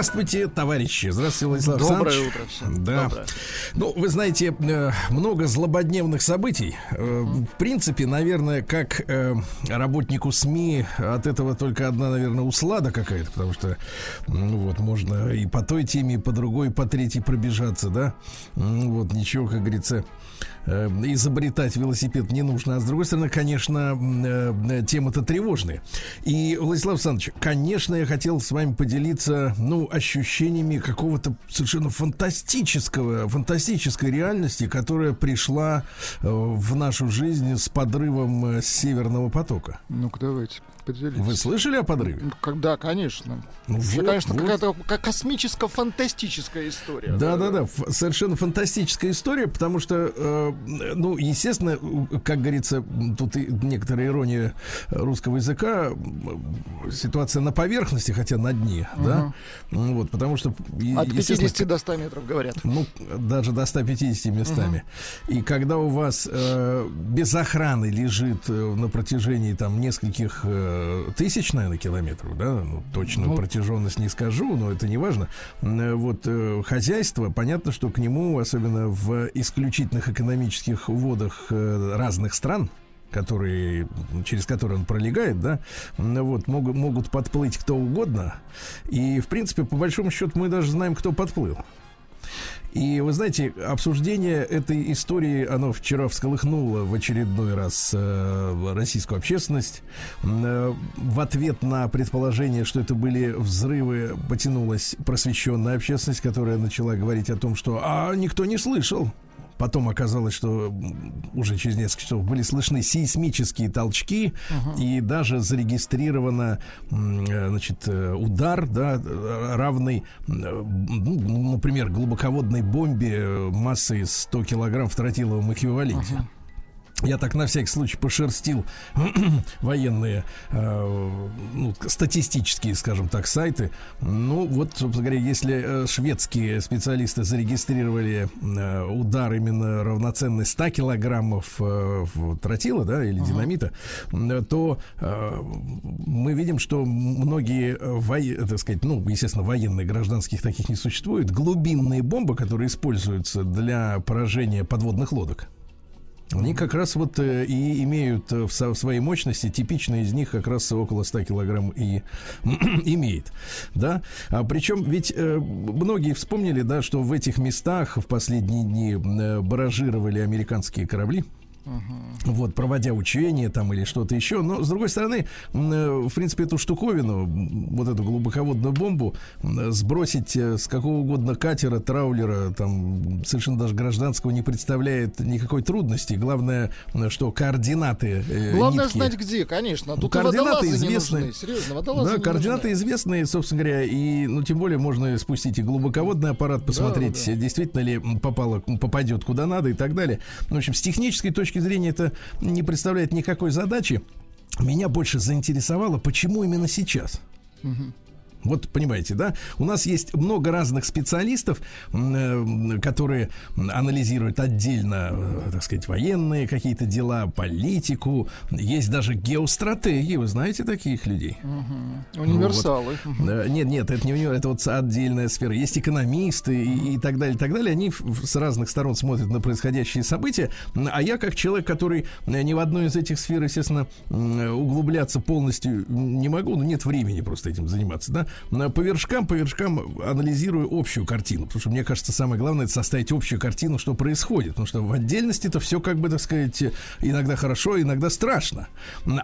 Здравствуйте, товарищи. Здравствуйте, Владислав Доброе Александрович. утро всем. Да. Доброе. Ну, вы знаете, э, много злободневных событий. Э, В принципе, наверное, как э, работнику СМИ от этого только одна, наверное, услада какая-то, потому что ну, вот можно и по той теме, и по другой, и по третьей пробежаться, да. Вот ничего, как говорится, э, изобретать велосипед не нужно. А с другой стороны, конечно, м, э, темы-то тревожные. И, Владислав Александрович, конечно, я хотел с вами поделиться, ну, ощущениями какого-то совершенно фантастического, фантастической реальности, которая пришла э, в нашу жизнь с подрывом э, Северного потока. Ну-ка, давайте, поделитесь. Вы слышали о подрыве? Ну, Когда, конечно. Ну, Это, вот, конечно, вот. какая-то ка- космическо-фантастическая история. Да, да, да, ф- совершенно фантастическая история, потому что, э, ну, естественно, как говорится, тут и некоторая ирония русского языка, ситуация на поверхности, хотя на дне, да, Ну, вот, потому что, От естественно, 50 до 100 метров, говорят. ну, даже до 150 местами. И когда у вас э, без охраны лежит э, на протяжении там нескольких э, тысяч, наверное, километров, да, ну, точную Ну. протяженность не скажу, но это не важно. Э, Вот э, хозяйство, понятно, что к нему, особенно в исключительных экономических водах э, разных стран, которые, через которые он пролегает, да, вот, могут, могут подплыть кто угодно. И, в принципе, по большому счету, мы даже знаем, кто подплыл. И вы знаете, обсуждение этой истории, оно вчера всколыхнуло в очередной раз э, российскую общественность. Э, в ответ на предположение, что это были взрывы, потянулась просвещенная общественность, которая начала говорить о том, что а никто не слышал. Потом оказалось, что уже через несколько часов были слышны сейсмические толчки, и даже зарегистрировано, э, значит, э, удар, да, э, равный, ну, например, глубоководной бомбе массой 100 килограмм в тротиловом эквиваленте. Я так на всякий случай пошерстил военные, э, ну, статистические, скажем так, сайты. Ну, вот, собственно говоря, если э, шведские специалисты зарегистрировали э, удар именно равноценный 100 килограммов э, тротила, да, или динамита, м, то э, мы видим, что многие, э, воe- так сказать, ну, естественно, военные, гражданских таких не существует, глубинные бомбы, которые используются для поражения подводных лодок. Они как раз вот э, и имеют э, в, своей мощности, типичная из них как раз около 100 килограмм и имеет, да. А, причем ведь э, многие вспомнили, да, что в этих местах в последние дни баражировали американские корабли. Вот, проводя учения там или что-то еще. Но, с другой стороны, э, в принципе, эту штуковину, вот эту глубоководную бомбу, м, сбросить э, с какого угодно катера, траулера, там, совершенно даже гражданского не представляет никакой трудности. Главное, что координаты э, Главное нитки- знать где, конечно. Тут координаты известны. нужны. Серьезно, водолазы Да, координаты нужны. известные, собственно говоря, и, ну, тем более можно спустить и глубоководный аппарат, посмотреть, да. действительно ли попало, попадет куда надо и так далее. В общем, с технической точки зрения это не представляет никакой задачи. Меня больше заинтересовало, почему именно сейчас. Вот понимаете, да? У нас есть много разных специалистов, э, которые анализируют отдельно, э, так сказать, военные какие-то дела, политику. Есть даже геостратегии, вы знаете таких людей? Универсалы. Мгм. Э, Нет, нет, это не у него, это вот отдельная сфера. Есть экономисты и, и так далее, и так далее. Они с разных сторон смотрят на происходящие события. А я, как человек, который э, ни в одной из этих сфер, естественно, углубляться полностью не могу, ну нет времени просто этим заниматься, да. По вершкам, по вершкам анализирую общую картину, потому что мне кажется, самое главное это составить общую картину, что происходит, потому что в отдельности это все как бы, так сказать, иногда хорошо, иногда страшно.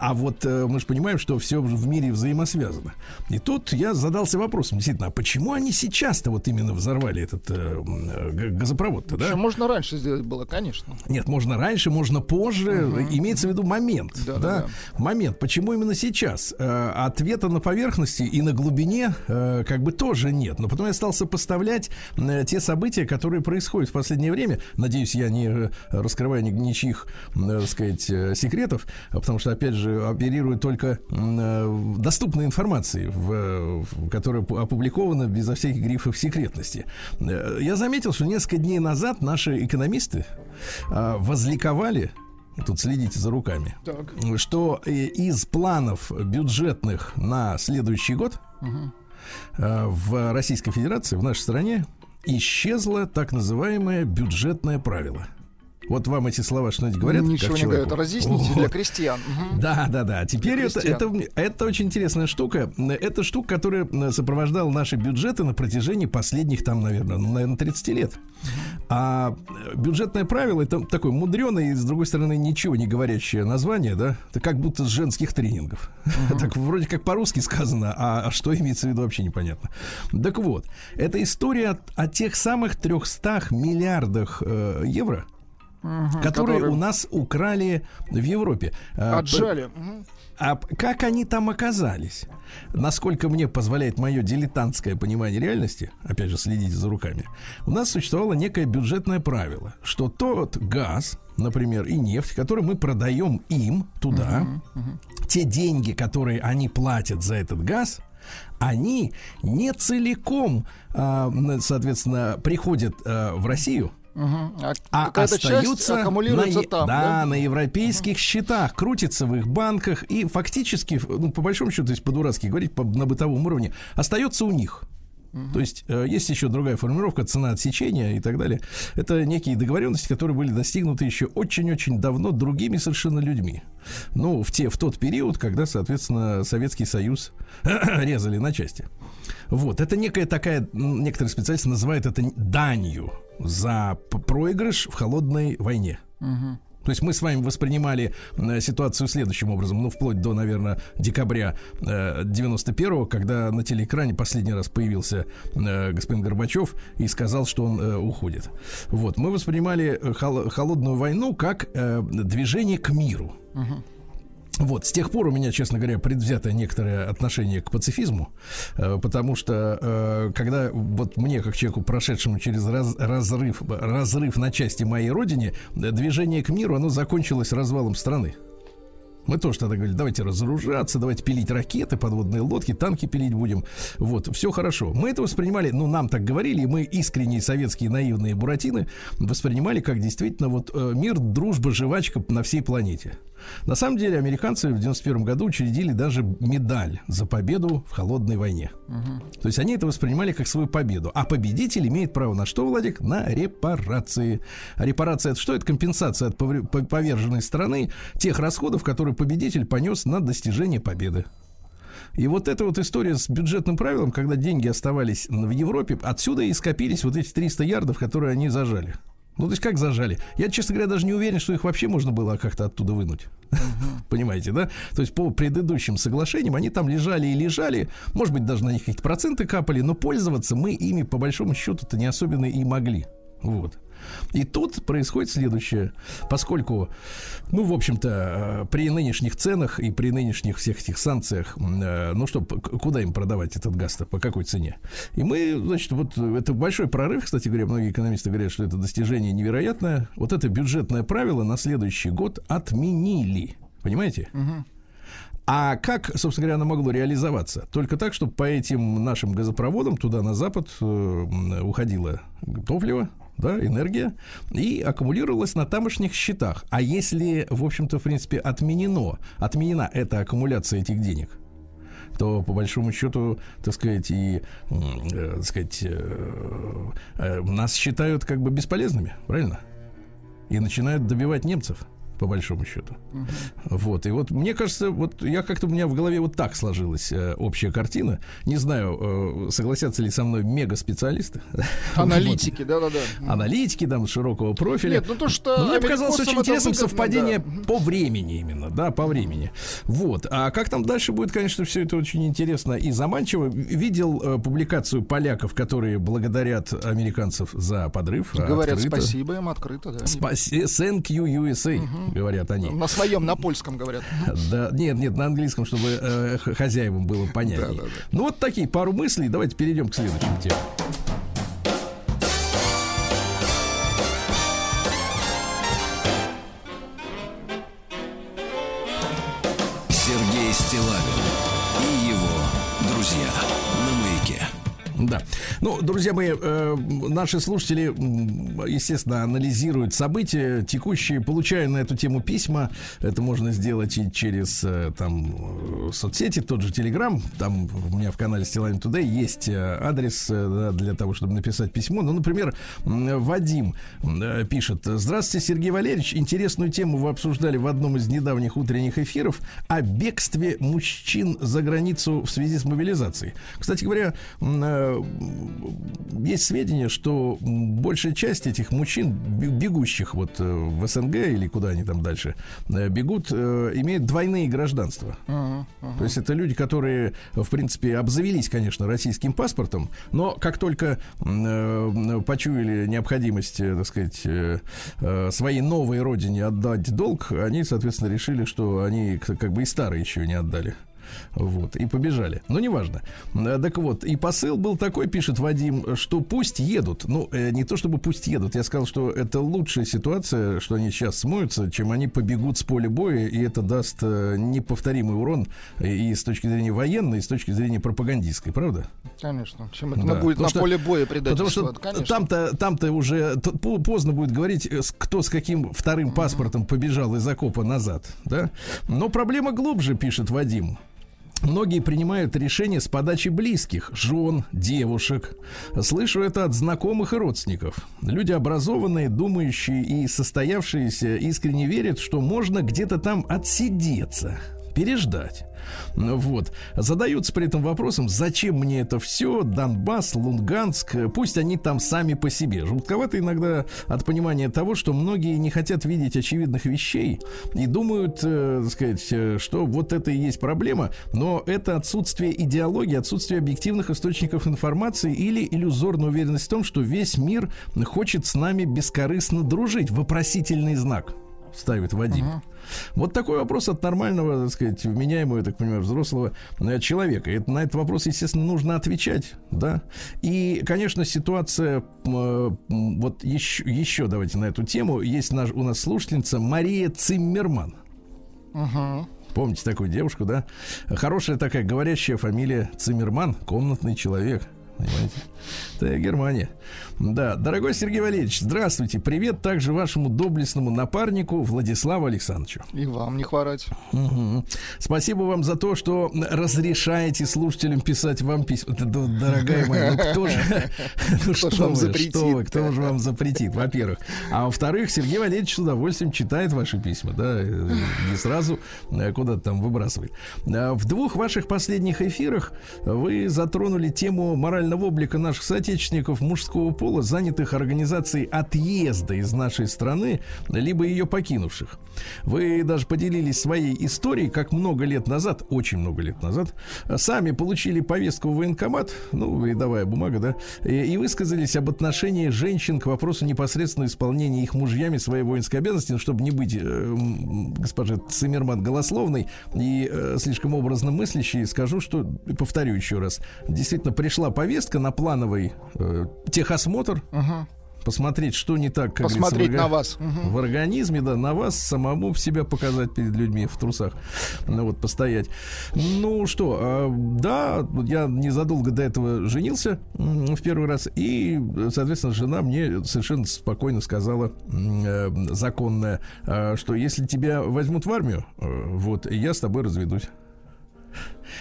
А вот э, мы же понимаем, что все в мире взаимосвязано. И тут я задался вопросом, действительно, а почему они сейчас-то вот именно взорвали этот э, э, газопровод-то, да? Можно раньше сделать было, конечно. Нет, можно раньше, можно позже. Имеется в виду момент. Да, Да-да-да. Момент. Почему именно сейчас? Э, ответа на поверхности и на глубине э, как бы тоже нет. Но потом я стал сопоставлять э, те события, которые происходят в последнее время. Надеюсь, я не э, раскрываю ни- ничьих, э, сказать, э, секретов, а потому что, опять же, оперирую только э, доступной информацией, в, в- которая пу- опубликована безо всяких грифов секретности. Э, Я заметил, что несколько дней назад наши экономисты а, возликовали, тут следите за руками, Так. что э, из планов бюджетных на следующий год э, в Российской Федерации, в нашей стране, исчезло так называемое бюджетное правило. Вот вам эти слова что-нибудь говорят? Ничего не говорят. Разъясните Вот. для крестьян. Да, да, да. Теперь это, это, это очень интересная штука. Это штука, которая сопровождала наши бюджеты на протяжении последних, там, наверное, ну, наверное, 30 лет. А бюджетное правило это такое мудреное и, с другой стороны, ничего не говорящее название, да? Это как будто с женских тренингов. Так вроде как по-русски сказано, а, а что имеется в виду вообще непонятно. Так вот, это история о, о тех самых 300 миллиардах э, евро, Мгм. которые Которые у нас украли в Европе. А, Отжали. А как они там оказались? Насколько мне позволяет мое дилетантское понимание реальности, опять же, следите за руками, у нас существовало некое бюджетное правило, что тот газ, например, и нефть, который мы продаем им туда, те деньги, которые они платят за этот газ, они не целиком, а, соответственно, приходят а, в Россию, Мгм. А а остаются аккумулируется на, там, да, да? на европейских счетах, крутится в их банках и фактически, ну, по большому счету, если по-дурацки говорить, по- на бытовом уровне, остается у них. То есть э, есть еще другая формулировка, цена отсечения и так далее. Это некие договоренности, которые были достигнуты еще очень-очень давно другими совершенно людьми. Ну, в, те, в тот период, когда, соответственно, Советский Союз резали на части. Вот, это некая такая, некоторые специалисты называют это данью за проигрыш в холодной войне. То есть мы с вами воспринимали э, ситуацию следующим образом, ну, вплоть до, наверное, декабря э, 91-го, когда на телеэкране последний раз появился э, господин Горбачев и сказал, что он э, уходит. Вот, мы воспринимали э, хол- холодную войну как э, движение к миру. Вот, с тех пор у меня, честно говоря, предвзятое некоторое отношение к пацифизму, э, потому что э, когда вот мне, как человеку, прошедшему через раз- разрыв, разрыв на части моей родине, э, движение к миру, оно закончилось развалом страны. Мы тоже тогда говорили, давайте разоружаться, давайте пилить ракеты, подводные лодки, танки пилить будем. Вот, все хорошо. Мы это воспринимали, ну, нам так говорили, и мы искренние советские наивные буратины воспринимали как действительно вот мир, дружба, жвачка на всей планете. На самом деле, американцы в 91 году учредили даже медаль за победу в холодной войне. То есть они это воспринимали как свою победу. А победитель имеет право на что, Владик? На репарации. А репарация это что? Это компенсация от поверженной страны тех расходов, которые победитель понес на достижение победы. И вот эта вот история с бюджетным правилом, когда деньги оставались в Европе, отсюда и скопились вот эти 300 ярдов, которые они зажали. Ну, то есть как зажали? Я, честно говоря, даже не уверен, что их вообще можно было как-то оттуда вынуть. Понимаете, да? То есть по предыдущим соглашениям они там лежали и лежали, может быть, даже на них какие-то проценты капали, но пользоваться мы ими, по большому счету-то не особенно и могли. Вот. И тут происходит следующее. Поскольку, ну, в общем-то, э, при нынешних ценах и при нынешних всех этих санкциях, э, ну что, куда им продавать этот газ-то, по какой цене? И мы, значит, вот э, это большой прорыв, кстати говоря, многие экономисты говорят, что это достижение невероятное. Вот это бюджетное правило на следующий год отменили. Понимаете? А как, собственно говоря, оно могло реализоваться? Только так, чтобы по этим нашим газопроводам туда на запад уходило топливо, да, энергия, и аккумулировалась на тамошних счетах. А если, в общем-то, в принципе, отменено, отменена эта аккумуляция этих денег, то по большому счету, так сказать, и, э, так сказать, э, э, нас считают как бы бесполезными, правильно? И начинают добивать немцев по большому счету. Вот. И вот мне кажется, вот я как-то у меня в голове вот так сложилась э, общая картина. Не знаю, э, согласятся ли со мной мега-специалисты. Аналитики, да-да-да. Вот. Аналитики там широкого профиля. Нет, ну то, что Но мне показалось очень интересным выгодно, совпадение да. по времени именно, да, по времени. Вот. А как там дальше будет, конечно, все это очень интересно и заманчиво. Видел э, публикацию поляков, которые благодарят американцев за подрыв. Говорят открыто. спасибо им открыто, да. Спаси- Thank you, USA, говорят они. На своем, на польском говорят. Да, нет, нет, на английском, чтобы э, хозяевам было понятнее. Да-да-да. Ну вот такие пару мыслей. Давайте перейдем к следующим темам. Да. Ну, друзья мои, э, наши слушатели, естественно, анализируют события текущие, получая на эту тему письма. Это можно сделать и через э, там э, соцсети, тот же Телеграм. Там у меня в канале Стилайн Today есть э, адрес э, для того, чтобы написать письмо. Ну, например, Вадим э, пишет. Здравствуйте, Сергей Валерьевич. Интересную тему вы обсуждали в одном из недавних утренних эфиров о бегстве мужчин за границу в связи с мобилизацией. Кстати говоря, есть сведения, что большая часть этих мужчин, бе- бегущих вот э, в СНГ или куда они там дальше э, бегут, э, имеют двойные гражданства. То есть это люди, которые, в принципе, обзавелись, конечно, российским паспортом, но как только э, почуяли необходимость, э, так сказать, э, э, своей новой родине отдать долг, они, соответственно, решили, что они как бы и старые еще не отдали. Вот, и побежали. Но неважно. Э, Так вот, и посыл был такой, пишет Вадим, что пусть едут. Ну, э, не то чтобы пусть едут. Я сказал, что это лучшая ситуация, что они сейчас смоются, чем они побегут с поля боя, и это даст э, неповторимый урон и с точки зрения военной, и с точки зрения пропагандистской, правда? Конечно. Чем это Да. будет Потому на что- поле боя Потому предательство? что Конечно. там-то, там-то уже поздно будет говорить, кто с каким вторым паспортом побежал из окопа назад, да? Но проблема глубже, пишет Вадим. Многие принимают решения с подачи близких, жен, девушек. Слышу это от знакомых и родственников. Люди образованные, думающие и состоявшиеся искренне верят, что можно где-то там отсидеться, переждать. Вот. Задаются при этом вопросом, зачем мне это все, Донбасс, Луганск, пусть они там сами по себе. Жутковато иногда от понимания того, что многие не хотят видеть очевидных вещей и думают, э, так сказать, э, что вот это и есть проблема, но это отсутствие идеологии, отсутствие объективных источников информации или иллюзорная уверенность в том, что весь мир хочет с нами бескорыстно дружить. Вопросительный знак. ставит Вадим. Вот такой вопрос от нормального, так сказать, вменяемого, я так понимаю, взрослого э, человека. И на этот вопрос, естественно, нужно отвечать, да. И, конечно, ситуация, э, вот еще, еще давайте на эту тему. Есть наш, у нас слушательница Мария Циммерман. Мгм. Помните такую девушку, да? Хорошая такая говорящая фамилия Циммерман, комнатный человек. Понимаете? Это Германия. Да, дорогой Сергей Валерьевич, здравствуйте. Привет также вашему доблестному напарнику Владиславу Александровичу. И вам не хворать. Мгм. Спасибо вам за то, что разрешаете слушателям писать вам письма. Дорогая моя, ну кто же, ну что вам запретит? кто же вам запретит, во-первых. А во-вторых, Сергей Валерьевич с удовольствием читает ваши письма, да, э, не сразу э, куда-то там выбрасывает. А В двух ваших последних эфирах вы затронули тему морального облика наших соотечественников мужского пола, занятых организацией отъезда из нашей страны, либо ее покинувших. Вы даже поделились своей историей, как много лет назад, очень много лет назад, сами получили повестку в военкомат, ну, рядовая бумага, да, и, и высказались об отношении женщин к вопросу непосредственного исполнения их мужьями своей воинской обязанности, ну, чтобы не быть, э, госпожа Циммерман, голословной и э, слишком образно мыслящей, скажу, что, повторю еще раз, действительно пришла повестка на плановый э, техосмотр, Мгм. посмотреть, что не так, как Посмотреть на вас. В организме, да, на вас самому себя показать перед людьми в трусах, ну вот постоять. Ну что, а, да, я незадолго до этого женился в первый раз, и, соответственно, жена мне совершенно спокойно сказала, э, законная, что если тебя возьмут в армию, э, вот, я с тобой разведусь.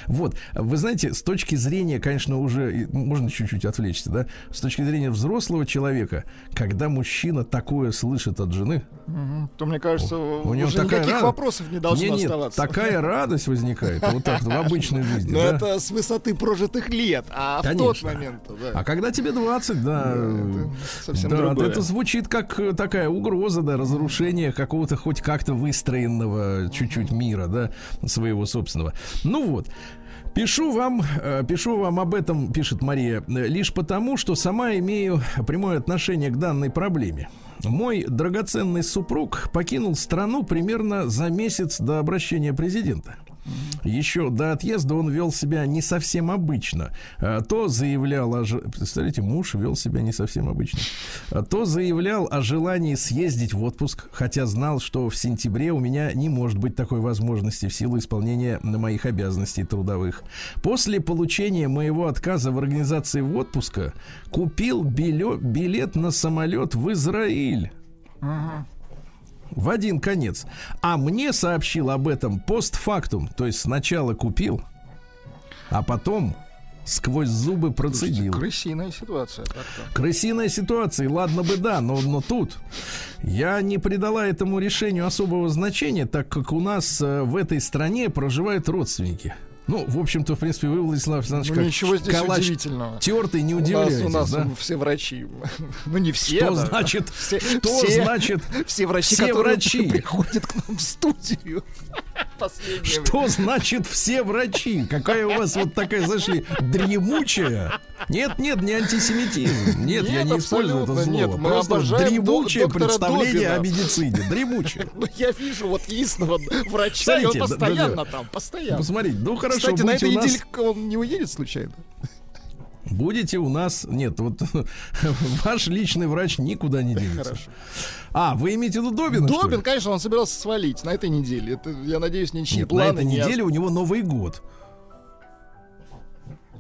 Вот, вы знаете, с точки зрения, конечно, уже можно чуть-чуть отвлечься, да, с точки зрения взрослого человека, когда мужчина такое слышит от жены, Мгм. То, мне кажется, у него уже такая никаких рада- вопросов не должно не, нет, оставаться. такая радость возникает вот так в обычной жизни, Но да. это с высоты прожитых лет, а в тот момент, да. А когда тебе 20, да, это совсем да, другое. это звучит как э, такая угроза, да, разрушение какого-то хоть как-то выстроенного чуть-чуть мира, да, своего собственного. Ну вот. Пишу вам, э, пишу вам об этом, пишет Мария, э, лишь потому, что сама имею прямое отношение к данной проблеме. Мой драгоценный супруг покинул страну примерно за месяц до обращения президента. Еще до отъезда он вел себя не совсем обычно. А, То заявлял о... Представляете, муж вел себя не совсем обычно. А, То заявлял о желании съездить в отпуск, хотя знал, что в сентябре у меня не может быть такой возможности в силу исполнения моих обязанностей трудовых. После получения моего отказа в организации в отпуска купил билет на самолет в Израиль. В один конец. А мне сообщил об этом постфактум. То есть сначала купил, а потом сквозь зубы Слушайте, процедил. крысиная ситуация. так-то. Крысиная ситуация, ладно бы да, но, но тут я не придала этому решению особого значения, так как у нас э, в этой стране проживают родственники. Ну, в общем-то, в принципе, вы, Владислав Александрович, Ну, как ничего здесь калач удивительного. тертый, не У нас, удивляйтесь, у нас да? все врачи. Ну, не все. Что да. значит, Все, что все- значит, все врачи, все которые врачи? приходят к нам в студию. Что значит все врачи? Какая у вас вот такая, знаешь ли, дремучая? Нет, нет, не антисемитизм. Нет, я Нет, не использую это слово. нет. Мы Просто обожаем дремучее представление Добина. о медицине. Дремучее. Ну, я вижу вот единственного врача, и он Смотрите, да- постоянно да- там, постоянно. Посмотрите, ну хорошо, Кстати, на этой нас, неделе он не уедет случайно? будете у нас, нет, вот ваш личный врач никуда не денется. Хорошо. А, вы имеете в виду Добина? Добин, конечно, он собирался свалить на этой неделе. Это, я надеюсь, ничьи Нет, на планы этой не неделе у него Новый год.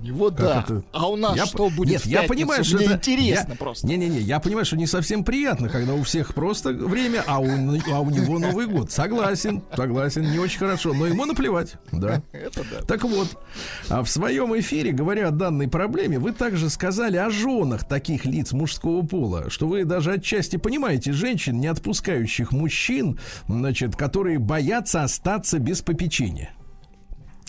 У него да. это? А у нас Я что будет Нет, я понимаю, что Мне это... интересно я- просто. Не-не-не, я понимаю, что не совсем приятно, когда у всех просто время, а у, а у него Новый год. Согласен, согласен, не очень хорошо, но ему наплевать, да. Это да. Так вот, а в своем эфире, говоря о данной проблеме, вы также сказали о женах таких лиц мужского пола, что вы даже отчасти понимаете женщин, не отпускающих мужчин, значит, которые боятся остаться без попечения.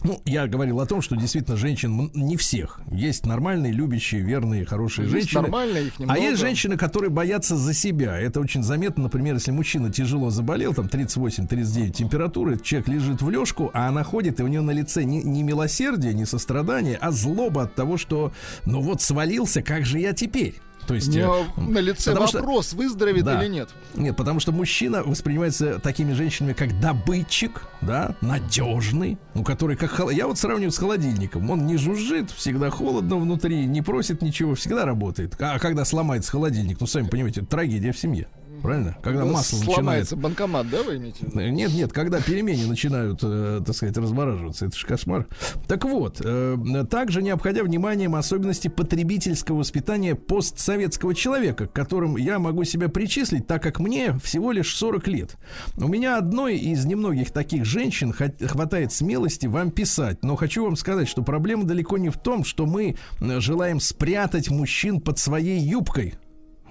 Ну, я говорил о том, что действительно женщин не всех. Есть нормальные, любящие, верные, хорошие Есть женщины. нормально, их немного. А есть женщины, которые боятся за себя. Это очень заметно, например, если мужчина тяжело заболел, там 38-39 температуры, человек лежит в лёжку, а она ходит, и у нее на лице не, не милосердие, не сострадание, а злоба от того, что, ну вот свалился, как же я теперь? То есть... Не, э, на лице потому что- вопрос, выздоровеет Да. или нет. Нет, потому что мужчина воспринимается такими женщинами, как добытчик, да, надежный, ну, который как... Я вот сравниваю с холодильником. Он не жужжит, всегда холодно внутри, не просит ничего, всегда работает. А когда сломается холодильник, ну, сами понимаете, это трагедия в семье. Правильно? Когда Ну, масло начинает Сломается банкомат, да, вы имеете виду? нет, нет, когда пельмени начинают, э, так сказать, размораживаться, это же кошмар. Так вот, э, также не обходя вниманием особенности потребительского воспитания постсоветского человека, к которым я могу себя причислить, так как мне всего лишь 40 лет. У меня одной из немногих таких женщин хватает смелости вам писать, но хочу вам сказать, что проблема далеко не в том, что мы э, желаем спрятать мужчин под своей юбкой.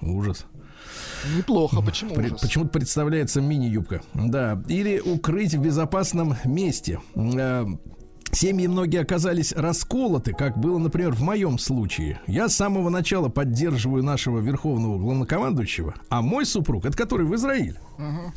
Ужас. Неплохо, почему При- почему-то представляется мини-юбка. Да. Или укрыть в безопасном месте. Э, Семьи многие оказались расколоты, как было, например, в моем случае. Я с самого начала поддерживаю нашего верховного главнокомандующего, а мой супруг, это который в Израиле, п-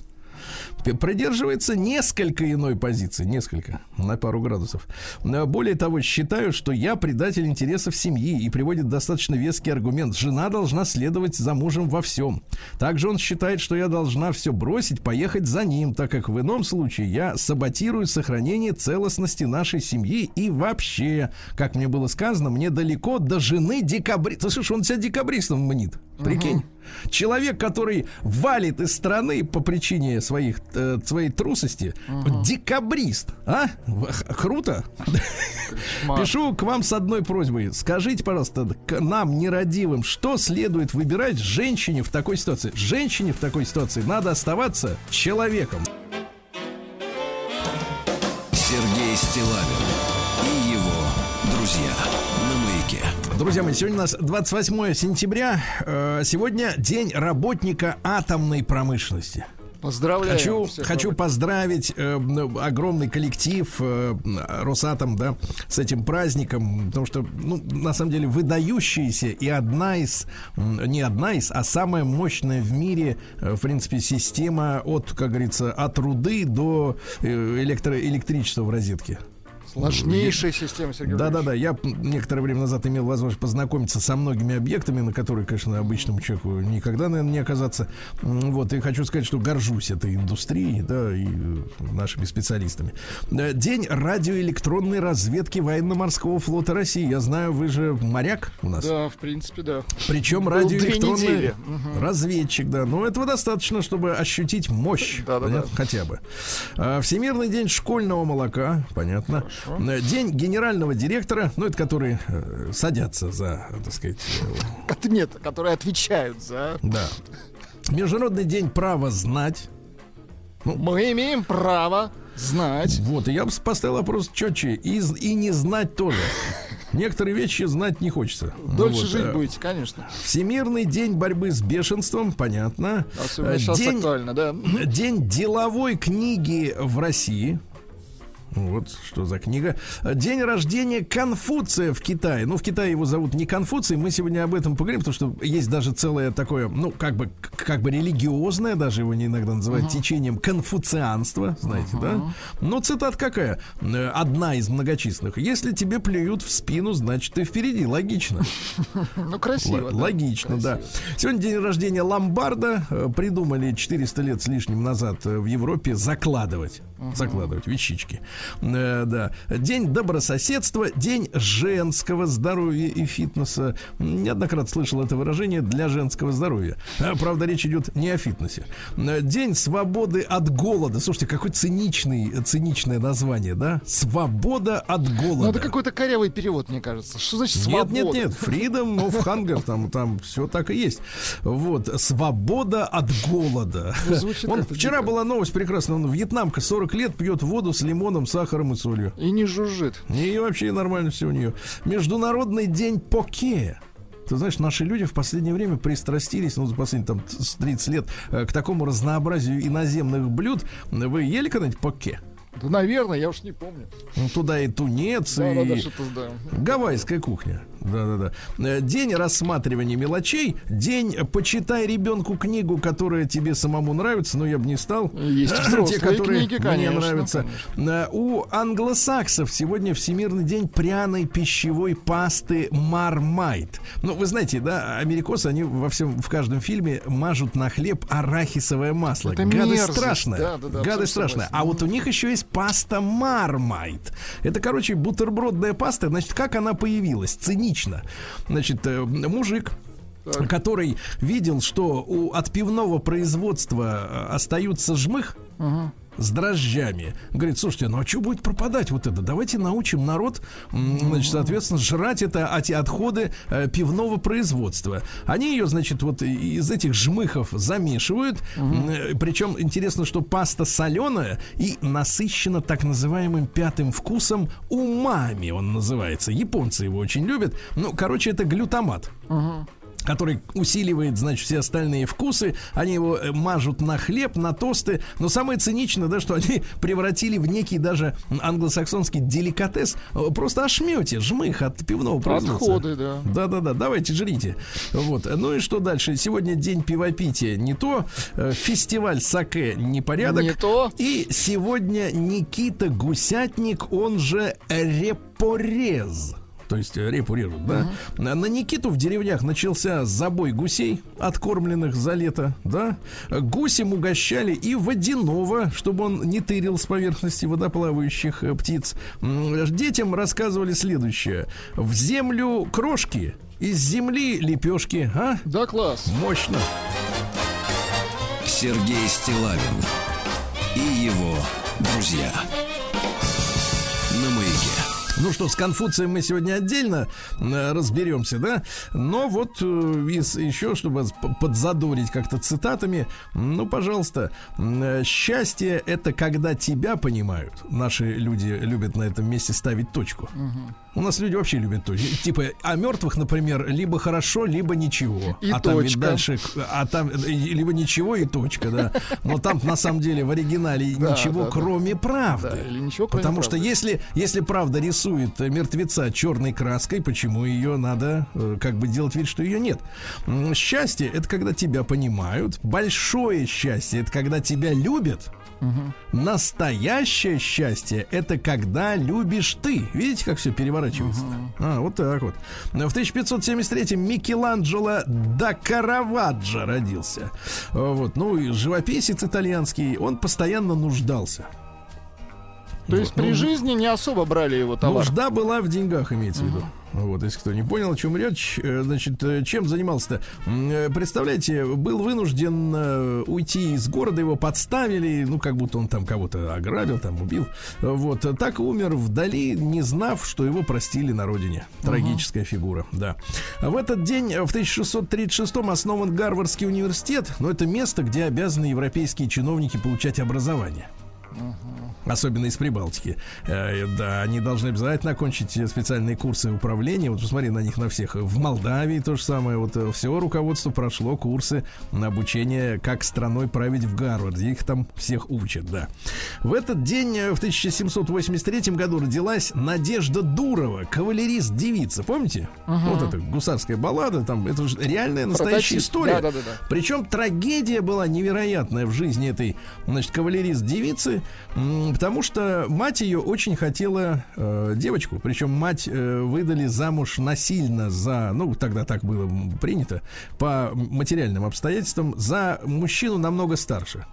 придерживается несколько иной позиции, несколько, на пару градусов. Э, Более того, считаю, что я предатель интересов семьи и приводит достаточно веский аргумент. Жена должна следовать за мужем во всем. Также он считает, что я должна все бросить, поехать за ним, так как в ином случае я саботирую сохранение целостности нашей семьи и вообще, как мне было сказано, мне далеко до жены декабриста. Слышишь, он себя декабристом мнит. Прикинь. Человек, который валит из страны по причине своих, э, своей трусости, декабрист. А? Круто. Пишу к вам с одной просьбой. Скажите, пожалуйста, к нам, нерадивым, что следует выбирать женщине в такой ситуации? Женщине в такой ситуации надо оставаться человеком. Друзья мои, сегодня у нас 28 сентября. Э, Сегодня день работника атомной промышленности. Поздравляю. Хочу, хочу работников. поздравить э, огромный коллектив э, Росатом, да, с этим праздником, потому что, ну, на самом деле, выдающаяся и одна из, не одна из, а самая мощная в мире, э, в принципе, система от, как говорится, от руды до э, электро электричества в розетке. Сложнейшая система, Сергей Да, да, да. Я некоторое время назад имел возможность познакомиться со многими объектами, на которые, конечно, обычному человеку никогда, наверное, не оказаться. Вот, и хочу сказать, что горжусь этой индустрией, да, и э, нашими специалистами. Э, День радиоэлектронной разведки военно-морского флота России. Я знаю, вы же моряк у нас. Да, в принципе, да. Причем радиоэлектронный недели. разведчик, да. Но этого достаточно, чтобы ощутить мощь. Да-да-да. понятно? Хотя бы. А, Всемирный день школьного молока, понятно. Э, День генерального директора, ну, это которые э, садятся за, так сказать, э, Отметы, которые отвечают за... да. Международный день права знать. Мы имеем право знать. Вот, и я бы поставил вопрос четче. И, и не знать тоже. Некоторые вещи знать не хочется. Ну Дольше вот, жить э, будете, конечно. Всемирный день борьбы с бешенством, понятно. Особенно сейчас День актуально, да. День деловой книги в России. Вот что за книга. День рождения Конфуция в Китае. Ну, в Китае его зовут не Конфуций. Мы сегодня об этом поговорим, потому что есть даже целое такое, ну, как бы, как бы религиозное, даже его не иногда называют течением конфуцианства, знаете, да? Но цитат какая? Э, Одна из многочисленных. Если тебе плюют в спину, значит, ты впереди. Логично. Ну, красиво. Логично, да. Сегодня день рождения Ломбарда. Э, Придумали 400 лет с лишним назад э, в Европе закладывать. Закладывать вещички. Э, да. День добрососедства, день женского здоровья и фитнеса. Неоднократно слышал это выражение для женского здоровья. А, Правда, речь идет не о фитнесе. Э, День свободы от голода. Слушайте, какой циничный, циничное название, да? Свобода от голода. Ну, это какой-то корявый перевод, мне кажется. Что значит Нет, свобода? нет, нет, freedom of hunger, там, там все так и есть. Вот, свобода от голода. Ну, как-то вчера дико. была новость прекрасная, вон, вьетнамка 40 лет пьет воду с лимоном, сахаром и солью. И не жужжит. И вообще нормально все у нее. Международный день поке. Ты знаешь, наши люди в последнее время пристрастились, ну, за последние там с 30 лет, э, к такому разнообразию иноземных блюд. Вы ели когда-нибудь поке? Да, наверное, я уж не помню. Ну, Туда и тунец, Да, и да. гавайская кухня. Да-да-да. Э, День рассматривания мелочей. День «Почитай ребенку книгу, которая тебе самому нравится», но я бы не стал. Есть Те, которые книги, мне конечно, нравятся. Э, У англосаксов сегодня Всемирный день пряной пищевой пасты Мармайт. Ну, вы знаете, да, америкосы, они во всем, в каждом фильме мажут на хлеб арахисовое масло. Это Гадость мерзость. страшная. Да, да, да, Гадость страшная. А вот у них еще есть паста Мармайт. Это, короче, бутербродная паста. Значит, как она появилась? Цинично. Значит, э, мужик который видел, что у от пивного производства э, остаются жмых с дрожжами. Говорит, слушайте, ну а что будет пропадать вот это? Давайте научим народ, значит, соответственно, жрать это эти отходы э, пивного производства. Они ее, значит, вот из этих жмыхов замешивают. М, э, Причем интересно, что паста соленая и насыщена так называемым пятым вкусом умами, он называется. Японцы его очень любят. Ну, короче, это глютамат который усиливает, значит, все остальные вкусы. Они его э, мажут на хлеб, на тосты. Но самое циничное, да, что они превратили в некий даже англосаксонский деликатес. э, Просто ошмете, жмых от пивного производства. Отходы, да. Да-да-да, давайте жрите. Вот. Ну и что дальше? Сегодня день пивопития не то, э, фестиваль саке непорядок. Не то. И сегодня Никита Гусятник, он же репорез. То есть э, репу режут, да? На на Никиту в деревнях начался забой гусей, откормленных за лето, да? Гусем угощали и водяного, чтобы он не тырил с поверхности водоплавающих э, птиц. Детям рассказывали следующее. В землю крошки, из земли лепешки, а? Да, класс. Мощно. Сергей Стилавин и его друзья. Ну что, с Конфуцием мы сегодня отдельно э, разберемся, да? Но вот э, из, еще, чтобы подзадорить как-то цитатами, ну, пожалуйста, э, счастье это когда тебя понимают. Наши люди любят на этом месте ставить точку. У нас люди вообще любят точки. Типа, о мертвых, например, либо хорошо, либо ничего. И а там ведь точка. дальше, а там э, либо ничего и точка, да. Но там на самом деле в оригинале Да, ничего, да, да. кроме правды. Да, или ничего, кроме Потому что правды. если, если правда рисует мертвеца черной краской, почему ее надо э, как бы делать вид, что ее нет? Счастье это когда тебя понимают. Большое счастье это когда тебя любят. Настоящее счастье это когда любишь ты. Видите, как все переворачивается? А, вот так вот. В 1573-м Микеланджело да Караваджо родился. Э, Вот, ну и живописец итальянский, он постоянно нуждался. То есть Вот, при ну, жизни не особо брали его товар. Нужда была в деньгах, имеется в виду. Вот, если кто не понял, о чем речь, э, значит, э, чем занимался-то? Э, Представляете, был вынужден уйти из города, его подставили, ну, как будто он там кого-то ограбил, там убил. Вот, так умер вдали, не знав, что его простили на родине. Трагическая фигура, да. В этот день, в 1636-м, основан Гарвардский университет, но это место, где обязаны европейские чиновники получать образование. Особенно из Прибалтики. Э, да, они должны обязательно окончить специальные курсы управления. Вот посмотри на них на всех. В Молдавии то же самое. Вот э, все руководство прошло курсы на обучение, как страной править в Гарварде. Их там всех учат, да. В этот день, э, в 1783 году, родилась Надежда Дурова, кавалерист-девица. Помните? Вот эта гусарская баллада. Там, это же реальная настоящая Прототип. история. Да-да-да-да. Причем трагедия была невероятная в жизни этой, значит, кавалерист-девицы, потому что мать ее очень хотела э, девочку. Причем мать э, выдали замуж насильно за, ну, тогда так было принято, по материальным обстоятельствам, за мужчину намного старше.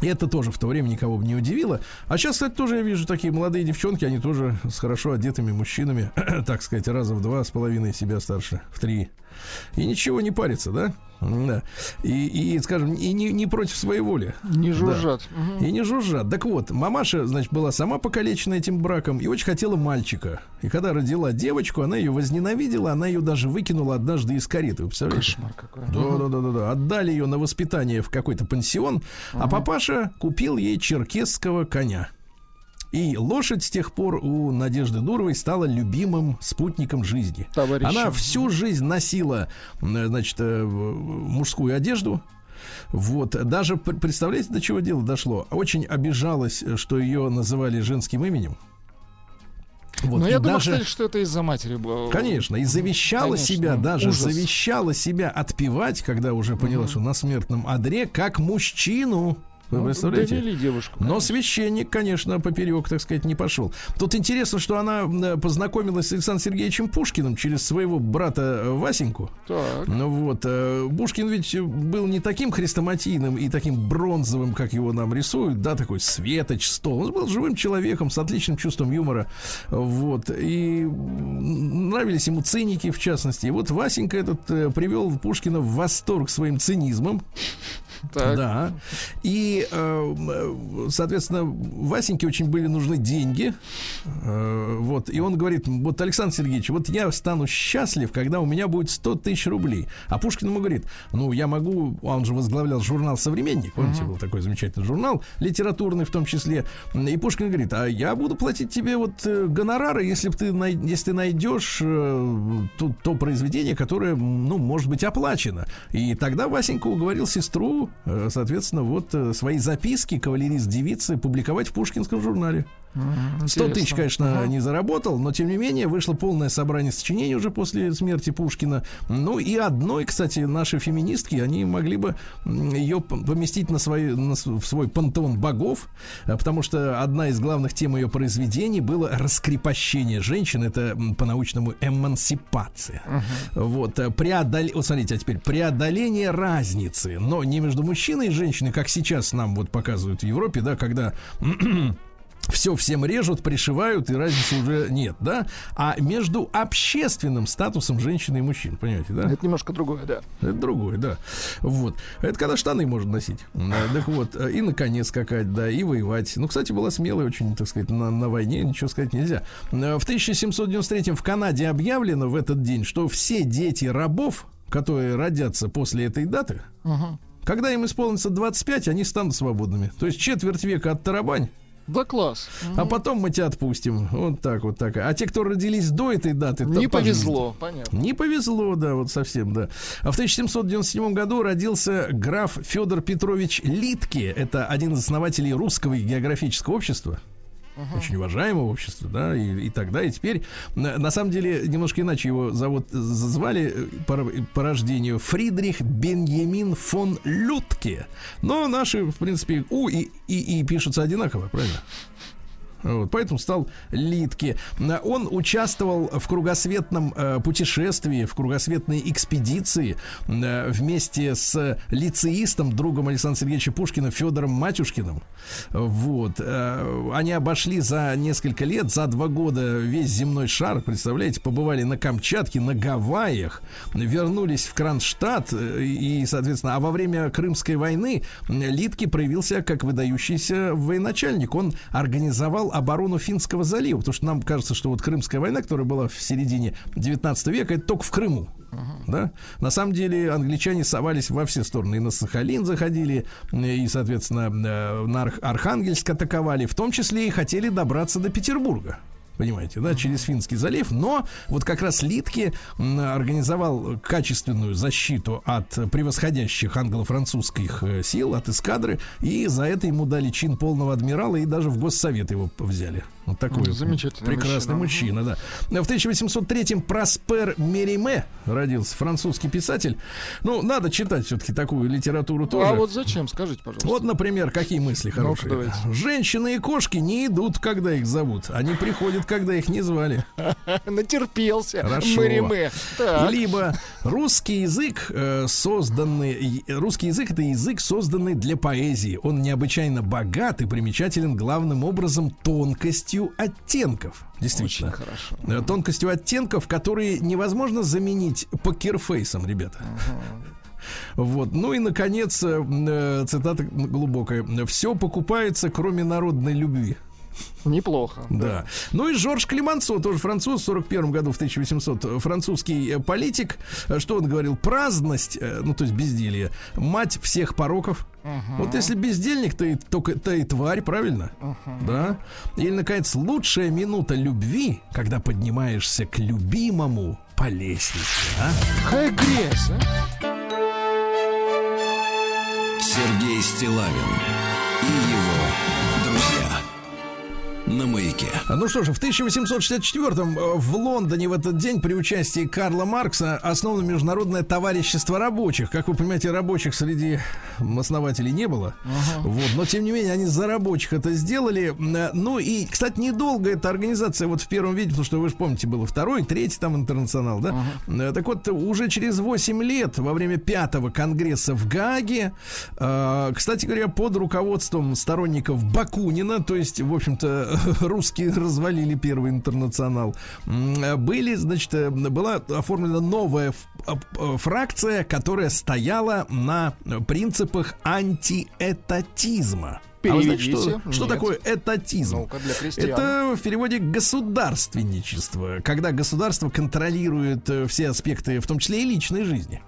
И это тоже в то время никого бы не удивило. А сейчас, кстати, тоже я вижу такие молодые девчонки, они тоже с хорошо одетыми мужчинами, так сказать, раза в два с половиной себя старше, в три. И ничего не парится, да? Да. И, и скажем, и не, не против своей воли. Не Да. жужжат. Мгм. И не жужжат. Так вот, мамаша, значит, была сама покалечена этим браком и очень хотела мальчика. И когда родила девочку, она ее возненавидела, она ее даже выкинула однажды из кареты. Вы представляете? Кошмар какой. Да, да, да, да, да. Отдали ее на воспитание в какой-то пансион, а папаша купил ей черкесского коня. И лошадь с тех пор у Надежды Дуровой стала любимым спутником жизни. Товарищем. Она всю жизнь носила, значит, э, мужскую одежду. Вот, даже, пр- представляете, до чего дело дошло? Очень обижалась, э, что ее называли женским именем. Вот, Но и я думаю, даже- кстати, что это из-за матери было. Конечно, и завещала Конечно, себя, даже ужас. завещала себя отпевать, когда уже поняла, что на смертном одре, как мужчину. Вы Ну, представляете? довели девушку. Но конечно. священник, конечно, поперек, так сказать, не пошел. Тут интересно, что она э, познакомилась с Александром Сергеевичем Пушкиным через своего брата э, Васеньку. Так. Ну вот, э, Пушкин ведь был не таким хрестоматийным и таким бронзовым, как его нам рисуют, да, такой светоч, стол. Он был живым человеком с отличным чувством юмора. Вот, и нравились ему циники, в частности. И вот Васенька этот привел Пушкина в восторг своим цинизмом. Так. Да. И, э, э, соответственно, Васеньке очень были нужны деньги. Э, Вот. И он говорит, вот, Александр Сергеевич, вот я стану счастлив, когда у меня будет 100 тысяч рублей. А Пушкин ему говорит, ну, я могу... Он же возглавлял журнал «Современник». Помните, был такой замечательный журнал, литературный в том числе. И Пушкин говорит, а я буду платить тебе вот гонорары, если ты, если ты найдешь то, то произведение, которое, ну, может быть оплачено. И тогда Васенька уговорил сестру, соответственно, вот э, свои записки кавалерист девицы публиковать в Пушкинском журнале. Мгм, 100 тысяч, интересно. конечно, Ага. не заработал, но тем не менее вышло полное собрание сочинений уже после смерти Пушкина. Ну и одной, кстати, наши феминистки, они могли бы ее поместить на свой, на свой пантеон богов, э, потому что одна из главных тем ее произведений было раскрепощение женщин, это по-научному эмансипация. Вот, э, преодол... вот смотрите, а теперь преодоление разницы, но не между мужчиной и женщиной, как сейчас нам вот показывают в Европе, да, когда все всем режут, пришивают, и разницы уже нет, да? А между общественным статусом женщины и мужчин, понимаете, да? Это немножко другое, да. Это другое, да. Вот. Это когда штаны можно носить. Так вот, и на коне скакать, да, и воевать. Ну, кстати, была смелая очень, так сказать, на, на войне, ничего сказать нельзя. Э, В 1793 в Канаде объявлено в этот день, что все дети рабов, которые родятся после этой даты, Мгм. когда им исполнится 25, они станут свободными. То есть четверть века от тарабань, Да класс. а потом мы тебя отпустим. Вот так вот так. А те, кто родились до этой даты, Не пожизненно. повезло, понятно. Не повезло, да, вот совсем, да. А в 1797 году родился граф Федор Петрович Литке. Это один из основателей русского географического общества. Очень уважаемого общества, да, и, и тогда, и теперь. На, на самом деле, немножко иначе его зовут, звали э, по, по рождению Фридрих Беньямин фон Лютке. Но наши, в принципе, У и, и, и пишутся одинаково, правильно? Вот, поэтому стал Литке. Он участвовал в кругосветном э, путешествии, в кругосветной экспедиции э, вместе с лицеистом, другом Александра Сергеевича Пушкина Федором Матюшкиным. Вот. э, Они обошли за несколько лет, за два года весь земной шар, представляете, побывали на Камчатке, на Гавайях, вернулись в Кронштадт э, и, соответственно, а во время Крымской войны Литке проявился как выдающийся военачальник. Он организовал оборону Финского залива, потому что нам кажется, что вот Крымская война, которая была в середине 19 века, это только в Крыму. Да? На самом деле англичане совались во все стороны. И на Сахалин заходили, и, соответственно, э, на Арх- Архангельск атаковали. В том числе и хотели добраться до Петербурга. Понимаете, да, через Финский залив. Но вот как раз Литке организовал качественную защиту от превосходящих англо-французских э, сил, от эскадры. И за это ему дали чин полного адмирала и даже в Госсовет его взяли. Вот такой Замечательный прекрасный мужчина, да. В 1803-м Проспер Мериме родился, французский писатель. Ну, надо читать все-таки такую литературу тоже. А вот зачем, скажите, пожалуйста. Вот, например, какие мысли хорошие. давайте. Женщины и кошки не идут, когда их зовут. Они приходят, когда их не звали. Натерпелся. Хорошо. Мэриме. Так. Либо русский язык, э, созданный... Русский язык — это язык, созданный для поэзии. Он необычайно богат и примечателен главным образом тонкостью оттенков. Действительно. Очень хорошо. Э, Тонкостью оттенков, которые невозможно заменить покерфейсом, ребята. Вот. Ну и, наконец, э, э, цитата глубокая. «Все покупается, кроме народной любви». Неплохо. Да. Ну и Жорж Климансо, тоже француз, в 41 году, в 1800, э, французский э, политик. Э, Что он говорил? Праздность, ну то есть безделье, мать всех пороков. Вот если бездельник, то и, только, то и тварь, правильно? Да. Или, наконец, лучшая минута любви, когда поднимаешься к любимому по лестнице. а? Какая грязь, а? Сергей Стилавин и его. На маяке. Ну что же, в 1864-м э, в Лондоне в этот день при участии Карла Маркса основано Международное товарищество рабочих. Как вы понимаете, рабочих среди основателей не было. Вот, но тем не менее они за рабочих это сделали. Э, Ну и, кстати, недолго эта организация вот в первом виде, потому что вы же помните, было второй, третий там интернационал, да? Э, Так вот, уже через 8 лет во время пятого конгресса в Гааге, э, кстати говоря, под руководством сторонников Бакунина, то есть, в общем-то, русские развалили первый интернационал, были, значит, э, была оформлена новая э, э, фракция, которая стояла на принципах антиэтатизма. А вы знаете, что, Переведите. что Нет. такое этатизм? Крестьян. Это в переводе государственничество, когда государство контролирует э, все аспекты, в том числе и личной жизни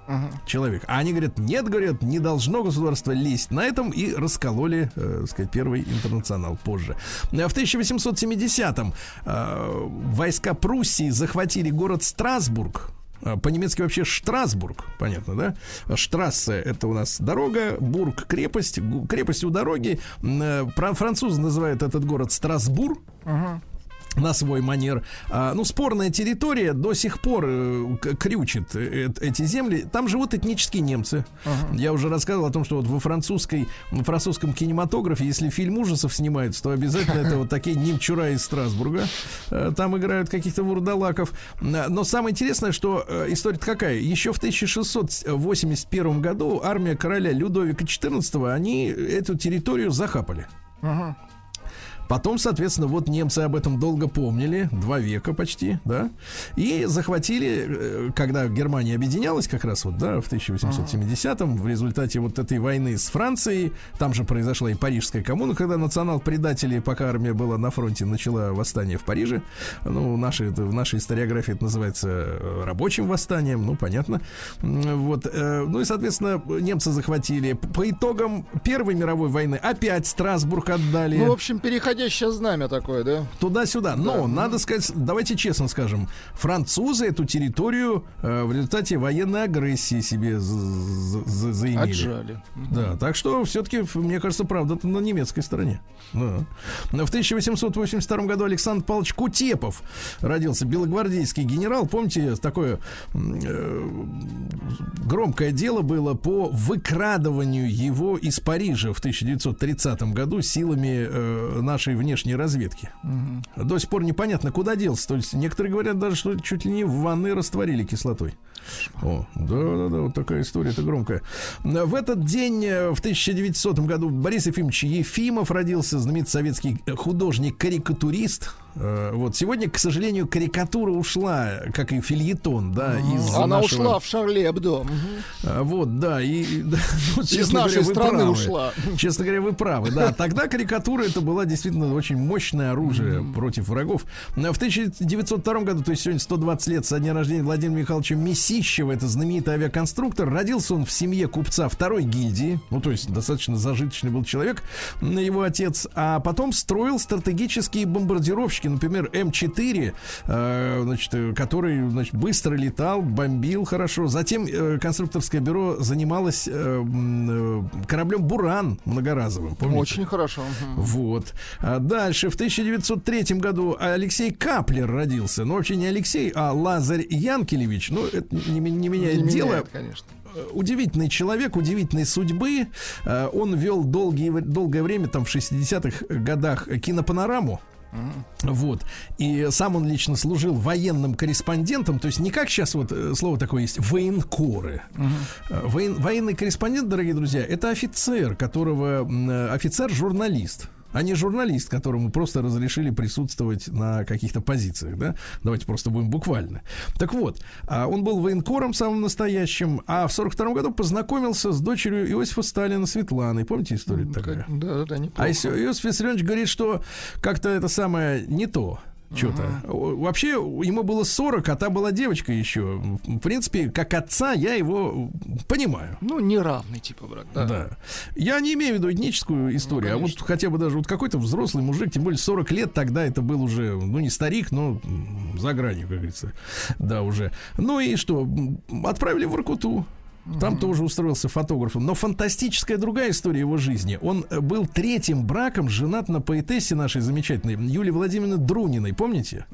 человека. А они говорят, нет, говорят, не должно государство лезть на этом и раскололи, э, так сказать, первый интернационал позже. В 1870-м э, войска Пруссии захватили город Страсбург. Э, По-немецки вообще Штрасбург, понятно, да? Штрассе — это у нас дорога, Бург — крепость, крепость у дороги. Э, фран- Французы называют этот город Страсбур на свой манер. А, ну, спорная территория до сих пор э, крючит э, эти земли. Там живут этнические немцы. Я уже рассказывал о том, что вот во французской, во французском кинематографе, если фильм ужасов снимается, то обязательно это вот такие немчура из Страсбурга. Э, Там играют каких-то вурдалаков. Но самое интересное, что история какая? Еще в 1681 году армия короля Людовика XIV, они эту территорию захапали. Потом, соответственно, вот немцы об этом долго помнили, два века почти, да, и захватили, э, когда Германия объединялась как раз вот, да, в 1870-м, в результате вот этой войны с Францией, там же произошла и Парижская коммуна, когда национал-предатели, пока армия была на фронте, начала восстание в Париже, ну, наши, в нашей историографии это называется э, рабочим восстанием, ну, понятно, вот, э, ну и, соответственно, немцы захватили. По итогам Первой мировой войны опять Страсбург отдали. Ну, в общем, переходящее знамя такое, да? туда-сюда. Но, надо сказать, давайте честно скажем, французы эту территорию э, в результате военной агрессии себе за- за- за- заимели. Отжали. Да, так что все-таки, мне кажется, правда, это на немецкой стороне. Да. В 1882 году Александр Павлович Кутепов родился, белогвардейский генерал. Помните, такое э, громкое дело было по выкрадыванию его из Парижа в 1930 году силами э, нашей внешней разведки. До сих пор непонятно, куда делся. То есть некоторые говорят даже, что чуть ли не в ванной растворили кислотой. О, да-да-да, вот такая история, это громкая. В этот день, э, в 1900 году, Борис Ефимович Ефимов родился, знаменитый советский художник-карикатурист. Э, Вот сегодня, к сожалению, карикатура ушла, как и фильетон, да, из Она нашего- ушла в Эбдо. Мгм. а, Вот, да, и, да, ну, Из честно нашей говоря, вы страны правы. ушла. Честно говоря, вы правы. Да, тогда карикатура это была действительно очень мощное оружие против врагов. В 1902 году, то есть сегодня 120 лет со дня рождения Владимира Михайловича Месищева, это знаменитый авиаконструктор, родился он в семье купца второй гильдии, ну то есть достаточно зажиточный был человек, его отец, а потом строил стратегические бомбардировщики, например, М4, э, значит, э, который значит, быстро летал, бомбил хорошо. Затем э, конструкторское бюро занималось э, э, кораблем Буран многоразовым. Помните? Очень хорошо. Вот. А дальше, в 1903 году Алексей Каплер родился. Ну, вообще не Алексей, а Лазарь Янкелевич. Ну, это не, не меняет Не дело. меняет, конечно. Э, Удивительный человек, удивительной судьбы. Он вел долгие, долгое время, там, в 60-х годах, кинопанораму. Вот. И сам он лично служил военным корреспондентом, то есть не как сейчас вот э, слово такое есть, военкоры. Э, воен- военный корреспондент, дорогие друзья, это офицер, которого э, офицер-журналист. А не журналист, которому просто разрешили присутствовать на каких-то позициях, да? Давайте просто будем буквально. Так вот, а, он был военкором самым настоящим, а в 42 году познакомился с дочерью Иосифа Сталина Светланой. Помните историю такая? Да, да, да, А неплохо. Иосиф Иосиф Виссарионович говорит, что как-то это самое не то. Что-то. Вообще, ему было 40, а та была девочка еще. В принципе, как отца я его понимаю. Ну, неравный типа брак, да. Да. Я не имею в виду этническую историю, а вот хотя бы даже вот какой-то взрослый мужик, тем более 40 лет, тогда это был уже, ну, не старик, но за гранью, как говорится. Да, уже. Ну и что? Отправили в Иркуту. Там тоже устроился фотографом. Но фантастическая другая история его жизни. Он э, был третьим браком женат на поэтессе нашей замечательной Юлии Владимировны Друниной. Помните?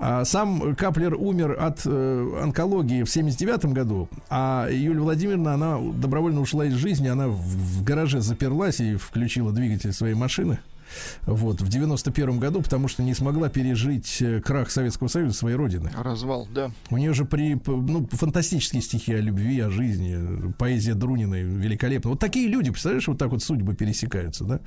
А сам Каплер умер от э, онкологии в 79 году, а Юлия Владимировна, она добровольно ушла из жизни, она в, в гараже заперлась и включила двигатель своей машины. Вот, в 91 году, потому что не смогла пережить э, крах Советского Союза своей родины. Развал, да. У нее же при, ну, фантастические стихи о любви, о жизни, поэзия Друниной великолепна. Вот такие люди, представляешь, вот так вот судьбы пересекаются, да?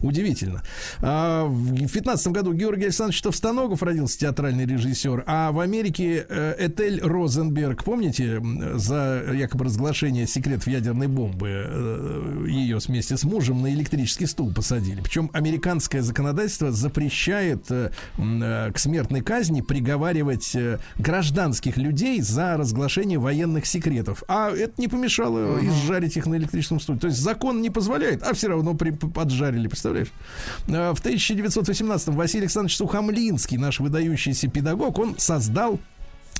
Удивительно. А, в 15 году Георгий Александрович Товстоногов родился, театральный режиссер, а в Америке э, Этель Розенберг, помните, за якобы разглашение секретов ядерной бомбы э, ее вместе с мужем на электрический стул посадили. Причем американское законодательство запрещает э, э, к смертной казни приговаривать э, гражданских людей за разглашение военных секретов. А это не помешало изжарить их на электрическом стуле. То есть закон не позволяет, а все равно при, поджарили, представляешь? В 1918 Василий Александрович Сухомлинский, наш выдающийся педагог, он создал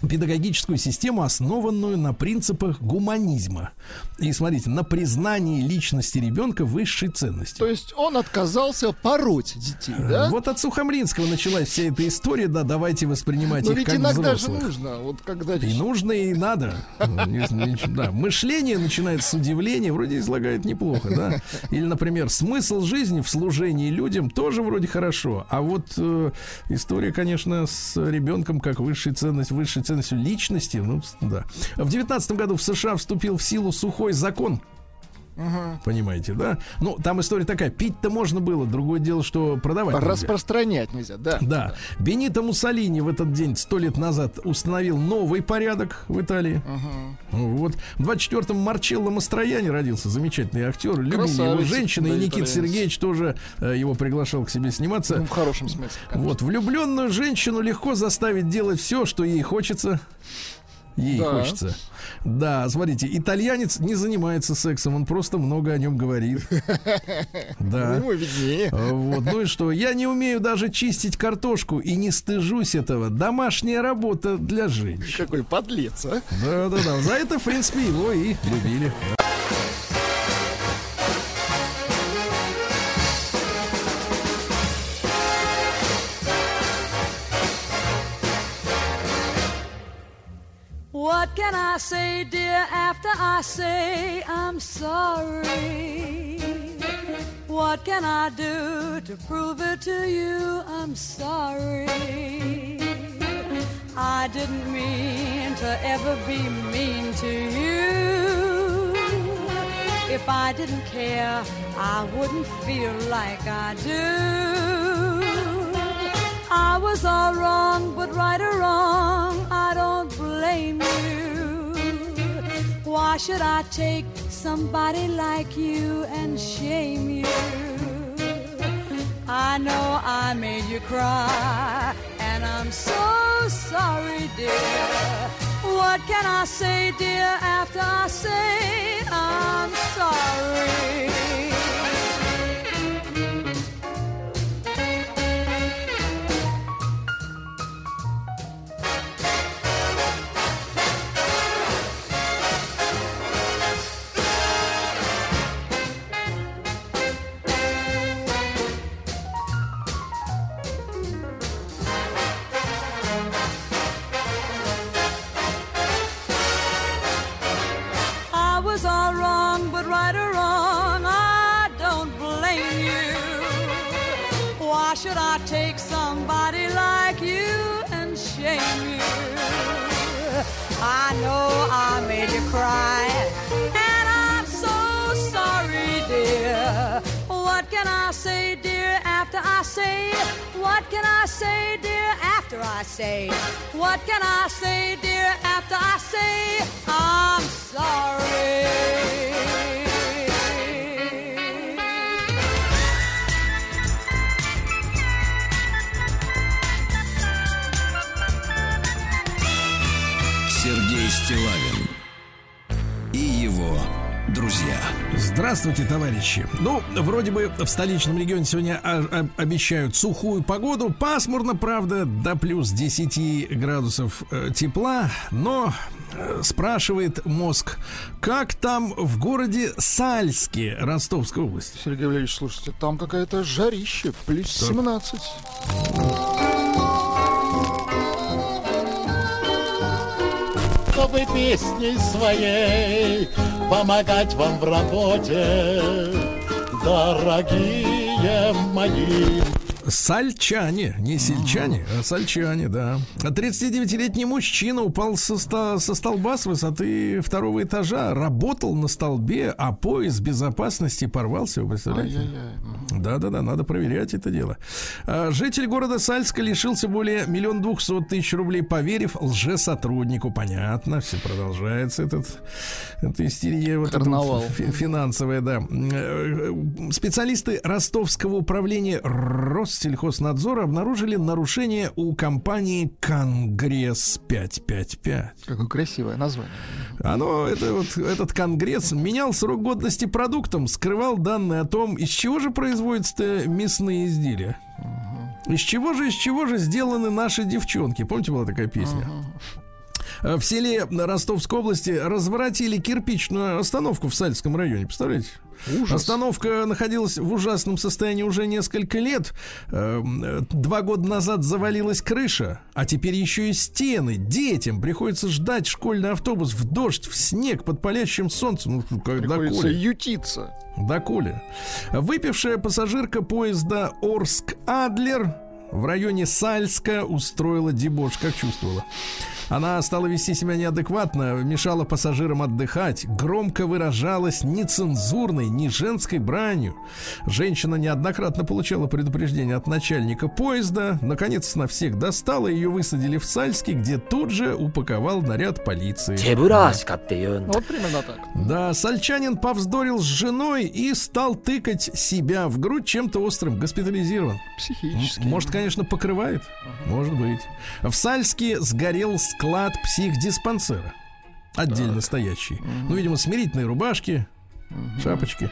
педагогическую систему, основанную на принципах гуманизма. И смотрите, на признании личности ребенка высшей ценности. То есть он отказался пороть детей, да? Вот от Сухомлинского началась вся эта история, да, давайте воспринимать Но их ведь как иногда взрослых. же нужно, вот когда... И нужно, и надо. Не- да. Мышление начинается с удивления, вроде излагает неплохо, да. Или, например, смысл жизни в служении людям тоже вроде хорошо. А вот э, история, конечно, с ребенком как высшей ценность, высшей ценностью личности, ну, да. В девятнадцатом году в США вступил в силу сухой закон. Понимаете, да? Ну, там история такая. Пить-то можно было, другое дело, что продавать нельзя. Распространять нельзя, да. Да. Бенито Муссолини в этот день, сто лет назад, установил новый порядок в Италии. Вот. В 24-м Марчелло Мастрояни родился, замечательный актер. Любили его женщины. да, и Никита итальянец. Сергеевич тоже э, его приглашал к себе сниматься. Ну, в хорошем смысле. конечно. Вот, влюбленную женщину легко заставить делать все, что ей хочется. Ей Да. хочется. Да, смотрите, итальянец не занимается сексом, он просто много о нем говорит. Да. Ему виднее. А, Вот, ну и что? Я не умею даже чистить картошку и не стыжусь этого. Домашняя работа для женщин. Какой подлец, а? Да, да, да. За это, в принципе, его и любили. What can I say, dear, after I say I'm sorry? What can I do to prove it to you? I'm sorry. I didn't mean to ever be mean to you. If I didn't care, I wouldn't feel like I do. I was all wrong, but right or wrong, I don't blame you. Why should I take somebody like you and shame you? I know I made you cry, and I'm so sorry, dear. What can I say, dear, after I say I'm sorry? I take somebody like you and shame you? I know I made you cry, and I'm so sorry, dear. What can I say, dear, after I say? What can I say, dear, after I say? What can I say, dear, after I say Здравствуйте, товарищи. Ну, вроде бы в столичном регионе сегодня обещают сухую погоду. Пасмурно, правда, до плюс 10 градусов э, тепла. Но Э, Спрашивает мозг, как там в городе Сальске Ростовской области? Сергей Валерьевич, слушайте, там какая-то жарище, плюс 17. чтобы песней своей помогать вам в работе, дорогие мои. Сальчане, не сельчане, а сальчане, да. 39-летний мужчина упал со, со столба с высоты второго этажа, работал на столбе, а пояс безопасности порвался, вы представляете? Да-да-да, надо проверять это дело. А, Житель города Сальска лишился более миллион двухсот тысяч рублей, поверив лжесотруднику. Понятно, все продолжается этот, эта истерия. Вот Карнавал. фи- финансовая, да. Э, Специалисты Ростовского управления Россельхознадзора обнаружили нарушение у компании Конгресс 555. Какое красивое название. Оно, это вот, этот конгресс менял срок годности продуктам, скрывал данные о том, из чего же производятся мясные изделия. Из чего же, из чего же сделаны наши девчонки? Помните, была такая песня? Э, В селе Ростовской области разворотили кирпичную остановку в Сальском районе. Представляете? Ужас. Остановка находилась в ужасном состоянии уже несколько лет. Эм, э, Два года назад завалилась крыша, а теперь еще и стены. Детям приходится ждать школьный автобус в дождь, в снег, под палящим солнцем. Ну, как Приходится доколе? ютиться. Доколе. Выпившая пассажирка поезда Орск-Адлер в районе Сальска устроила дебош. Как чувствовала? Она стала вести себя неадекватно, мешала пассажирам отдыхать, громко выражалась нецензурной, не женской бранью. Женщина неоднократно получала предупреждение от начальника поезда. Наконец, на всех достала, ее высадили в Сальске, где тут же упаковал наряд полиции. Вот примерно так. Да, сальчанин повздорил с женой и стал тыкать себя в грудь чем-то острым, госпитализирован. Психически. Может, конечно, покрывает? Может быть. В Сальске сгорел склад психдиспансера. Отдельно стоящий. Ну, видимо, смирительные рубашки, шапочки.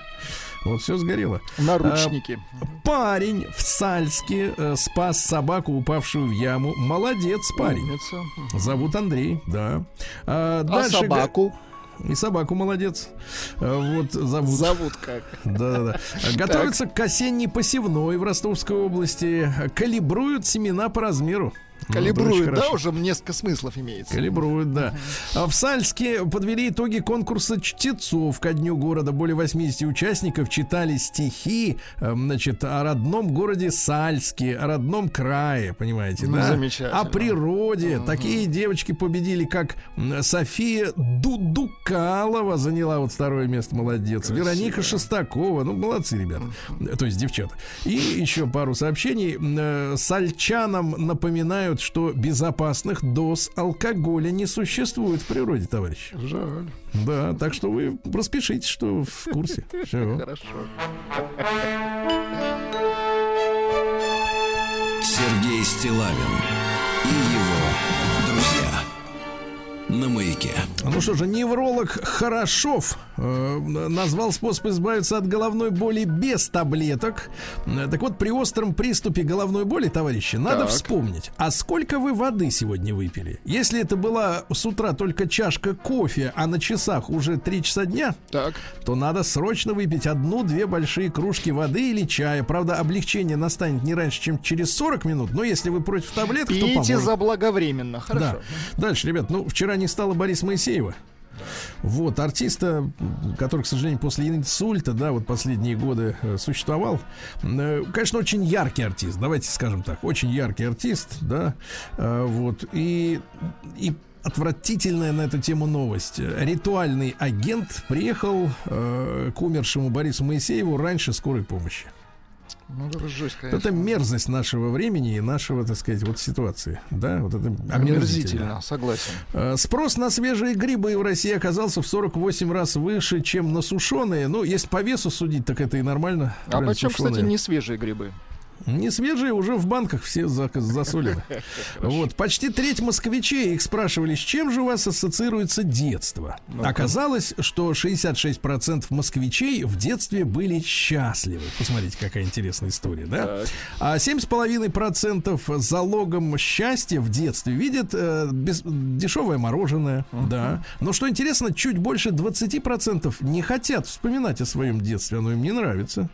Вот все сгорело. Наручники. Парень в Сальске э, спас собаку, упавшую в яму. Молодец, парень. Умница. Зовут Андрей, да. А, А дальше собаку И собаку молодец. А, Вот зовут. зовут как? Да-да-да. Готовятся к осенней посевной в Ростовской области. Калибруют семена по размеру. Ну, Калибрует, да, уже несколько смыслов имеется. Калибруют, да. А в Сальске подвели итоги конкурса чтецов ко дню города. Более 80 участников читали стихи, э, значит, о родном городе Сальске, о родном крае, понимаете, Ну, да? замечательно. О природе. Такие девочки победили, как София Дудукалова заняла вот второе место, молодец. Вероника Шестакова, ну, молодцы, ребята. То есть девчата. И еще пару сообщений. Э, Сальчанам напоминают, что безопасных доз алкоголя не существует в природе, товарищи. Жаль. Да, так что вы распишите, что в курсе. Все. Хорошо. Сергей Стилавин На маяке. Ну что же, невролог Хорошов э, назвал способ избавиться от головной боли без таблеток. Так вот, при остром приступе головной боли, товарищи, надо Так. вспомнить, а сколько вы воды сегодня выпили? Если это была с утра только чашка кофе, а на часах уже 3 часа дня, Так. то надо срочно выпить одну-две большие кружки воды или чая. Правда, облегчение настанет не раньше, чем через 40 минут, но если вы против таблеток, то Пейте поможет. заблаговременно. Хорошо. Да. Дальше, ребят, ну, вчера не стало Бориса Моисеева. Вот, артиста, который, к сожалению, после инсульта, да, вот последние годы э, существовал. Э, Конечно, очень яркий артист, давайте скажем так, очень яркий артист, да, Э, вот, и, и отвратительная на эту тему новость. Ритуальный агент приехал к умершему Борису Моисееву раньше скорой помощи. Ну, это жесть, конечно. Это мерзость нашего времени и нашего, так сказать, вот ситуации. Да, вот это омерзительно. Согласен. Э, Спрос на свежие грибы в России оказался в 48 раз выше, чем на сушеные. Ну, если по весу судить, так это и нормально. А Правильно, почем, кстати, не свежие грибы? Не свежие, уже в банках все за- засолены. Вот, почти треть москвичей их спрашивали, с чем же у вас ассоциируется детство. Оказалось, что 66% москвичей в детстве были счастливы. Посмотрите, какая интересная история, да? А 7,5% залогом счастья в детстве видят э, без- дешевое мороженое, да. Но что интересно, чуть больше 20% не хотят вспоминать о своем детстве, оно им не нравится.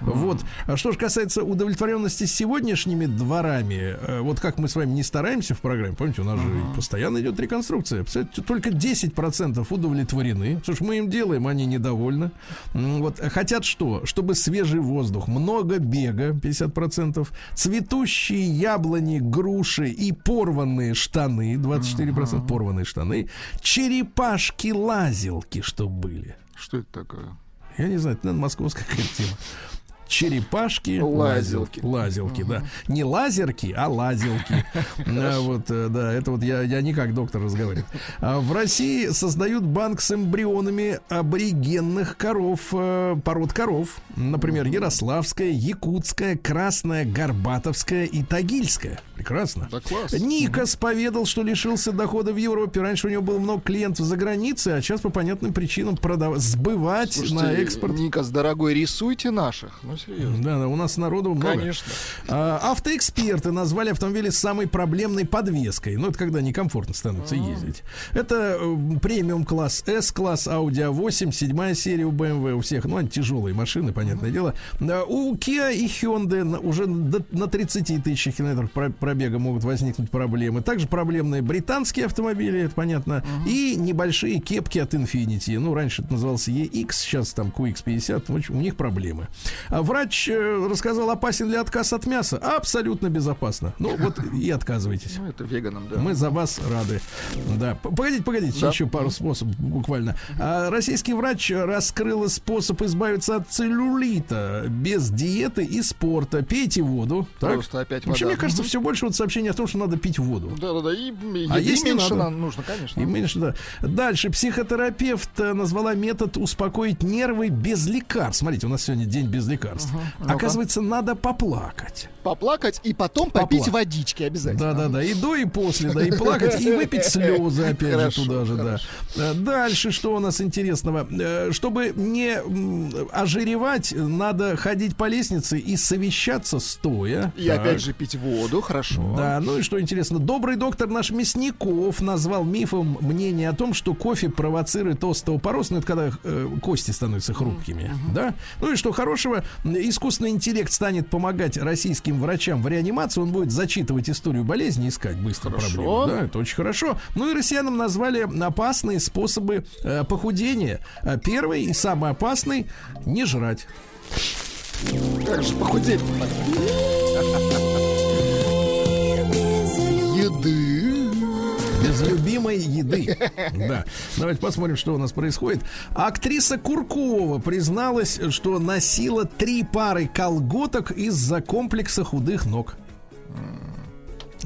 Вот. А что же касается удовлетворенности сегодняшними дворами, э, вот как мы с вами не стараемся в программе, помните, у нас же постоянно идет реконструкция. Только 10% удовлетворены. Что ж мы им делаем, они недовольны. Вот. Хотят что? Чтобы свежий воздух, много бега, 50%, цветущие яблони, груши и порванные штаны, 24% порванные штаны, черепашки-лазилки, что были. Что это такое? Я не знаю, это, наверное, московская тема. Черепашки, Лазилки. лазилки, да. Не лазерки, а лазилки. А, Вот, э, да, это вот я, я не как доктор разговариваю. А В России создают банк с эмбрионами аборигенных коров, э, пород коров. Например, Ярославская, Якутская, Красная, Горбатовская и Тагильская. Прекрасно. Да класс. Никас поведал, что лишился дохода в Европе. Раньше у него было много клиентов за границей, а сейчас по понятным причинам продавать, сбывать Слушайте, на экспорт. Никас, дорогой, рисуйте наших. Ну, серьезно. Да, да, у нас народу много. Конечно. А, автоэксперты назвали автомобили самой проблемной подвеской. Ну, это когда некомфортно становится ездить. Это э, премиум-класс S-класс, Audi A8, седьмая серия у BMW, у всех. Ну, они тяжелые машины, понятное дело. У Kia и Hyundai уже на 30 тысячах километров про- пробега могут возникнуть проблемы. Также проблемные британские автомобили, это понятно. И небольшие кепки от Infiniti. Ну, раньше это назывался EX, сейчас там QX50. В общем, у них проблемы. А врач э, рассказал, опасен ли отказ от мяса. Абсолютно безопасно. Ну, вот и отказывайтесь. Ну, это веганам, да. Мы за вас рады. Да. Погодите, погодите, Да. еще пару способов буквально. А, российский врач раскрыл способ избавиться от целлюлита без диеты и спорта. Пейте воду. Так? Просто опять Вообще, вода. мне кажется, все больше вот сообщений о том, что надо пить воду. Да-да-да, и, и А еды если меньше надо? нужно, конечно. И меньше, да. Дальше. Психотерапевт э, назвала метод успокоить нервы без лекарств. Смотрите, у нас сегодня день без лекарств. Ну-ка. Оказывается, надо поплакать. Поплакать и потом попить Попла- водички обязательно. Да, да, да. И до, и после, да, и плакать, и выпить слезы, опять Хорошо, же, туда же, да. Э, Дальше, что у нас интересного? Э, Чтобы не ожиревать, надо ходить по лестнице и совещаться стоя. И Так. опять же пить воду, хорошо. Да, ну и что интересно, добрый доктор наш Мясников назвал мифом мнение о том, что кофе провоцирует остеопороз, ну это когда э, кости становятся хрупкими, да? Ну и что хорошего, искусственный интеллект станет помогать российским врачам в реанимации, он будет зачитывать историю болезни, искать быстро Хорошо. проблему, да, это очень хорошо. Ну и россиянам назвали опасные способы э, похудения. Э, Первый и самый опасный – не жрать. Как же похудеть Еды. Без любимой еды. Да. Давайте посмотрим, что у нас происходит. Актриса Куркова призналась, что носила три пары колготок из-за комплекса худых ног.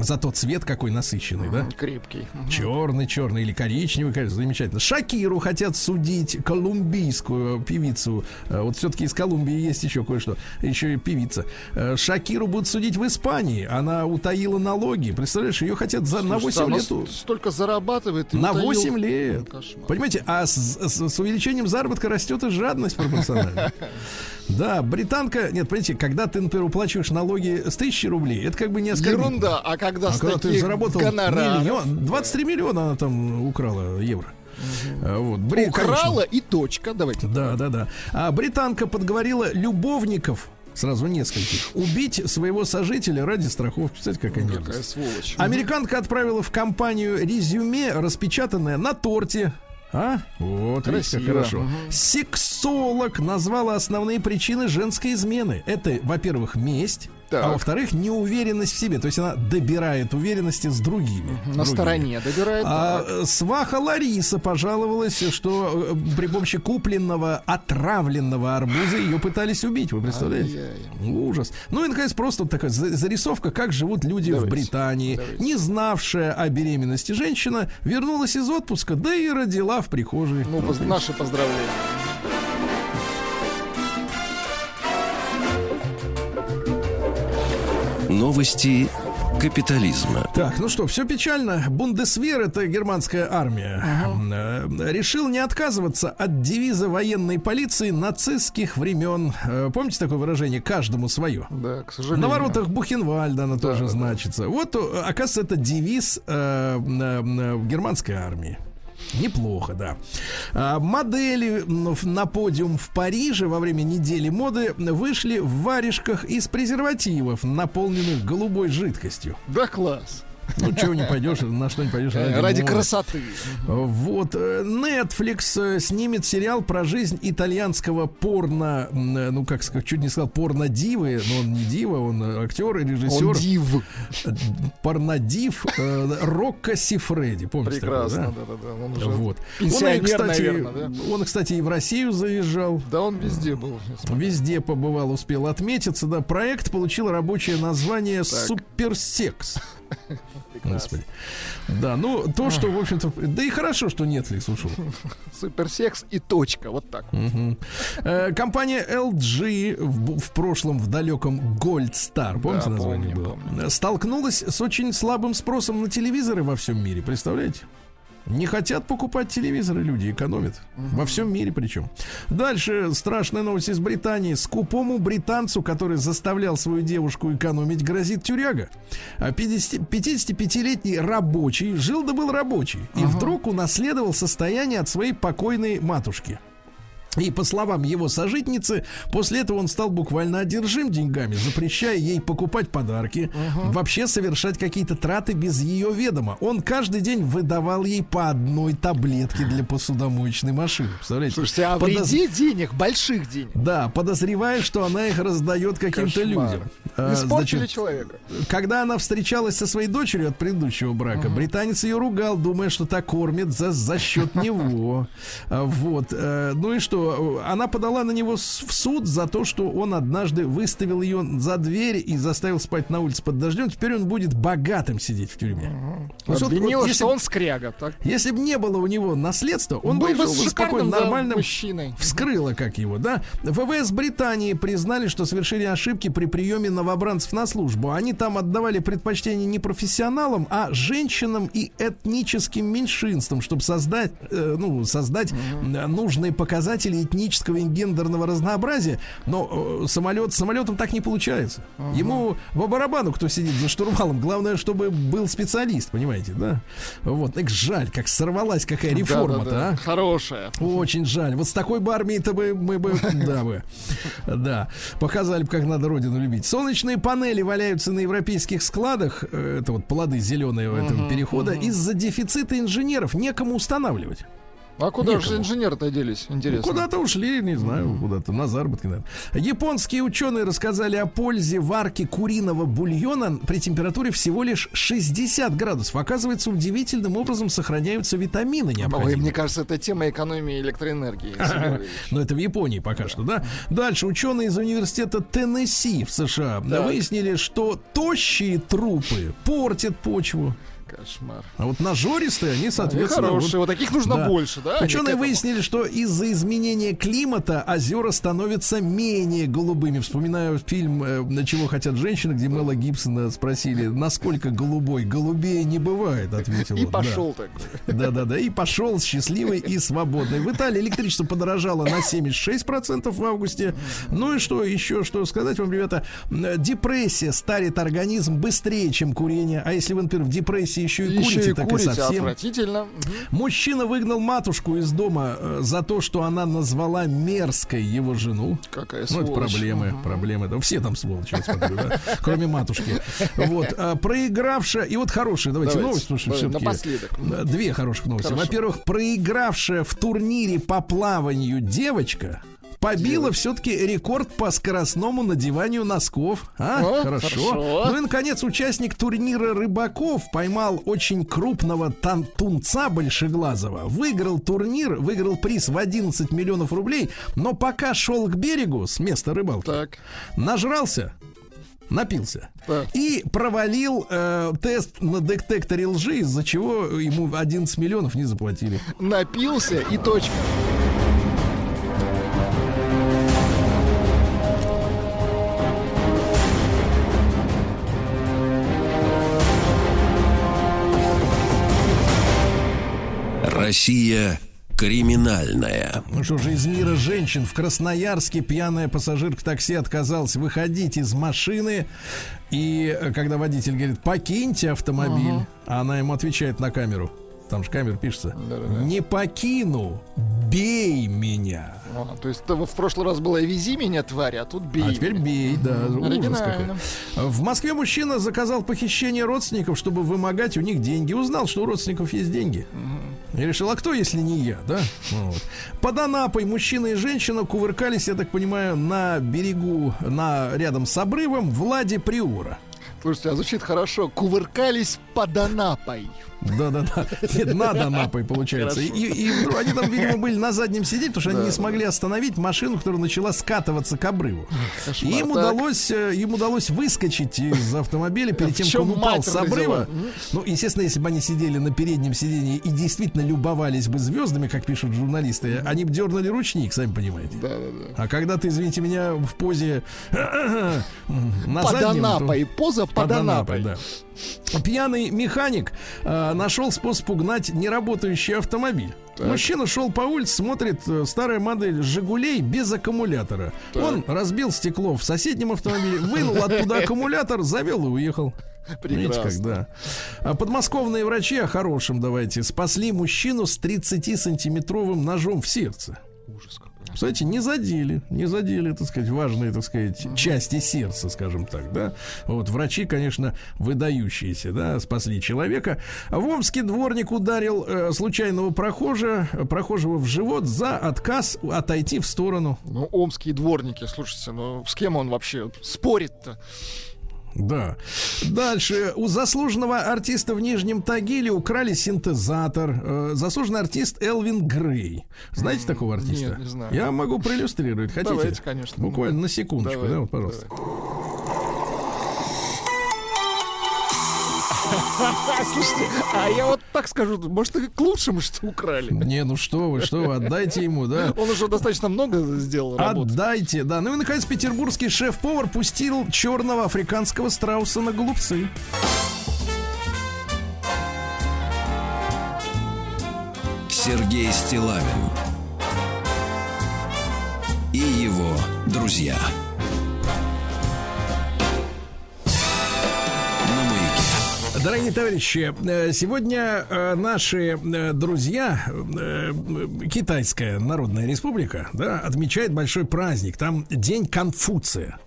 Зато цвет какой насыщенный, да? Крепкий. Черный, черный или коричневый, конечно, замечательно. Шакиру хотят судить колумбийскую певицу. Э, Вот все-таки из Колумбии есть еще кое-что. Еще и певица. Э, Шакиру будут судить в Испании. Она утаила налоги. Представляешь, ее хотят за, на 8 Слушай, она лет. столько зарабатывает. На утаил. 8 лет. Кошмар. Понимаете, а с, с- с увеличением заработка растет и жадность пропорционально. Да, британка... Нет, понимаете, когда ты, например, уплачиваешь налоги с тысячи рублей, это как бы не оскорбительно. Ерунда. А когда А когда ты заработал гонораров миллион, 23 миллиона она там украла евро. А, Вот. Бри- украла конечно. и точка. Давайте. Да, да, да. А британка подговорила любовников сразу нескольких убить своего сожителя ради страховки. Представляете, какая Какая мерзость. сволочь. Американка отправила в компанию резюме, распечатанное на торте. А? Вот, видите, Красиво. хорошо. Мгм. Сексолог назвала основные причины женской измены. Это, во-первых, месть, Так. а во-вторых, неуверенность в себе. То есть она добирает уверенности с другими. На другими. стороне добирает. А так. э, сваха Лариса пожаловалась, что э, при помощи купленного отравленного арбуза ее пытались убить. Вы представляете? Ай-яй. Ужас. Ну и, наконец, просто вот такая за- зарисовка, как живут люди в Давайте, Британии. давайте. Не знавшая о беременности женщина вернулась из отпуска, да и родила в прихожей. Ну, поз- наши поздравления. Новости капитализма. Так, ну что, все печально. Бундесвер, это германская армия, э, решил не отказываться от девиза военной полиции нацистских времен. Э, Помните такое выражение «каждому свое»? Да, к сожалению. На воротах Бухенвальда она тоже да, да. значится. Вот, э, оказывается, это девиз э, э, германской армии. Неплохо, да. А, Модели на подиум в Париже во время недели моды вышли в варежках из презервативов, наполненных голубой жидкостью. Да, класс. Ну, чего не пойдешь, на что не пойдешь Ради моды. красоты. Вот, э, Netflix э, снимет сериал про жизнь итальянского порно, э, ну, как сказать, чуть не сказал порно-дивы, но он не дива, он актер и Он режиссер. див. Э, Порнодив Рокко Сифреди, помните Прекрасно, да? да-да-да. Он уже Вот. он, кстати, наверное, да? он, кстати, и в Россию заезжал. Да, он везде был. Везде побывал, успел отметиться. Да, проект получил рабочее название «Суперсекс». Господи. Да, ну, то, что, в общем-то... Да и хорошо, что Netflix ушел. Суперсекс и точка. Вот так. Э, Компания LG в, прошлом, в далеком Gold Star, помните Да, название помню, было? помню. Столкнулась с очень слабым спросом на телевизоры во всем мире, представляете? Не хотят покупать телевизоры люди, экономят. Во всем мире причем. Дальше страшная новость из Британии. Скупому британцу, который заставлял свою девушку экономить, грозит тюряга. А 50 55-летний рабочий, жил да был рабочий, и вдруг унаследовал состояние от своей покойной матушки. И по словам его сожительницы, после этого он стал буквально одержим деньгами, запрещая ей покупать подарки, вообще совершать какие-то траты без ее ведома. Он каждый день выдавал ей по одной таблетке для посудомоечной машины. Представляете? Слушайте, а Подоз- денег, больших денег. Да, подозревая, что она их раздает каким-то людям. А, Испортили значит, человека. когда она встречалась со своей дочерью от предыдущего брака, британец ее ругал, думая, что та кормит за, за счет него. А, Вот. э, Ну и что? Она подала на него в суд за то, что он однажды выставил ее за дверь и заставил спать на улице под дождем. Теперь он будет богатым сидеть в тюрьме. Есть вот- Обвинила, вот если, что он скряга. Так. если бы не было у него наследства, он был бы спокойно, нормальным мужчиной. вскрыло, как его, да? ВВС Британии признали, что совершили ошибки при приеме новобранцев на службу. Они там отдавали предпочтение не профессионалам, а женщинам и этническим меньшинствам, чтобы создать, э, ну, создать э, нужные показатели этнического и гендерного разнообразия. Но э, самолет, самолетом так не получается. Ему по барабану, кто сидит за штурвалом. Главное, чтобы был специалист, понимаете, да? Вот, так жаль, как сорвалась какая реформа-то, Да-да-да. а? Хорошая. Очень жаль. Вот с такой бы армией-то бы мы бы, да, бы, да, показали бы, как надо родину любить. Солнечные панели валяются на европейских складах, э, это вот плоды зеленые этого перехода, из-за дефицита инженеров некому устанавливать. А куда Некому. же инженеры-то делись? Ну, Интересно. Куда-то ушли, не знаю, куда-то на заработки, наверное. Японские ученые рассказали о пользе варки куриного бульона при температуре всего лишь 60 градусов. Оказывается, удивительным образом сохраняются витамины Ой, необходимые. мне кажется, это тема экономии электроэнергии. Но это в Японии пока что, да? Дальше ученые из университета Теннесси в США выяснили, что тощие трупы портят почву. Кошмар. А вот нажористые, они, Они соответственно... вот- хорошие, вот таких нужно Да. больше, да? Ученые выяснили, что из-за изменения климата озера становятся менее голубыми. Вспоминаю фильм э, «На чего хотят женщины», где Мэла Гибсона спросили, насколько голубой. Голубее не бывает, ответил И он. да. пошел так. Да-да-да, и пошел счастливый и свободный. В Италии электричество подорожало на 76% в августе. Ну и что еще, что сказать вам, ребята? Депрессия старит организм быстрее, чем курение. А если вы, например, в депрессии еще и курите, Еще и так и курите, совсем... отвратительно. Мужчина выгнал матушку из дома э, за то, что она назвала мерзкой его жену. Какая Ну, это сволочь. проблемы, проблемы. Да, все там сволочи, я смотрю, да? кроме матушки. Вот, а, проигравшая, и вот хорошая, давайте, Давайте, новость, потому что все-таки... напоследок. Две хороших новости. Во-первых, проигравшая в турнире по плаванию девочка побила все-таки рекорд по скоростному надеванию носков. А, О, хорошо. хорошо. Ну и, наконец, участник турнира рыбаков поймал очень крупного тунца большеглазого. Выиграл турнир, выиграл приз в 11 миллионов рублей, но пока шел к берегу с места рыбалки, Так. нажрался, напился Так. и провалил э, тест на детекторе лжи, из-за чего ему 11 миллионов не заплатили. Напился и точка. Россия криминальная. Ну что же, из мира женщин в Красноярске пьяная пассажирка такси отказалась выходить из машины. И э, когда водитель говорит, покиньте автомобиль, а она ему отвечает на камеру. Там же камера пишется. Да-да-да. Не покину, бей меня. А, то есть в прошлый раз было «Вези меня, тварь», а тут «Бей». А теперь бей, да. ужас какой. В Москве мужчина заказал похищение родственников, чтобы вымогать у них деньги. Узнал, что у родственников есть деньги. И решил, а кто, если не я, да? Вот. Под Анапой мужчина и женщина кувыркались, я так понимаю, на берегу, на, рядом с обрывом Влади Приора. Слушайте, а звучит хорошо. Кувыркались под Анапой. Да-да-да. Нет, над Анапой, получается. И, и вдруг они там, видимо, были на заднем сиденье, потому что они не смогли остановить машину, которая начала скатываться к обрыву. И им удалось, э, им удалось выскочить из автомобиля перед тем, как он упал с обрыва. Ну, естественно, если бы они сидели на переднем сиденье и действительно любовались бы звездами, как пишут журналисты, они бы дернули ручник, сами понимаете. Да-да-да. А когда ты, извините меня, в позе на Под заднем, то- Анапой. Поза под под Анапой, Анапой. да. Пьяный механик э, нашел способ угнать неработающий автомобиль. Мужчина шел по улице, смотрит э, старая модель Жигулей без аккумулятора. Он разбил стекло в соседнем автомобиле, вынул оттуда аккумулятор, завел и уехал. Видите, как, Прекрасно. да. А подмосковные врачи о хорошем давайте спасли мужчину с 30-сантиметровым ножом в сердце. Ужас. Кстати, не задели, не задели, так сказать, важные, так сказать, части сердца, скажем так, да. Вот врачи, конечно, выдающиеся, да, спасли человека. В Омске дворник ударил э, случайного прохожего, прохожего в живот за отказ отойти в сторону. Ну, омские дворники, слушайте, ну с кем он вообще спорит-то? Да. Дальше. У заслуженного артиста в Нижнем Тагиле украли синтезатор. Э, заслуженный артист Элвин Грей. Знаете такого артиста? нет, не знаю. Я могу проиллюстрировать. Хотите? Давайте, конечно. Буквально на секундочку, Давай, да, вот, пожалуйста. А, слушайте, а я вот так скажу, может, и к лучшему, что украли. Не, ну что вы, что вы, отдайте ему, да. Он уже достаточно много сделал работы. Отдайте, да. Ну и, наконец, петербургский шеф-повар пустил черного африканского страуса на голубцы. Сергей Стилавин и его друзья. Дорогие товарищи, э, сегодня э, наши э, друзья, Китайская Народная Республика, да, отмечает большой праздник. Там День Конфуция.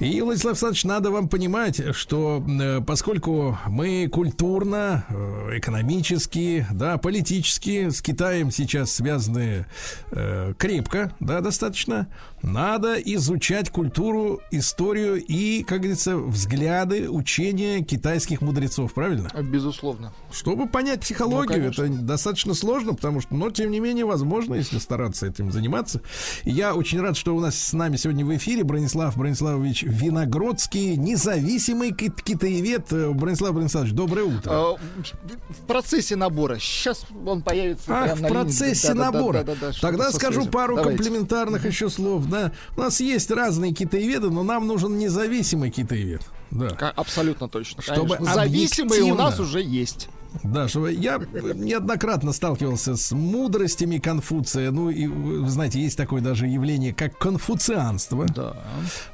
И, Владислав Александрович, надо вам понимать, что э, поскольку мы культурно, э, экономически, да, политически с Китаем сейчас связаны э, крепко, да, достаточно, надо изучать культуру, историю и, как говорится, взгляды, учения китайских мудрецов, правильно? Безусловно. Чтобы понять психологию, Ну, конечно. это достаточно сложно, потому что, но тем не менее, возможно, если стараться этим заниматься. И Я очень рад, что у нас с нами сегодня в эфире Бронислав Брониславович Виногродский, независимый кит- китаевед. Э, Бронислав Брониславович, доброе утро. А, В процессе набора. Сейчас он появится. Ах, в линии. процессе Да-да-да, набора. да-да-да, что-то Тогда со скажу связью. пару Давайте. комплементарных еще слов. Да. У нас есть разные китаеведы, но нам нужен независимый китаевед. Да. Абсолютно точно. Чтобы. Зависимые у нас уже есть. Да, что я неоднократно сталкивался с мудростями Конфуция. Ну, и вы знаете, есть такое даже явление, как конфуцианство. Да.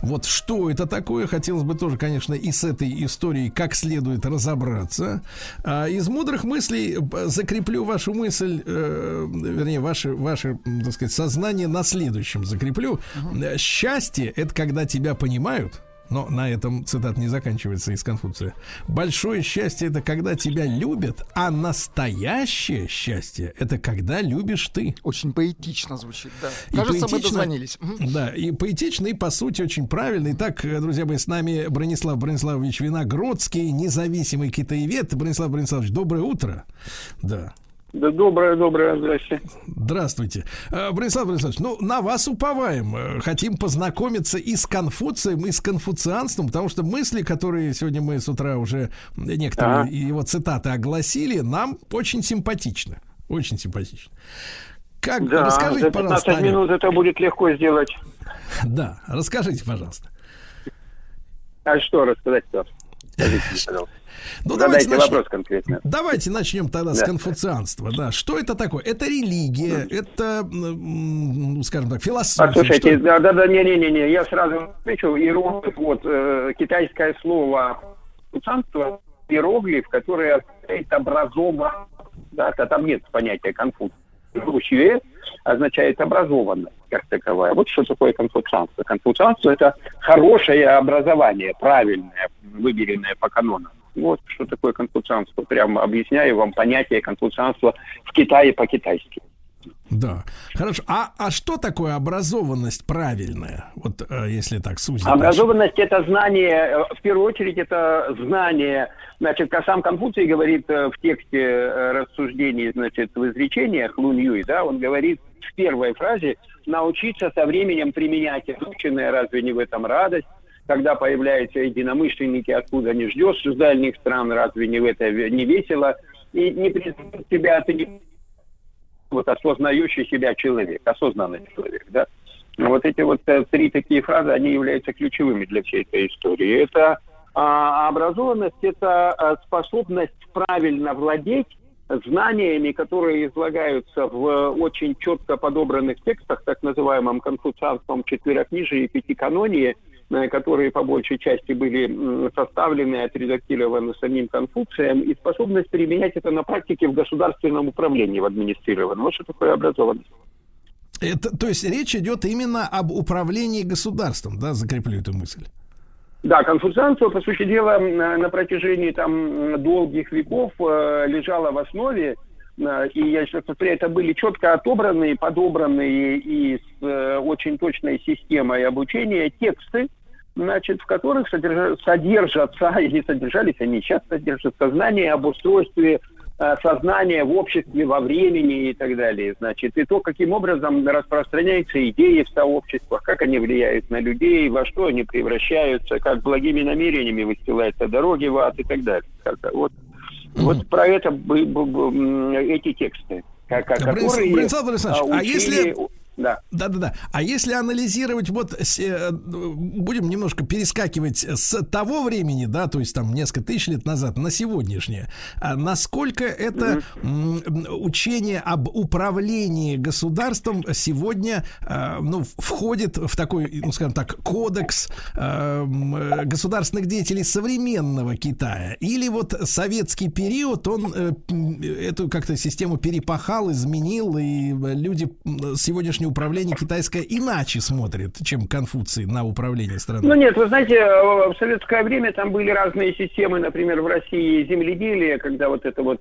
Вот что это такое, хотелось бы тоже, конечно, и с этой историей как следует разобраться. А из мудрых мыслей э, закреплю вашу мысль, э, вернее, ваше, ваше, так сказать, сознание на следующем закреплю. Э, Счастье — это когда тебя понимают, но на этом цитат не заканчивается из Конфуция. Большое счастье это когда тебя любят, а настоящее счастье это когда любишь ты. Очень поэтично звучит, да. И Кажется, мы поэтично- дозвонились. Мгм. Да, и поэтично, и по сути очень правильно. Итак, друзья мои, с нами Бронислав Брониславович Виногродский, независимый китаевед. Бронислав Брониславович, доброе утро. Да. Да доброе, доброе, здрасте. Здравствуйте. Э, Бронислав Брониславович, ну, на вас уповаем. Э, Хотим познакомиться и с Конфуцием, и с конфуцианством, потому что мысли, которые сегодня мы с утра уже некоторые Ага. его цитаты огласили, нам очень симпатичны. Очень симпатично. Как, Да, расскажите, за пожалуйста, 15 Аня. минут это будет легко сделать. Да, расскажите, пожалуйста. А что рассказать-то? Скажите, пожалуйста. Ну, Задайте начнем- вопрос конкретно. Давайте начнем тогда с Да. конфуцианства. Да, что это такое? Это религия, это, ну, скажем так, философия. Послушайте, что- да, да, да, не, не, не, не, я сразу отвечу. Иероглиф, вот э, китайское слово конфуцианство, иероглиф, который означает образованность. Да, та- там нет понятия конфуция. Русье означает образованность как таковая. Вот что такое конфуцианство. Конфуцианство – это хорошее образование, правильное, выберенное по канонам. Вот что такое конфуцианство. Прямо объясняю вам понятие конфуцианства в Китае по-китайски. Да, хорошо. А, а что такое образованность правильная? Вот э, если так сузить. дальше. Образованность – это знание, э, в первую очередь, это знание, значит, сам Конфуций говорит э, в тексте рассуждений, значит, в изречениях Лун Юй, да, он говорит в первой фразе «научиться со временем применять изученное, разве не в этом радость?» Когда появляются единомышленники, откуда не ждешь, из дальних стран, разве не в это не весело? И не признают тебя, ты не вот осознающий себя человек, осознанный человек, да. Вот эти вот э, три такие фразы, они являются ключевыми для всей этой истории. Это а, образованность, это а, способность правильно владеть знаниями, которые излагаются в э, очень четко подобранных текстах, так называемом конфуцианском четверокнижии и пятиканонии, э, которые по большей части были составлены отредактированы самим Конфуцием, и способность применять это на практике в государственном управлении, в администрированном. Вот что такое образованность. Это, то есть речь идет именно об управлении государством, да, закреплю эту мысль. Да, конфуцианство, по сути дела, на, на протяжении там долгих веков э, лежало в основе, э, и я сейчас повторяю, это были четко отобранные, подобранные и с э, очень точной системой обучения тексты, значит, в которых содержа- содержатся, или содержались, они сейчас содержатся, знания об устройстве э, сознания в обществе, во времени и так далее. Значит, и то, каким образом распространяются идеи в сообществах, как они влияют на людей, во что они превращаются, как благими намерениями выстилаются дороги в ад и так далее. Вот, вот про это эти тексты, Да, Борис- которые Борислав Борисович, а, а если- Да. Да-да-да. А если анализировать, вот э, будем немножко перескакивать с того времени, да, то есть там несколько тысяч лет назад, на сегодняшнее, а насколько это м, учение об управлении государством сегодня, э, ну, входит в такой, ну, скажем так, кодекс э, государственных деятелей современного Китая? Или вот советский период, он эту как-то систему перепахал, изменил, и люди м, сегодняшнее управление китайское иначе смотрят, чем Конфуций на управление страной? Ну нет, вы знаете, в советское время там были разные системы, например, в России земледелие, когда вот это вот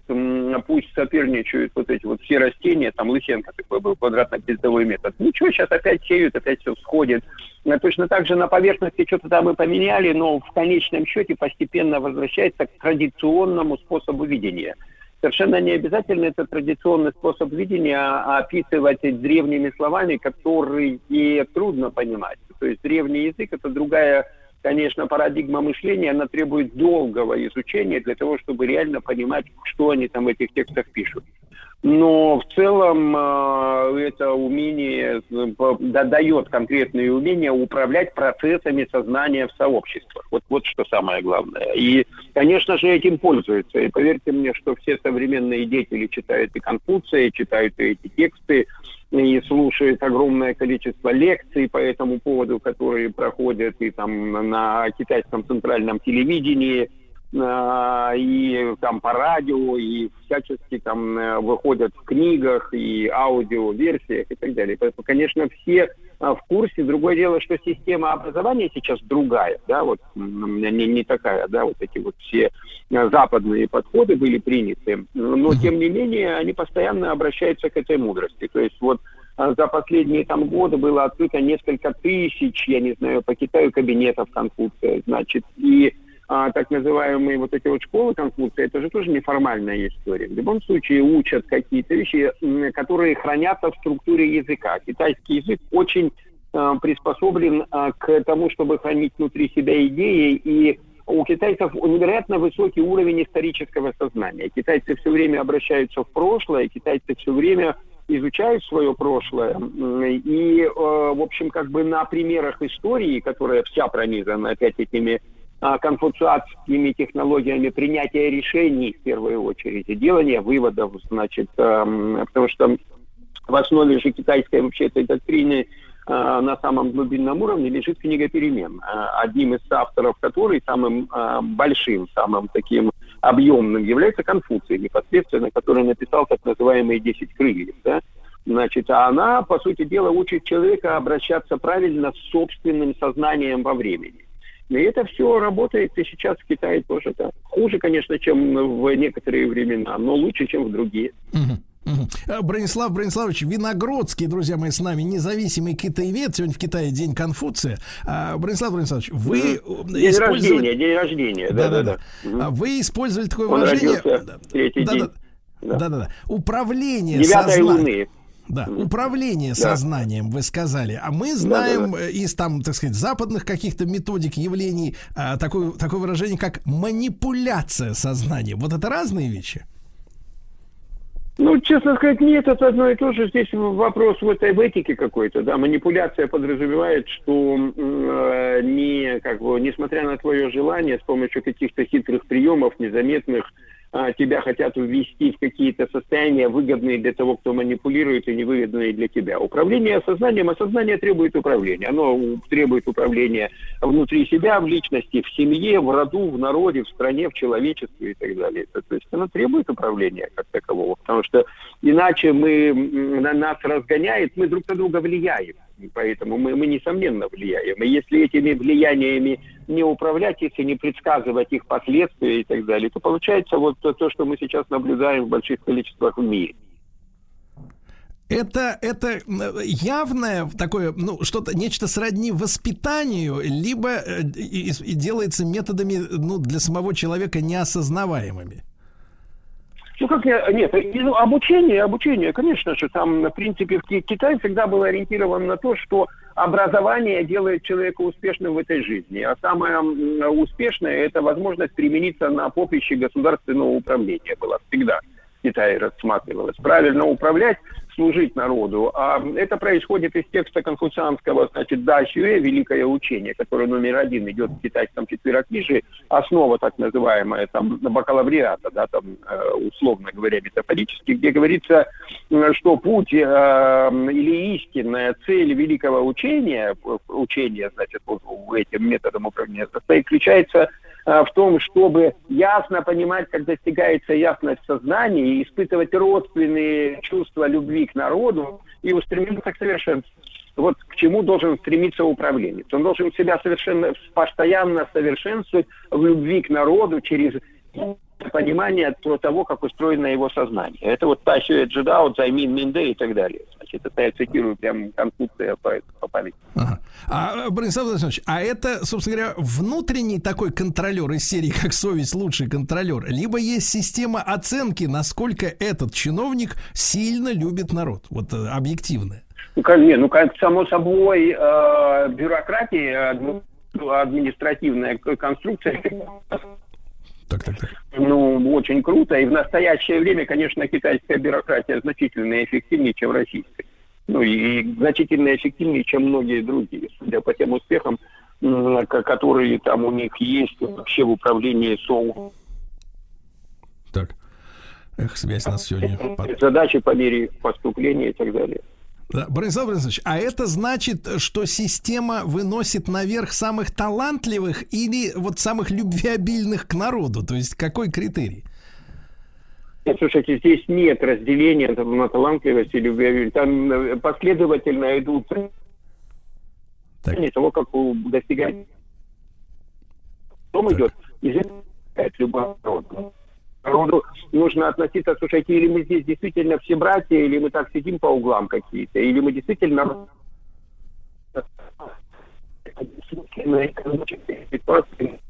пусть соперничают вот эти вот все растения, там Лысенко такой был квадратно-пиздовой метод. Ничего, сейчас опять сеют, опять все всходит. Э, Точно так же на поверхности что-то там и поменяли, но в конечном счете постепенно возвращается к традиционному способу видения. Совершенно не обязательно этот традиционный способ видения а- описывать древними словами, которые трудно понимать. То есть древний язык – это другая, конечно, парадигма мышления, она требует долгого изучения для того, чтобы реально понимать, что они там в этих текстах пишут. Но в целом э, это умение дает конкретные умения управлять процессами сознания в сообществах. Вот, вот что самое главное. И, конечно же, этим пользуются. И поверьте мне, что все современные деятели читают и Конфуция, читают и эти тексты, и слушают огромное количество лекций по этому поводу, которые проходят и там на китайском центральном телевидении, а, и там по радио, и всячески там э, выходят в книгах и аудиоверсиях и так далее. Поэтому, конечно, все а, в курсе. Другое дело, что система образования сейчас другая, да, вот не, не такая, да, вот эти вот все э, западные подходы были приняты, но тем не менее они постоянно обращаются к этой мудрости. То есть вот за последние там годы было открыто несколько тысяч, я не знаю, по Китаю кабинетов Конфуция, значит, и а, так называемые вот эти вот школы Конфуция, это же тоже неформальная история. В любом случае учат какие-то вещи, которые хранятся в структуре языка. Китайский язык очень а, приспособлен а, к тому, чтобы хранить внутри себя идеи, и у китайцев невероятно высокий уровень исторического сознания. Китайцы все время обращаются в прошлое, китайцы все время изучают свое прошлое. И, э, в общем, как бы на примерах истории, которая вся пронизана опять этими конфуциатскими технологиями принятия решений в первую очередь, и делания выводов, значит, эм, потому что в основе же китайской вообще этой доктрины э, на самом глубинном уровне лежит книга перемен, э, одним из авторов которой, самым э, большим, самым таким объемным является Конфуций, непосредственно, который написал так называемые «Десять крыльев». Да? Значит, а она, по сути дела, учит человека обращаться правильно с собственным сознанием во времени. И это все работает и сейчас в Китае тоже. Да. Хуже, конечно, чем в некоторые времена, но лучше, чем в другие. А, Бронислав Брониславович Виногродский, друзья мои, с нами независимый китаевед. Сегодня в Китае День Конфуция. А, Бронислав Брониславович, вы э, День использовали- рождения, день рождения. Да-да-да. Мгм. А Вы использовали такое Он выражение. родился в третий Да-да. день. Да. Да-да-да. Управление Девятой луны. Да, управление Да. сознанием, вы сказали. А мы знаем э, из там, так сказать, западных каких-то методик, явлений а, такое, такое выражение, как манипуляция сознанием. Вот это разные вещи. Ну, честно сказать, нет, это одно и то же. Здесь вопрос в этой в этике какой-то, да. Манипуляция подразумевает, что э, не, как бы, несмотря на твое желание, с помощью каких-то хитрых приемов, незаметных, тебя хотят ввести в какие-то состояния, выгодные для того, кто манипулирует, и невыгодные для тебя. Управление сознанием, а сознание требует управления. Оно требует управления внутри себя, в личности, в семье, в роду, в народе, в стране, в человечестве и так далее. То есть оно требует управления как такового, потому что иначе мы, на нас разгоняет, мы друг на друга влияем. Поэтому мы, мы, несомненно, влияем. И если этими влияниями не управлять, если не предсказывать их последствия и так далее, то получается вот то, то, что мы сейчас наблюдаем в больших количествах в мире. Это, это явное такое, ну, что-то, нечто сродни воспитанию, либо э, и, и делается методами, ну, для самого человека неосознаваемыми. Ну как я, нет, ну, обучение, обучение, конечно же, там, в принципе, в Ки- Китай всегда был ориентирован на то, что образование делает человека успешным в этой жизни, а самое успешное – это возможность примениться на поприще государственного управления была всегда. в Китае рассматривалось. Правильно управлять, служить народу. А это происходит из текста конфуцианского, значит, Да Сюэ, великое учение, которое номер один идет в китайском четверокнижии, основа так называемая там бакалавриата, да, там э, условно говоря, метафорически, где говорится, э, что путь э, или истинная цель великого учения, э, учения, значит, вот этим методом управления, состоит, заключается э, в том, чтобы ясно понимать, как достигается ясность сознания и испытывать родственные чувства любви к народу и устремиться к совершенству. Вот к чему должен стремиться управленец. Он должен себя совершенно постоянно совершенствовать в любви к народу через понимание про того, как устроено его сознание. Это вот Тасю Джедао, Займин Минде и так далее. Значит, это я цитирую прям Конфуция по, по памяти. Ага. А, Бронислав Владимирович, а это, собственно говоря, внутренний такой контролер из серии «Как совесть лучший контролер», либо есть система оценки, насколько этот чиновник сильно любит народ, вот э, объективная. Ну, как, не, ну, как само собой, э, бюрократия, адми- административная конструкция, Так, так, так. ну, очень круто. И в настоящее время, конечно, китайская бюрократия значительно эффективнее, чем российская. Ну, и значительно эффективнее, чем многие другие, судя по тем успехам, которые там у них есть вообще в управлении СОУ. Так. Эх, связь нас сегодня. под- Задачи по мере поступления и так далее. Бронислав Борисович, а это значит, что система выносит наверх самых талантливых или вот самых любвеобильных к народу? То есть какой критерий? Нет, Слушайте, здесь нет разделения на талантливость и любвеобильность. Там э, последовательно идут Так. того, как у- достигать. Потом идет изучать любого народа. Народу нужно относиться, слушайте, или мы здесь действительно все братья, или мы так сидим по углам какие-то, или мы действительно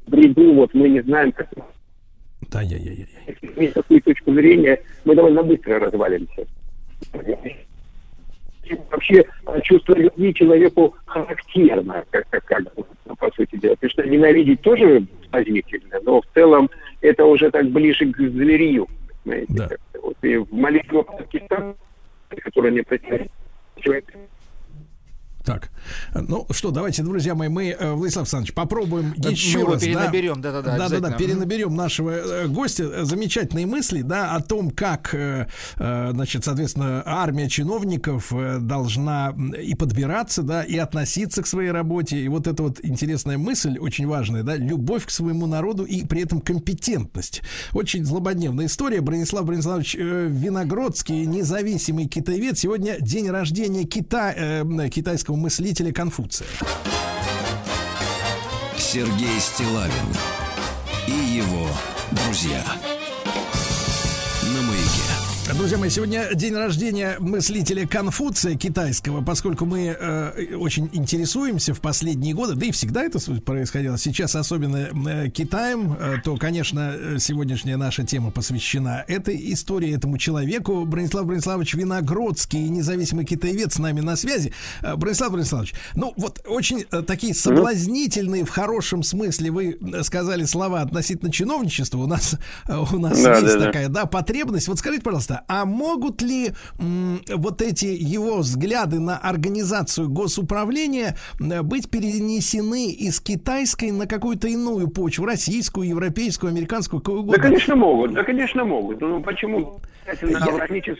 бреду, вот мы не знаем, как Да, я, я, я. иметь такую точку зрения, мы довольно быстро развалимся. Вообще э, чувство любви человеку характерно, как, как, как ну, по сути дела. Потому что ненавидеть тоже позволительно, но в целом это уже так ближе к зверию. Знаете, Да. вот, и в молитве Пакистана, которая не противоречит человеку, Так, ну что, давайте, друзья мои, мы, э, Владислав Александрович, попробуем Да, еще мы раз. да. перенаберем, да-да-да, Да-да-да, обязательно. перенаберем нашего э, гостя. Э, Замечательные мысли, да, о том, как, значит, соответственно, армия чиновников должна и подбираться, да, и относиться к своей работе. И вот эта вот интересная мысль, очень важная, да, любовь к своему народу и при этом компетентность. Очень злободневная история. Бронислав Брониславович Виногродский, независимый китаевед. Сегодня день рождения Кита, э, китайского мыслителя Конфуция. Сергей Стилавин и его друзья. Друзья мои, сегодня день рождения мыслителя Конфуция китайского, поскольку мы э, очень интересуемся в последние годы, да и всегда это происходило, сейчас особенно э, Китаем, э, то, конечно, сегодняшняя наша тема посвящена этой истории, этому человеку. Бронислав Брониславович Виногродский, независимый китаевед с нами на связи. Э, Бронислав Брониславович, ну вот очень э, такие соблазнительные в хорошем смысле вы э, сказали слова относительно чиновничества. У нас, э, у нас Да, есть да, да. такая да, потребность. Вот скажите, пожалуйста, а могут ли м, вот эти его взгляды на организацию госуправления м, быть перенесены из китайской на какую-то иную почву, российскую, европейскую, американскую, какую Да, угодно? конечно, могут. Да, конечно, могут. Ну, почему? Обязательно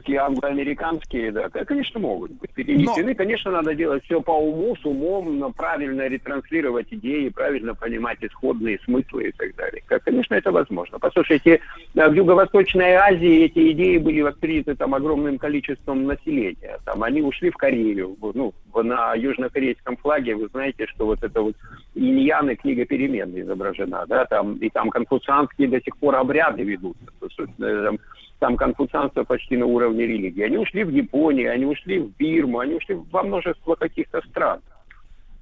Я- англоамериканские, да, конечно, могут быть перенесены. Конечно, надо делать все по уму, с умом, но правильно ретранслировать идеи, правильно понимать исходные смыслы и так далее. Конечно, это возможно. Послушайте, э, в Юго-Восточной Азии эти идеи были восприняты там огромным количеством населения. Там они ушли в Корею. Ну, на южнокорейском флаге вы знаете, что вот это вот иньян и книга перемен изображена, да, там, и там конфуцианские до сих пор обряды ведутся. То есть, э, там, там конфуцианство почти на уровне религии. Они ушли в Японию, они ушли в Бирму, они ушли во множество каких-то стран.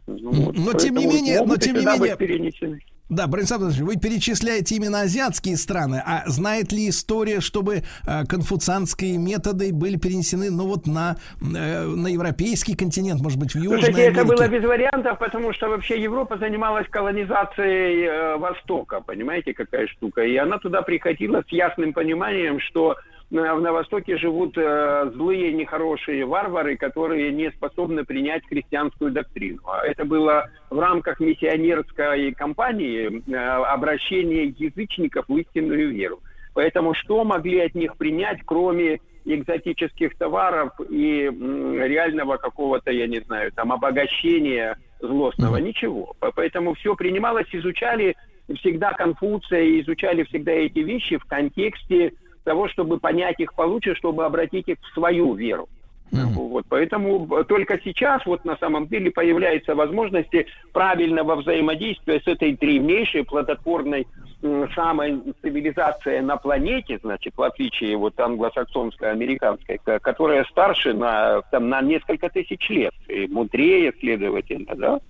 Ну, вот, Но тем не менее- но тем не сюда быть менее- перенесены. Да, Бронислав Владимирович, вы перечисляете именно азиатские страны, а знает ли история, чтобы э, конфуцианские методы были перенесены, ну вот на, э, на европейский континент, может быть, в Южной Слушайте, это было без вариантов, потому что вообще Европа занималась колонизацией э, Востока, понимаете, какая штука. И она туда приходила с ясным пониманием, что на Востоке живут э, злые, нехорошие варвары, которые не способны принять христианскую доктрину. А это было в рамках миссионерской кампании э, обращение язычников в истинную веру. Поэтому что могли от них принять, кроме экзотических товаров и реального какого-то, я не знаю, там обогащения злостного? Ничего. По- Поэтому все принималось, изучали всегда Конфуция, изучали всегда эти вещи в контексте того, чтобы понять их получше, чтобы обратить их в свою веру. Вот, поэтому э, только сейчас вот на самом деле появляются возможности правильного взаимодействия с этой древнейшей плодотворной м, самой цивилизацией на планете, значит, в отличие вот англосаксонской, американской, ко- которая старше на, там, на несколько тысяч лет, и мудрее, следовательно, да,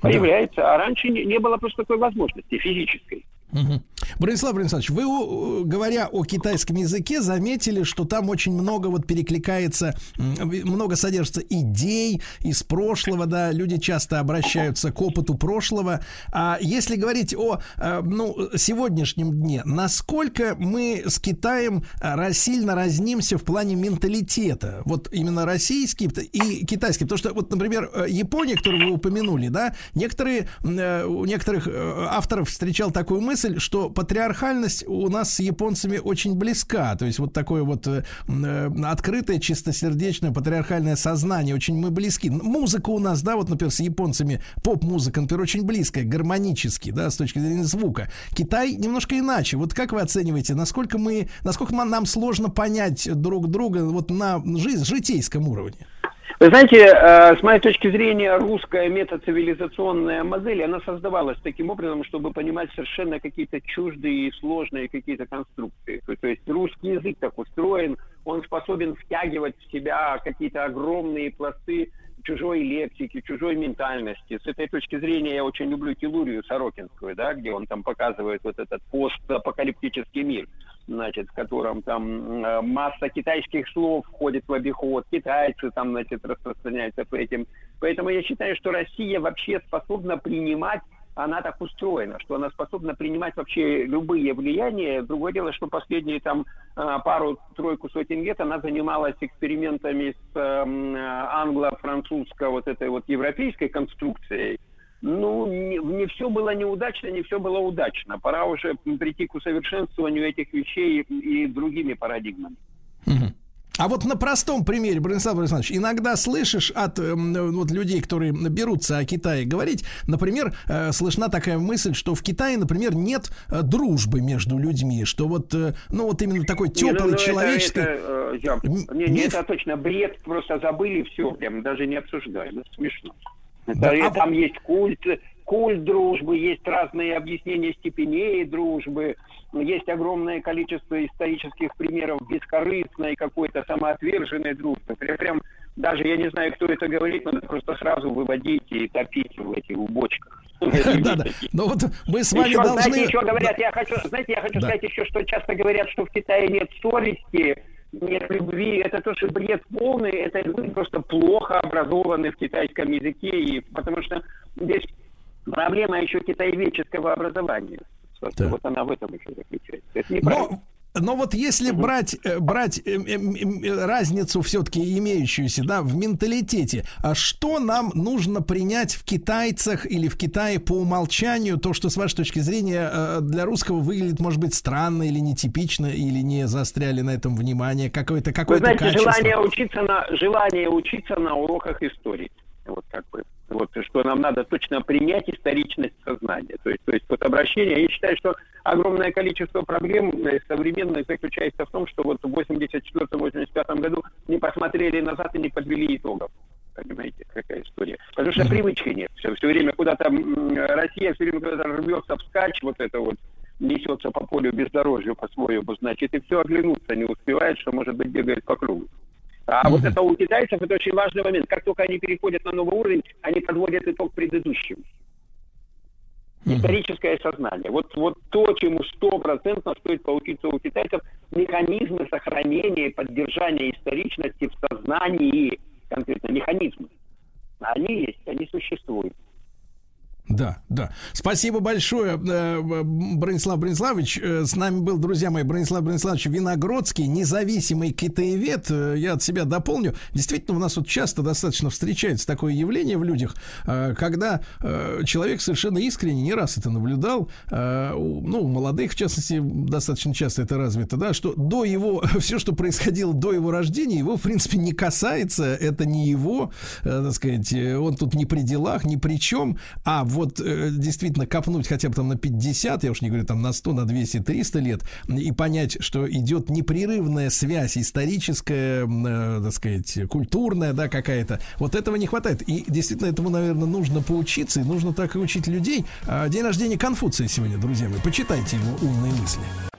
появляется. А раньше не, не было просто такой возможности физической. Мгм. Бронислав Брониславович, вы, говоря о китайском языке, заметили, что там очень много вот перекликается, много содержится идей из прошлого, да, люди часто обращаются к опыту прошлого. А если говорить о, э, ну, сегодняшнем дне, насколько мы с Китаем э, сильно разнимся в плане менталитета? Вот именно российский и китайский. Потому что, вот, например, э, Япония, которую вы упомянули, да, некоторые, у некоторых авторов встречал такую мысль, что патриархальность у нас с японцами очень близка. То есть вот такое вот э, э, открытое, чистосердечное патриархальное сознание. Очень мы близки. Музыка у нас, да, вот, например, с японцами, поп-музыка, например, очень близкая, гармонически, да, с точки зрения звука. Китай немножко иначе. Вот как вы оцениваете, насколько мы, насколько нам сложно понять друг друга вот на жизнь, житейском уровне? Вы знаете, э, с моей точки зрения, русская метацивилизационная модель, она создавалась таким образом, чтобы понимать совершенно какие-то чуждые и сложные какие-то конструкции. То, есть русский язык так устроен, он способен втягивать в себя какие-то огромные пласты чужой лексики, чужой ментальности. С этой точки зрения я очень люблю Телурию Сорокинскую, да, где он там показывает вот этот постапокалиптический мир, значит, в котором там э, масса китайских слов входит в обиход, китайцы там, значит, распространяются по этим. Поэтому я считаю, что Россия вообще способна принимать она так устроена, что она способна принимать вообще любые влияния. Другое дело, что последние там а, пару-тройку сотен лет она занималась экспериментами с эм, англо-французской вот этой вот европейской конструкцией. Ну, не, не все было неудачно, не все было удачно. Пора уже прийти к усовершенствованию этих вещей и другими парадигмами. А вот на простом примере, Бронислав Борисович, иногда слышишь от э, вот людей, которые берутся о Китае говорить, например, э, слышна такая мысль, что в Китае, например, нет э, дружбы между людьми, что вот, э, ну вот именно такой теплый Не, ну, ну, это- человеческий... Это, э, я- не, не, это точно бред, просто забыли все, прям даже не обсуждаем. Это смешно. Да, а там есть культ, культ дружбы, есть разные объяснения степеней дружбы, есть огромное количество исторических примеров бескорыстной какой-то самоотверженной дружбы. Прям, прям даже я не знаю, кто это говорит, надо просто сразу выводить и топить в этих бочках. Да, да. Но вот мы с вами Еще, должны... знаете, еще говорят, я хочу, знаете, я хочу сказать еще, что часто говорят, что в Китае нет совести, нет любви. Это тоже бред полный, это люди просто плохо образованы в китайском языке, и, потому что здесь проблема еще китаеведческого образования. Да. Вот она в этом еще заключается. Это неправильно. Но, но вот если брать, э, брать э, э, разницу все-таки имеющуюся да, в менталитете, а что нам нужно принять в китайцах или в Китае по умолчанию, то, что с вашей точки зрения для русского выглядит, может быть, странно или нетипично, или не заостряли на этом внимание, какое-то Вы какое знаете, качество? желание учиться на желание учиться на уроках истории. Вот как бы. Вот что нам надо точно принять историчность сознания. То есть, то есть вот обращение. Я считаю, что огромное количество проблем э, современных заключается в том, что вот в 84-85 году не посмотрели назад и не подвели итогов. Понимаете, какая история. Потому что привычки нет. Все, все время куда-то Россия все время куда-то рвется вскачь, вот это вот несется по полю бездорожью по-своему, значит, и все оглянуться не успевает, что, может быть, бегает по кругу. А вот это у китайцев это очень важный момент. Как только они переходят на новый уровень, они подводят итог предыдущему. Историческое сознание. Вот, вот то, чему стопроцентно стоит поучиться у китайцев, механизмы сохранения и поддержания историчности в сознании, конкретно механизмы. Они есть, они существуют. Да, да. Спасибо большое, э, Бронислав Брониславович. Э, С нами был, друзья мои, Бронислав Брониславович Виногродский, независимый китаевед. Э, Я от себя дополню. Действительно, у нас вот часто достаточно встречается такое явление в людях, когда человек совершенно искренне, не раз это наблюдал, ну, у молодых, в частности, достаточно часто это развито, да, что до его, все, что происходило до его рождения, его, в принципе, не касается, это не его, так сказать, он тут не при делах, ни при чем, а вот э, действительно копнуть хотя бы там на 50, я уж не говорю там на 100, на 200, 300 лет, и понять, что идет непрерывная связь историческая, э, так сказать, культурная, да, какая-то, вот этого не хватает. И действительно этому, наверное, нужно поучиться, и нужно так и учить людей. А, День рождения Конфуция сегодня, друзья мои, почитайте его умные мысли.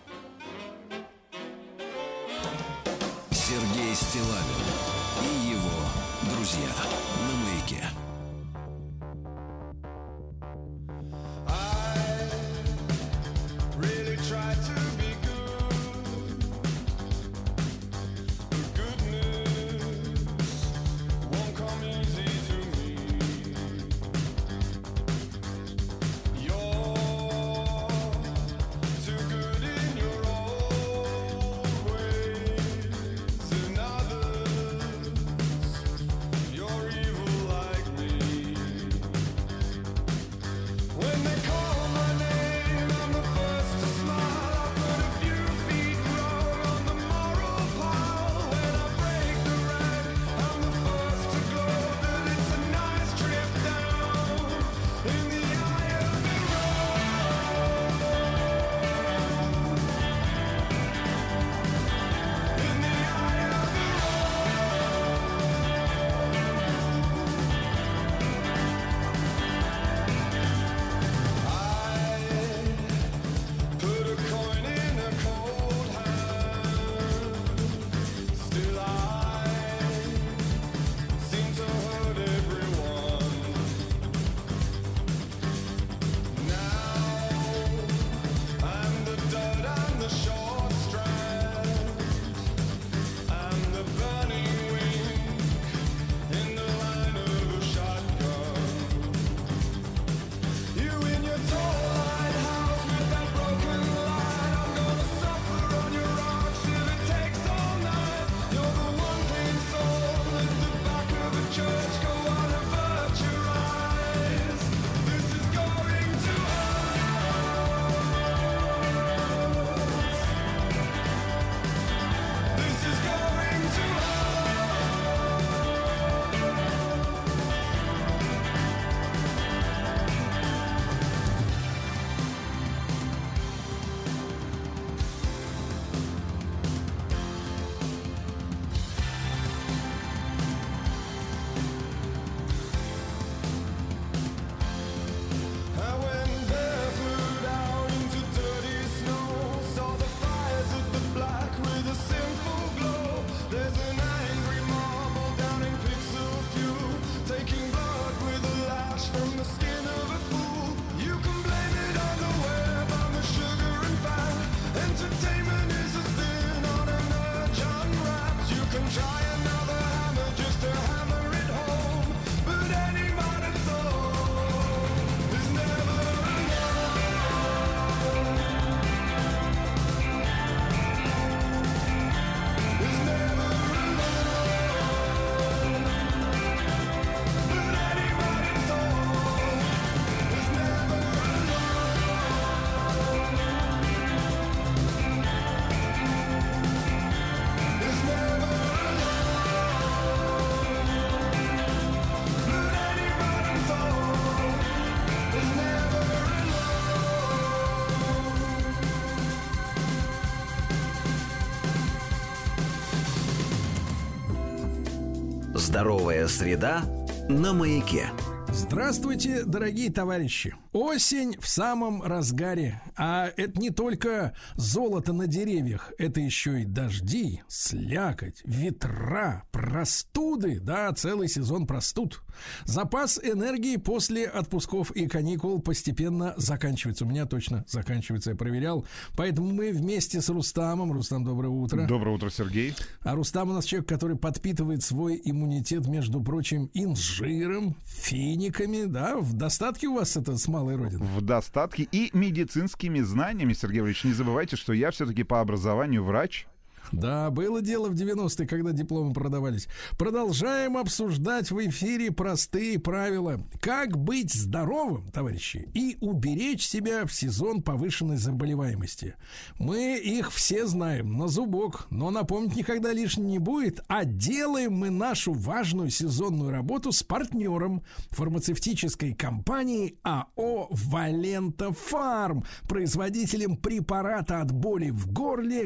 Здоровая среда на маяке. Здравствуйте, дорогие товарищи. Осень в самом разгаре. А это не только золото на деревьях, это еще и дожди, слякоть, ветра, простуды. Да, целый сезон простуд. Запас энергии после отпусков и каникул постепенно заканчивается. У меня точно заканчивается, я проверял. Поэтому мы вместе с Рустамом. Рустам, доброе утро. Доброе утро, Сергей. А Рустам у нас человек, который подпитывает свой иммунитет, между прочим, инжиром, финиками, да? В достатке у вас это с малой родины? В достатке и медицинскими знаниями, Сергей Ильич, не забывайте, что я все-таки по образованию врач. Да, было дело в 90-е, когда дипломы продавались. Продолжаем обсуждать в эфире простые правила. Как быть здоровым, товарищи, и уберечь себя в сезон повышенной заболеваемости. Мы их все знаем на зубок, но напомнить никогда лишним не будет. А делаем мы нашу важную сезонную работу с партнером фармацевтической компании АО «Валента Фарм», производителем препарата от боли в горле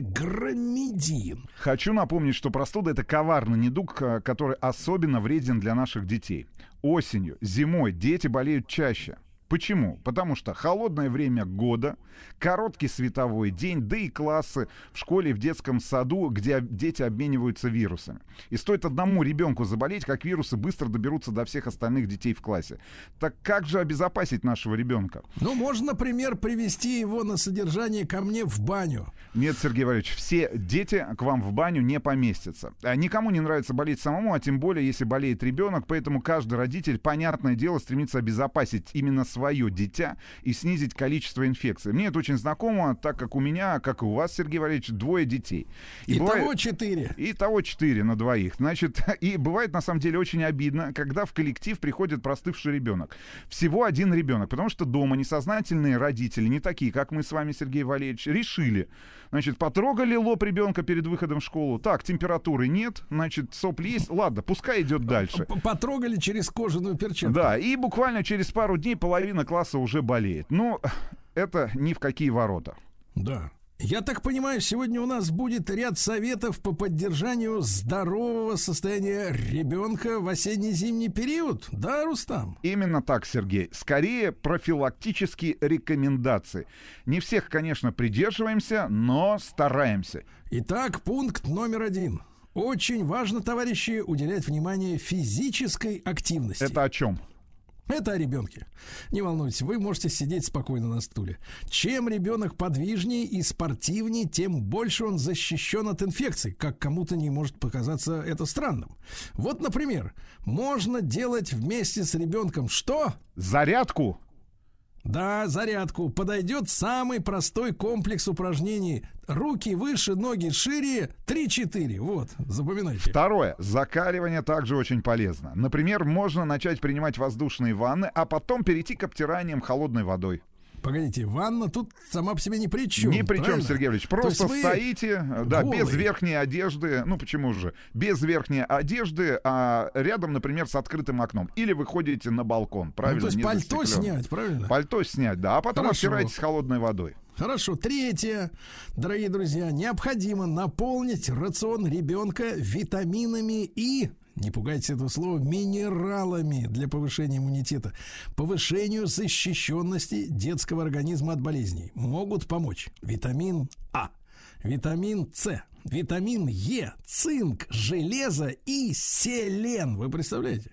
«Громедин». Хочу напомнить, что простуда это коварный недуг, э, который особенно вреден для наших детей. Осенью, зимой дети болеют чаще. Почему? Потому что холодное время года, короткий световой день, да и классы в школе в детском саду, где дети обмениваются вирусами. И стоит одному ребенку заболеть, как вирусы быстро доберутся до всех остальных детей в классе. Так как же обезопасить нашего ребенка? Ну, можно, например, привести его на содержание ко мне в баню. Нет, Сергей Валерьевич, все дети к вам в баню не поместятся. А Никому не нравится болеть самому, а тем более, если болеет ребенок, поэтому каждый родитель, понятное дело, стремится обезопасить именно свое дитя и снизить количество инфекций. Мне это очень знакомо, так как у меня, как и у вас, Сергей Валерьевич, двое детей. И Итого бывает- четыре. и того 4 на двоих. Значит, и бывает на самом деле очень обидно, когда в коллектив приходит простывший ребенок. Всего один ребенок, потому что дома несознательные родители, не такие, как мы с вами, Сергей Валерьевич, решили. Значит, потрогали лоб ребенка перед выходом в школу. Так, температуры нет, значит, сопли есть. Ладно, пускай идет дальше. Потрогали через кожаную перчатку. Да, и буквально через пару дней половина класса уже болеет. Ну, это ни в какие ворота. Да. Я так понимаю, сегодня у нас будет ряд советов по поддержанию здорового состояния ребенка в осенне-зимний период. Да, Рустам? Именно так, Сергей. Скорее профилактические рекомендации. Не всех, конечно, придерживаемся, но стараемся. Итак, пункт номер один. Очень важно, товарищи, уделять внимание физической активности. Это о чем? Это о ребенке. Не волнуйтесь, вы можете сидеть спокойно на стуле. Чем ребенок подвижнее и спортивнее, тем больше он защищен от инфекций, как кому-то не может показаться это странным. Вот, например, можно делать вместе с ребенком что? Зарядку. Да, зарядку. Подойдет самый простой комплекс упражнений. Руки выше, ноги шире, 3-4. Вот, запоминайте. Второе. Закаливание также очень полезно. Например, можно начать принимать воздушные ванны, а потом перейти к обтираниям холодной водой. Погодите, ванна тут сама по себе ни при чем. Ни при чем? Сергей Ильич. То Просто стоите, да, без голый. верхней одежды. Ну, почему же? Без верхней одежды, а рядом, например, с открытым окном. Или вы ходите на балкон, Ну, правильно? то есть не пальто снять, правильно? Пальто снять, да. А потом Хорошо. обтираетесь холодной водой. Хорошо. Третье, дорогие друзья, необходимо наполнить рацион ребенка витаминами и не пугайтесь этого слова, минералами для повышения иммунитета, повышению защищенности детского организма от болезней. Могут помочь витамин А, витамин С, витамин Е, цинк, железо и селен. Вы представляете?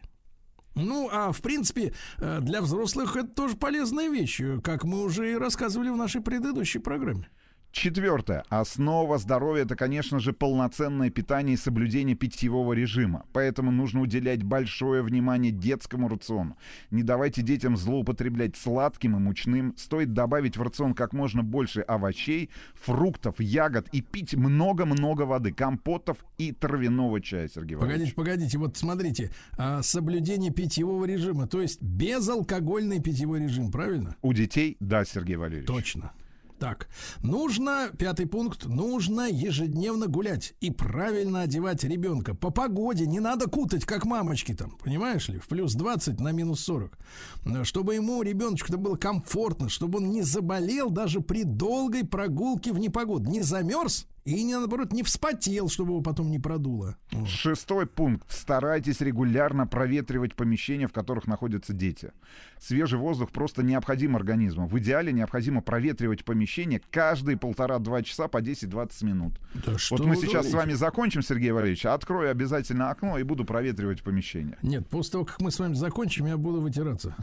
Ну, а в принципе, э, для взрослых это тоже полезная вещь, э, как мы уже и рассказывали в нашей предыдущей программе. Четвертое. Основа здоровья это, конечно же, полноценное питание и соблюдение питьевого режима. Поэтому нужно уделять большое внимание детскому рациону. Не давайте детям злоупотреблять сладким и мучным. Стоит добавить в рацион как можно больше овощей, фруктов, ягод и пить много-много воды, компотов и травяного чая, Сергей Погодите, Валерьевич. погодите, вот смотрите, а, соблюдение питьевого режима, то есть безалкогольный питьевой режим, правильно? У детей, да, Сергей Валерьевич. Точно. Так, нужно, пятый пункт, нужно ежедневно гулять и правильно одевать ребенка. По погоде не надо кутать, как мамочки там, понимаешь ли, в плюс 20 на минус 40. Э, Чтобы ему, ребеночку-то было комфортно, чтобы он не заболел даже при долгой прогулке в непогоду. Не замерз И, не, наоборот, не вспотел, чтобы его потом не продуло. Шестой пункт. Старайтесь регулярно проветривать помещения, в которых находятся дети. Свежий воздух просто необходим организму. В идеале необходимо проветривать помещение каждые полтора-два часа по 10-20 минут. Да вот мы вы сейчас с говорите? вами закончим, Сергей Валерьевич. Открою обязательно окно и буду проветривать помещение. Нет, после того, как мы с вами закончим, я буду вытираться.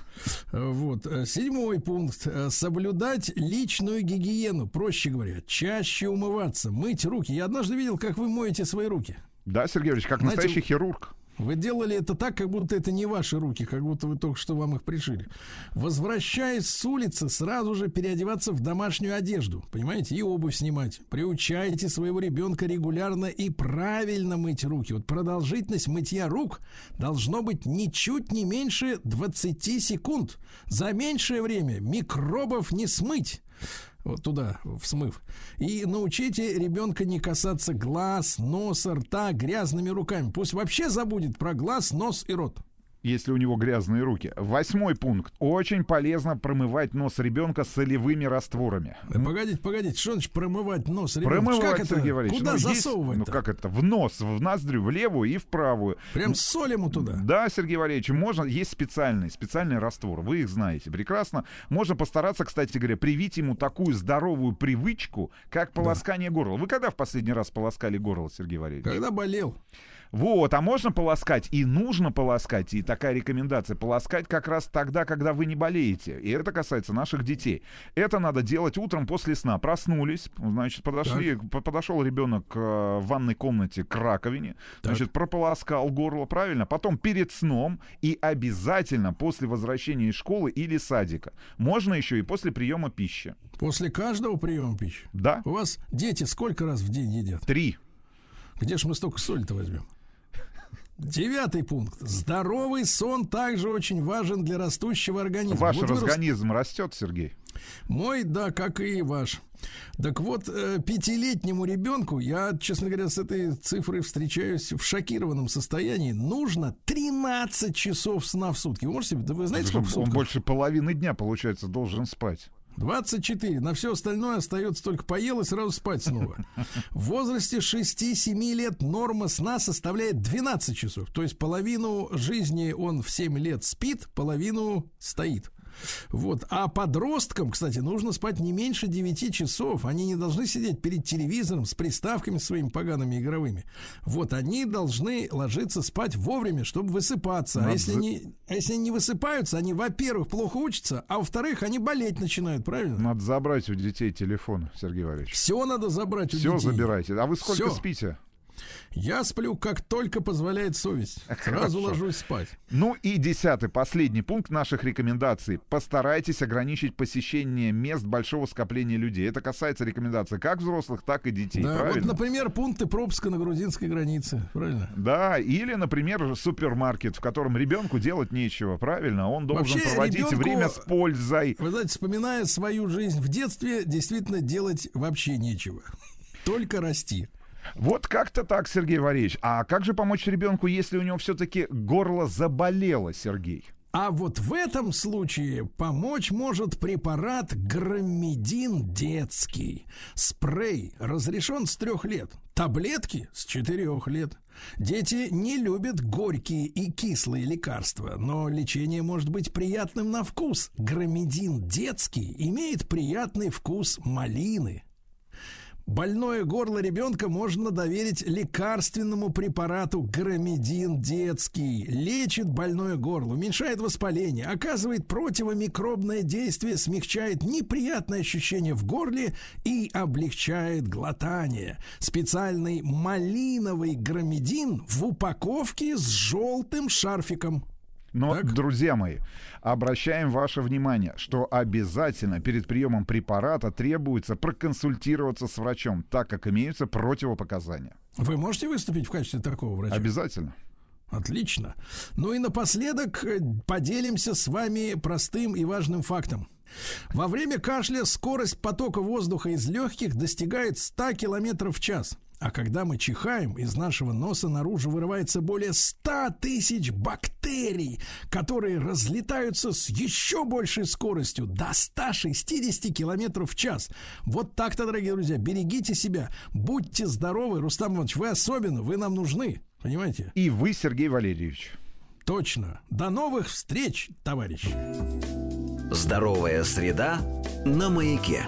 Вот. Седьмой пункт. Соблюдать личную гигиену. Проще говоря, чаще умываться, мыть руки. Я однажды видел, как вы моете свои руки. Да, Сергей Валерьевич, как Знаете, настоящий хирург. Вы делали это так, как будто это не ваши руки, как будто вы только что вам их пришили. Возвращаясь с улицы, сразу же переодеваться в домашнюю одежду, понимаете, и обувь снимать. Приучайте своего ребенка регулярно и правильно мыть руки. Вот продолжительность мытья рук должно быть ничуть не меньше 20 секунд. За меньшее время микробов не смыть вот туда, в смыв. И научите ребенка не касаться глаз, носа, рта грязными руками. Пусть вообще забудет про глаз, нос и рот. Если у него грязные руки. Восьмой пункт. Очень полезно промывать нос ребенка солевыми растворами. Э, Погодите, погодите, что значит промывать нос ребенка? Промывать, как это? Сергей Валерьевич. Куда Ну, есть- засовывать? Ну как это? В нос, в ноздрю, в левую и в правую. Прям соль ему туда. Да, Сергей Валерьевич, можно, есть специальный, специальный раствор, вы их знаете прекрасно. Можно постараться, кстати говоря, привить ему такую здоровую привычку, как полоскание горла. Вы когда в последний раз полоскали горло, Сергей Валерьевич? Когда болел. Вот, а можно полоскать, и нужно полоскать, и такая рекомендация, полоскать как раз тогда, когда вы не болеете. И это касается наших детей. Это надо делать утром после сна. Проснулись, значит, подошли, по- подошел ребенок э, в ванной комнате к раковине, значит, прополоскал горло, правильно? Потом перед сном и обязательно после возвращения из школы или садика. Можно еще и после приема пищи. После каждого приема пищи. Да? У вас дети сколько раз в день едят? Три. Где ж мы столько соли-то возьмем? Девятый пункт. Здоровый сон также очень важен для растущего организма. Ваш Вот вы организм растет, Сергей. Мой, да, как и ваш. Так вот, э, пятилетнему ребенку, я, честно говоря, с этой цифрой встречаюсь в шокированном состоянии, нужно 13 часов сна в сутки. Вы можете себе, да вы знаете, сколько в Он сутках? больше половины дня, получается, должен спать. 24. На все остальное остается только поел и сразу спать снова. В возрасте 6-7 лет норма сна составляет 12 часов. То есть половину жизни он в 7 лет спит, половину стоит. Вот. А подросткам, кстати, нужно спать не меньше 9 часов. Они не должны сидеть перед телевизором с приставками своими погаными игровыми. Вот они должны ложиться спать вовремя, чтобы высыпаться. А Надо если, за- не, а если не высыпаются, они, во-первых, плохо учатся, а во-вторых, они болеть начинают, правильно? Надо забрать у детей телефон, Сергей Валерьевич. Все надо забрать у Все детей. забирайте. А вы сколько Всё. спите? Я сплю, как только позволяет совесть. Сразу Хорошо. ложусь спать. Ну и десятый, последний пункт наших рекомендаций. Постарайтесь ограничить посещение мест большого скопления людей. Это касается рекомендаций как взрослых, так и детей. Да, вот, правильно? например, пункты пропуска на грузинской границе. Правильно? Да, или, например, супермаркет, в котором ребенку делать нечего, правильно? Он должен Вообще, проводить ребенку- время с пользой. Вы знаете, вспоминая свою жизнь в детстве, действительно делать вообще нечего. Только расти. Вот как-то так, Сергей Валерьевич. А как же помочь ребенку, если у него все-таки горло заболело, Сергей? А вот в этом случае помочь может препарат громедин детский. Спрей разрешен с трех лет. Таблетки с четырех лет. Дети не любят горькие и кислые лекарства, но лечение может быть приятным на вкус. Громедин детский имеет приятный вкус малины. Больное горло ребенка можно доверить лекарственному препарату громедин детский. Лечит больное горло, уменьшает воспаление, оказывает противомикробное действие, смягчает неприятное ощущение в горле и облегчает глотание. Специальный малиновый громедин в упаковке с желтым шарфиком. Но, Так. друзья мои, обращаем ваше внимание, что обязательно перед приемом препарата требуется проконсультироваться с врачом, так как имеются противопоказания. Вы можете выступить в качестве такого врача? Обязательно. Отлично. Ну и напоследок э, поделимся с вами простым и важным фактом. Во время кашля скорость потока воздуха из легких достигает 100 км в час. А когда мы чихаем, из нашего носа наружу вырывается более 100 тысяч бактерий. которые разлетаются с еще большей скоростью до 160 километров в час. Вот так-то, дорогие друзья, берегите себя, будьте здоровы. Рустам Иванович, вы особенно, вы нам нужны. Понимаете? И вы, Сергей Валерьевич. Точно. До новых встреч, товарищи. Здоровая среда на маяке.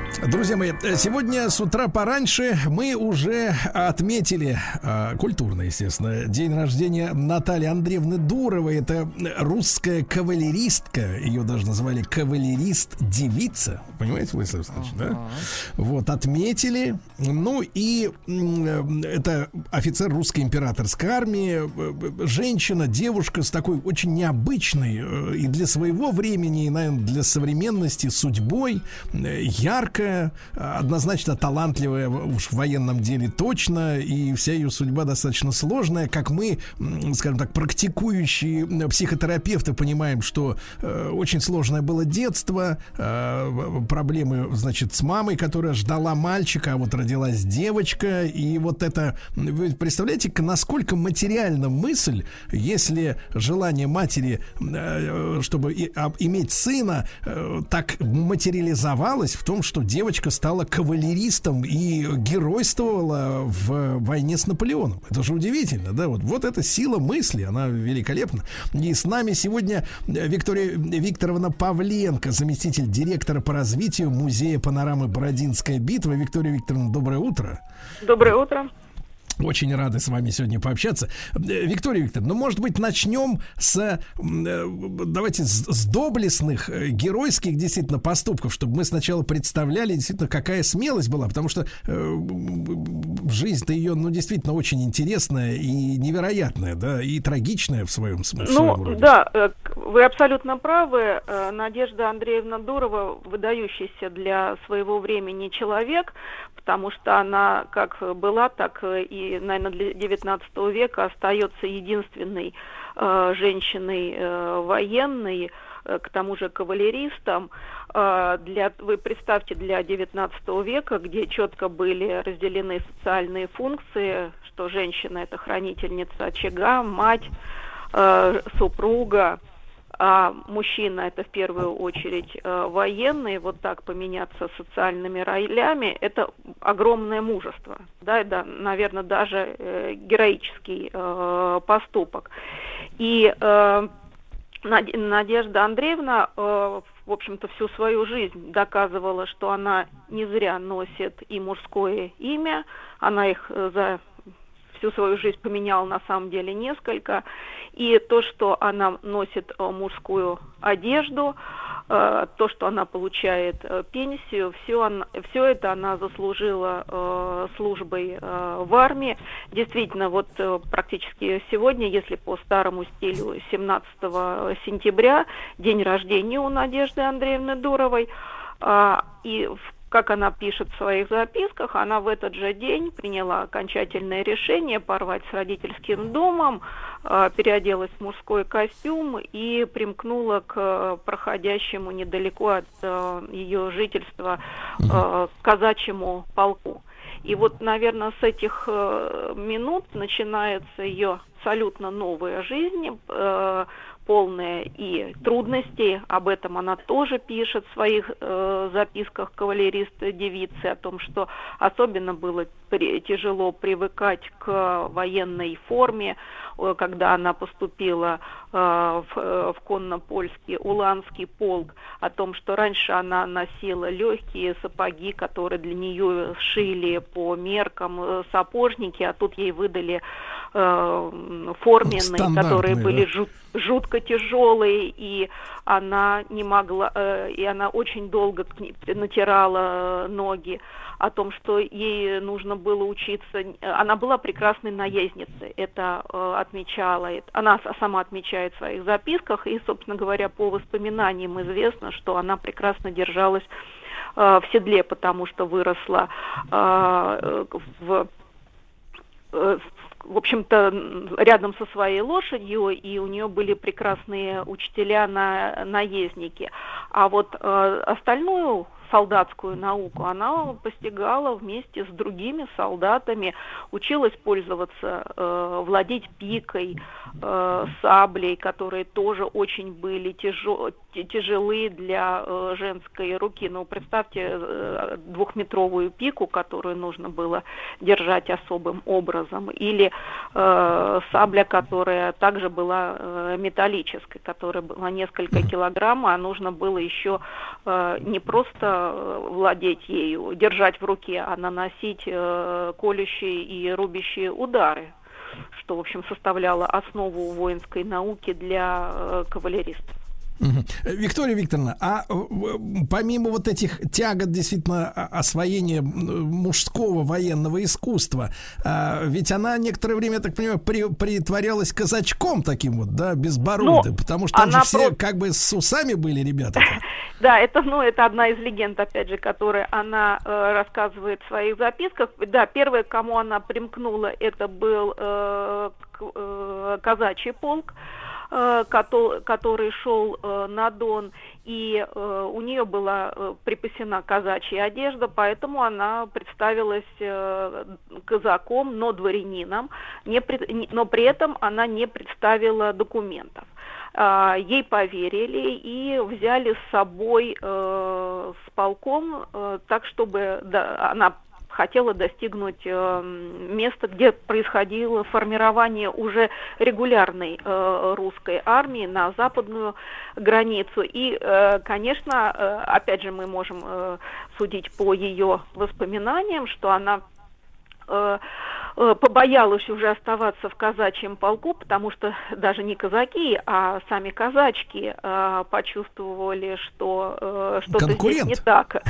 Друзья мои, сегодня с утра пораньше мы уже отметили, э, культурно, естественно, день рождения Натальи Андреевны Дуровой. Это русская кавалеристка. Ее даже называли кавалерист-девица. Понимаете, Владислав Александрович, да? Вот, отметили. Ну и э, это офицер русской императорской армии. э, э, Женщина, девушка с такой очень необычной э, и для своего времени, и, наверное, для современности судьбой. Э, Э, однозначно талантливая уж в военном деле точно. И вся ее судьба достаточно сложная. Как мы, скажем так, практикующие м, психотерапевты понимаем, что э, очень сложное было детство, э, проблемы, значит, с мамой, которая ждала мальчика, а вот родилась девочка, и вот это, вы представляете, насколько материальна мысль, если желание матери, э, чтобы а, иметь сына, э, так материализовалось в том, что девочка стала кавалеристом и геройствовала в войне с Наполеоном. Это же удивительно, да? Вот, вот эта сила мысли, она великолепна. И с нами сегодня Виктория Викторовна Павленко, заместитель директора по развитию музея панорамы Бородинская битва. Виктория Викторовна, доброе утро. Доброе утро. Очень рады с вами сегодня пообщаться. Э, Виктория Викторовна, ну, может быть, начнем с, м, э, давайте, с, доблестных, э, геройских, действительно, поступков, чтобы мы сначала представляли, действительно, какая смелость была, потому что э, жизнь-то ее, ну, действительно, очень интересная и невероятная, да, и трагичная в своем смысле. Ну, да, э, к- вы абсолютно правы. Э, Надежда Андреевна Дурова выдающийся для своего времени человек, потому что она как была, так и, наверное, для XIX века остается единственной э, женщиной э, военной, э, к тому же кавалеристом. Э, Для, вы представьте, для XIX века, где четко были разделены социальные функции, что женщина это хранительница очага, мать, э, супруга, а мужчина это в первую очередь э, военный, вот так поменяться социальными ролями, это огромное мужество, да, да, наверное, даже э, героический э, поступок. И Наде- Надежда Андреевна, в общем-то, всю свою жизнь доказывала, что она не зря носит и мужское имя, она их за всю свою жизнь поменяла на самом деле несколько. И то, что она носит э, мужскую одежду, э, то, что она получает э, пенсию, все, все это она заслужила службой в армии. Действительно, вот практически сегодня, если по старому стилю 17 сентября, день рождения у Надежды Андреевны Дуровой, а, и в- как она пишет в своих записках, она в этот же день приняла окончательное решение порвать с родительским домом, а, переоделась в мужской костюм и примкнула к э, проходящему недалеко от э, ее жительства э, казачьему полку. И вот, наверное, с этих минут начинается ее абсолютно новая жизнь, полная и трудностей. Об этом она тоже пишет в своих э, записках кавалериста девицы о том, что особенно было при- тяжело привыкать к военной форме, э, когда она поступила э, в, э, в конно-польский Уланский полк, о том, что раньше она носила легкие сапоги, которые для нее шили по меркам сапожники, а тут ей выдали форменные, которые были да. жут- жутко тяжелые, и она не могла, и она очень долго натирала ноги о том, что ей нужно было учиться. Она была прекрасной наездницей, это э, отмечала, она сама отмечает в своих записках, и, собственно говоря, по воспоминаниям известно, что она прекрасно держалась э, в седле, потому что выросла э, в в общем-то, рядом со своей лошадью, и у нее были прекрасные учителя на наездники. А вот э, остальную солдатскую науку. Она постигала вместе с другими солдатами, училась пользоваться, э, владеть пикой, э, саблей, которые тоже очень были те- тяжелы для э, женской руки. Ну, представьте э, двухметровую пику, которую нужно было держать особым образом, или э, сабля, которая также была э, металлической, которая была несколько килограмм, а нужно было еще э, не просто владеть ею, держать в руке, а наносить э, колющие и рубящие удары что, в общем, составляло основу воинской науки для э, кавалеристов. Э, Виктория Викторовна, а э, помимо вот этих тягот действительно освоения мужского военного искусства, а, ведь она некоторое время, я так понимаю, при- притворялась казачком таким вот, да, безбородым, Ну, потому что там же все про- как бы с усами были ребята. Да, это, ну, это одна из легенд, опять же, которую она э, рассказывает в своих записках. Да, первое, к кому она примкнула, это был э, казачий полк, э, который шел э, на Дон, и э, у нее была э, припасена казачья одежда, поэтому она представилась э, казаком, но дворянином, но при этом она не представила документов. А, ей поверили и взяли с собой э, с полком, э, так чтобы да, она хотела достигнуть э, места, где происходило формирование уже регулярной э, русской армии на западную границу. И, э, конечно, опять же, мы можем судить по ее воспоминаниям, что она побоялась уже оставаться в казачьем полку, потому что даже не казаки, а сами казачки э, почувствовали, что э, что-то здесь не так.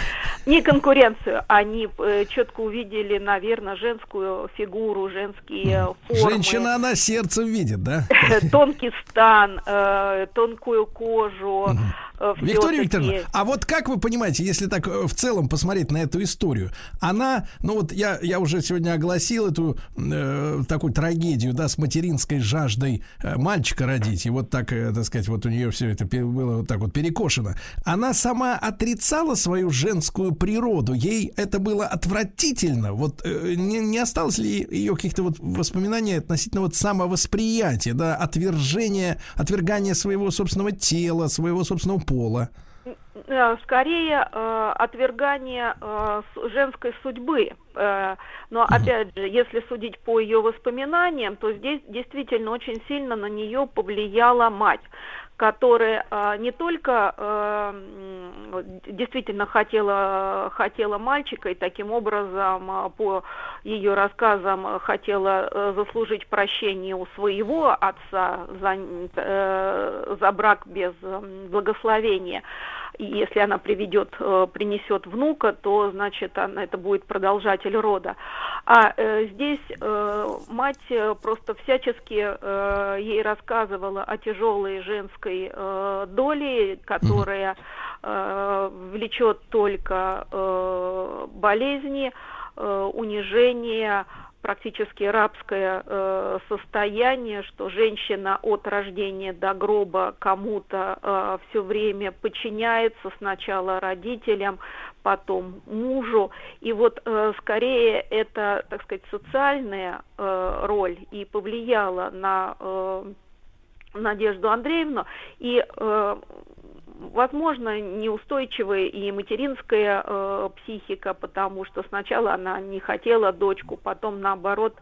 Не конкуренцию, они э, четко увидели, наверное, женскую фигуру, женские формы. Женщина, она сердцем видит, да? Тонкий стан, э, тонкую кожу. э, Виктория всё-таки. Викторовна, а вот как вы понимаете, если так э, в целом посмотреть на эту историю, она, ну вот я, я уже сегодня огласил эту э, такую трагедию, да, с материнской жаждой э, мальчика родить, и вот так, э, так сказать, вот у нее все это было вот так вот перекошено. Она сама отрицала свою женскую природу, ей это было отвратительно. Вот э, не, не осталось ли ее каких-то вот воспоминаний относительно вот самовосприятия, да, отвержения, отвергания своего собственного тела, своего собственного пола? Э, скорее э, отвергание э, женской судьбы. Э, но опять же, если судить по ее воспоминаниям, то здесь действительно очень сильно на нее повлияла мать которая э, не только м, действительно хотела хотела мальчика и таким образом э, по ее рассказам хотела э, заслужить прощение у своего отца за э, за брак без благословения и если она приведет, э, принесет внука, то значит она, это будет продолжатель рода. А э, здесь э, мать просто всячески э, ей рассказывала о тяжелой женской э, доле, которая э, влечет только э, болезни, э, унижение, практически рабское э, состояние, что женщина от рождения до гроба кому-то э, все время подчиняется сначала родителям, потом мужу. И вот э, скорее это, так сказать, социальная э, роль и повлияла на э, Надежду Андреевну. И э, возможно, неустойчивая и материнская э, психика, потому что сначала она не хотела дочку, потом, наоборот,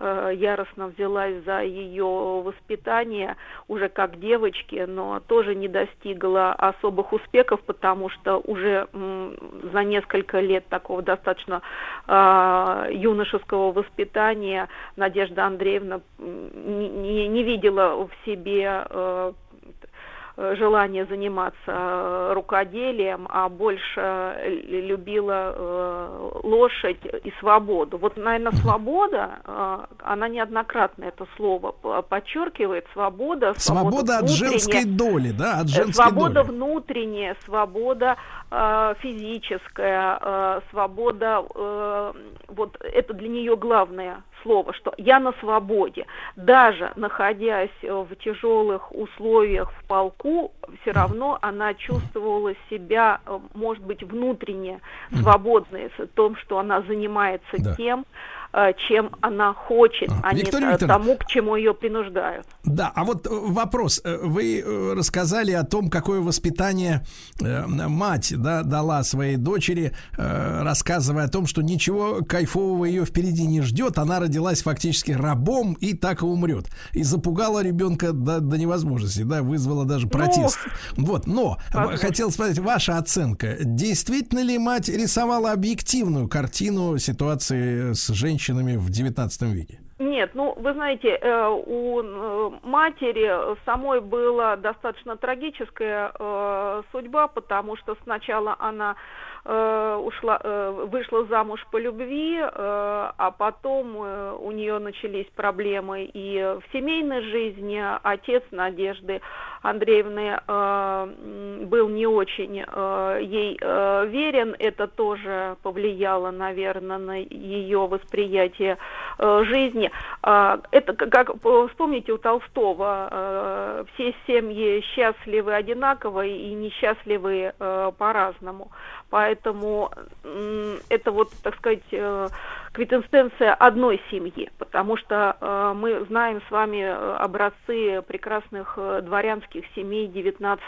э, яростно взялась за ее воспитание уже как девочки, но тоже не достигла особых успехов, потому что уже м, за несколько лет такого достаточно э, юношеского воспитания Надежда Андреевна не, не- не видела в себе э, э, желание заниматься э, рукоделием, а больше э, любила э, лошадь и свободу. Вот, наверное, свобода, она неоднократно это слово подчеркивает, свобода, Свобода от внутренняя, женской доли, да, от женской свобода доли. внутренняя, свобода физическая, э, свобода, э, вот это для нее главное, слово, что я на свободе. Даже находясь э, в тяжелых условиях в полку, все равно она чувствовала себя, э, может быть, внутренне свободной в том, что она занимается Да. тем, э, чем она хочет, А, а не Виктория тому, к чему ее принуждают. Да, а вот э, вопрос. Э, Вы э, рассказали о том, какое воспитание э, мать да, дала своей дочери, э, рассказывая о том, что ничего кайфового ее впереди не ждет. Она родилась фактически рабом и так и умрет. И запугала ребенка до, до невозможности, да, вызвала даже протест. вот, но э, Возможно. хотел спросить, ваша оценка. Действительно ли мать рисовала объективную картину ситуации с женщинами в 19 веке? Нет, ну вы знаете, э, у э, матери самой была достаточно трагическая э, судьба, потому что сначала она ушла, вышла замуж по любви, а потом у нее начались проблемы и в семейной жизни. Отец Надежды Андреевны э, был не очень э, ей э, верен. Это тоже повлияло, наверное, на ее восприятие э, жизни. А, Это как э, вспомните у Толстого, э, все семьи счастливы одинаково и несчастливы э, по-разному. Поэтому м, это вот, так сказать, э, квитинстенция одной семьи, потому что э, мы знаем с вами э, образцы прекрасных э, дворянских семей XIX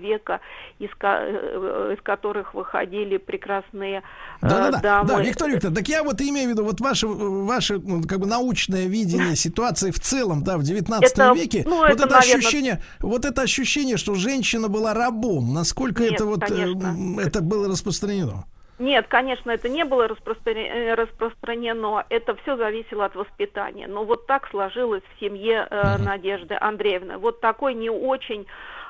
века, из, ко- э, из которых выходили прекрасные э, Да, да, да, да, Виктория Викторовна, так я вот имею в виду, вот ваше, ваше ну, как бы научное видение ситуации в целом, да, в 19 Это, веке, ну, вот это, это, наверно- ощущение, вот это ощущение, что женщина была рабом, насколько Нет, это вот, конечно. это было распространено? Нет, конечно, это не было распространено, э, распространено. это все зависело от воспитания. Но вот так сложилось в семье э, Надежды Андреевны. Вот такой не очень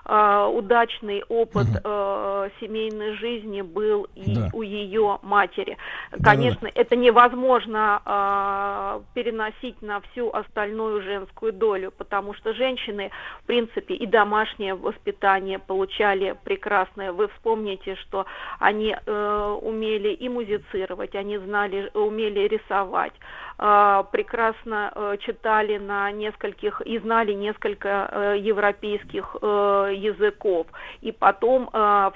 удачный опыт э, семейной жизни был и Да. у ее матери. Конечно, это невозможно э, переносить на всю остальную женскую долю, потому что женщины, в принципе, и домашнее воспитание получали прекрасное. Вы вспомните, что они э, умели и музицировать, они знали, умели рисовать, прекрасно э, читали на нескольких и знали несколько э, европейских э, языков. И потом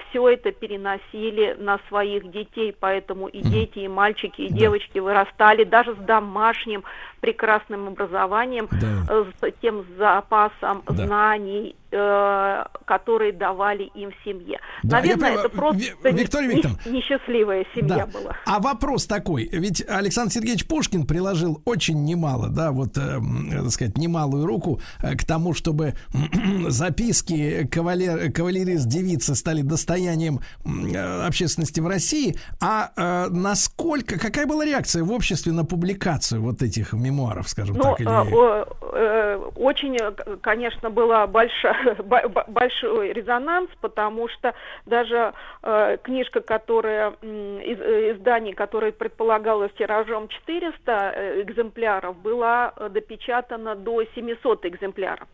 все это переносили на своих детей, поэтому и дети, и мальчики, и девочки вырастали даже с домашним прекрасным образованием, Да. э, с тем запасом Да. знаний, э, которые давали им в семье. Да, я Наверное, понимаю. это просто Ви- Виктория не- Викторовна. несчастливая семья Да. была. А вопрос такой, ведь Александр Сергеевич Пушкин приложил очень немало, да, вот, э, м, так сказать, немалую руку э, к тому, чтобы записки кавалер, кавалерист девицы стали достоянием э, общественности в России. А э, насколько, какая была реакция в обществе на публикацию вот этих мемуаров, скажем Ну, так? или- э, о- э, очень, конечно, была большая, бо- бо- большой резонанс, потому что даже э, книжка, которая из э, изданий, которое предполагалось тиражом 400 э, экземпляров, была допечатана до 700 экземпляров.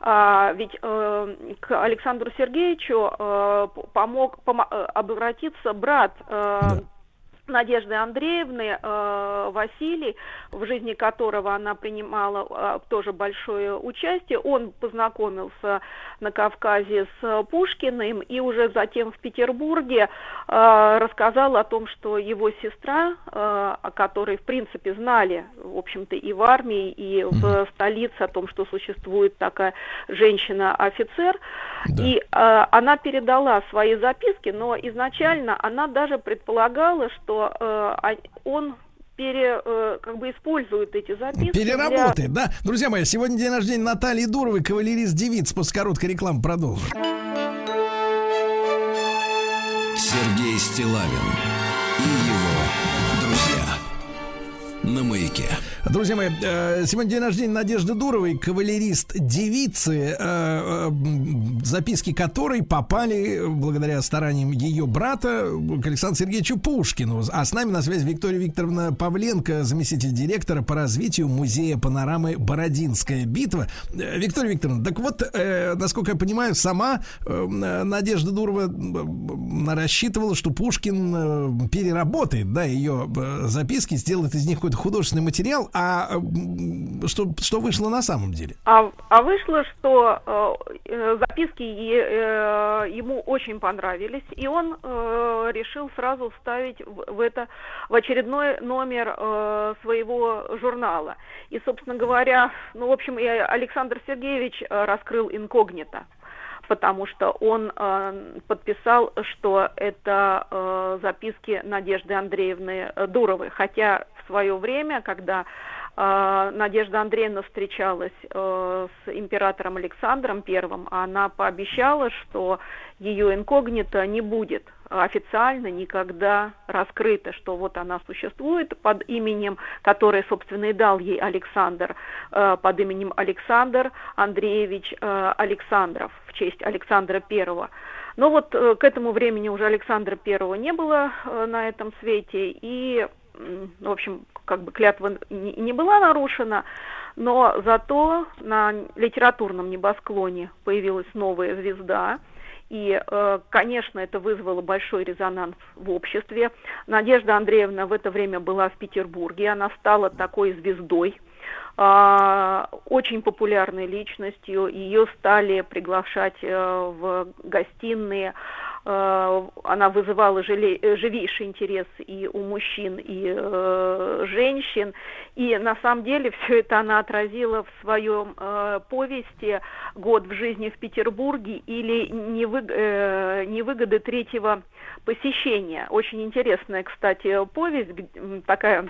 А, ведь э, к Александру Сергеевичу э, помог помо- э, обратиться брат э, Да. Надежды Андреевны э, Василий, в жизни которого она принимала э, тоже большое участие. Он познакомился на Кавказе с Пушкиным и уже затем в Петербурге э, рассказал о том, что его сестра, э, о которой в принципе знали, в общем-то, и в армии, и в столице о том, что существует такая женщина-офицер, Да. и э, она передала свои записки, но изначально она даже предполагала, что э, а- он пере, э, как бы использует эти записки. для- Переработает, да? Друзья мои, сегодня день рождения Натальи Дуровой, кавалерист девиц. После короткой рекламы продолжим. Сергей Стилавин На маяке. Друзья мои, э, сегодня день рождения Надежды Дуровой, кавалерист девицы, э, э, записки которой попали благодаря стараниям ее брата к Александру Сергеевичу Пушкину. А с нами на связи Виктория Викторовна Павленко, заместитель директора по развитию музея панорамы «Бородинская битва». Виктория Викторовна, так вот, насколько я понимаю, сама Надежда Дурова рассчитывала, что Пушкин переработает, да, ее записки, сделает из них какой-то художественный материал, а что, что вышло на самом деле? А, а вышло, что э, э, записки э, ему очень понравились, и он э, решил сразу вставить в, в это в очередной номер э, своего журнала. И, собственно говоря, ну, в общем, и Александр Сергеевич э, раскрыл инкогнито потому что он э, подписал, что это э, записки Надежды Андреевны Дуровой, хотя свое время, когда э, Надежда Андреевна встречалась э, с императором Александром Первым, она пообещала, что ее инкогнито не будет официально никогда раскрыто, что вот она существует под именем, которое, собственно, и дал ей Александр, э, под именем Александр Андреевич э, Александров в честь Александра Первого. Но вот к этому времени уже Александра Первого не было на этом свете, и, в общем, как бы клятва не, была нарушена, но зато на литературном небосклоне появилась новая звезда, и, э, конечно, это вызвало большой резонанс в обществе. Надежда Андреевна в это время была в Петербурге, она стала такой звездой, а, очень популярной личностью. Ее стали приглашать э, в гостиные. Э, Она вызывала э, живейший интерес и у мужчин, и э, женщин. И на самом деле все это она отразила в своем повести «Год в жизни в Петербурге» или «Невыг- «Невыгоды третьего посещения». Очень интересная, кстати, повесть, такая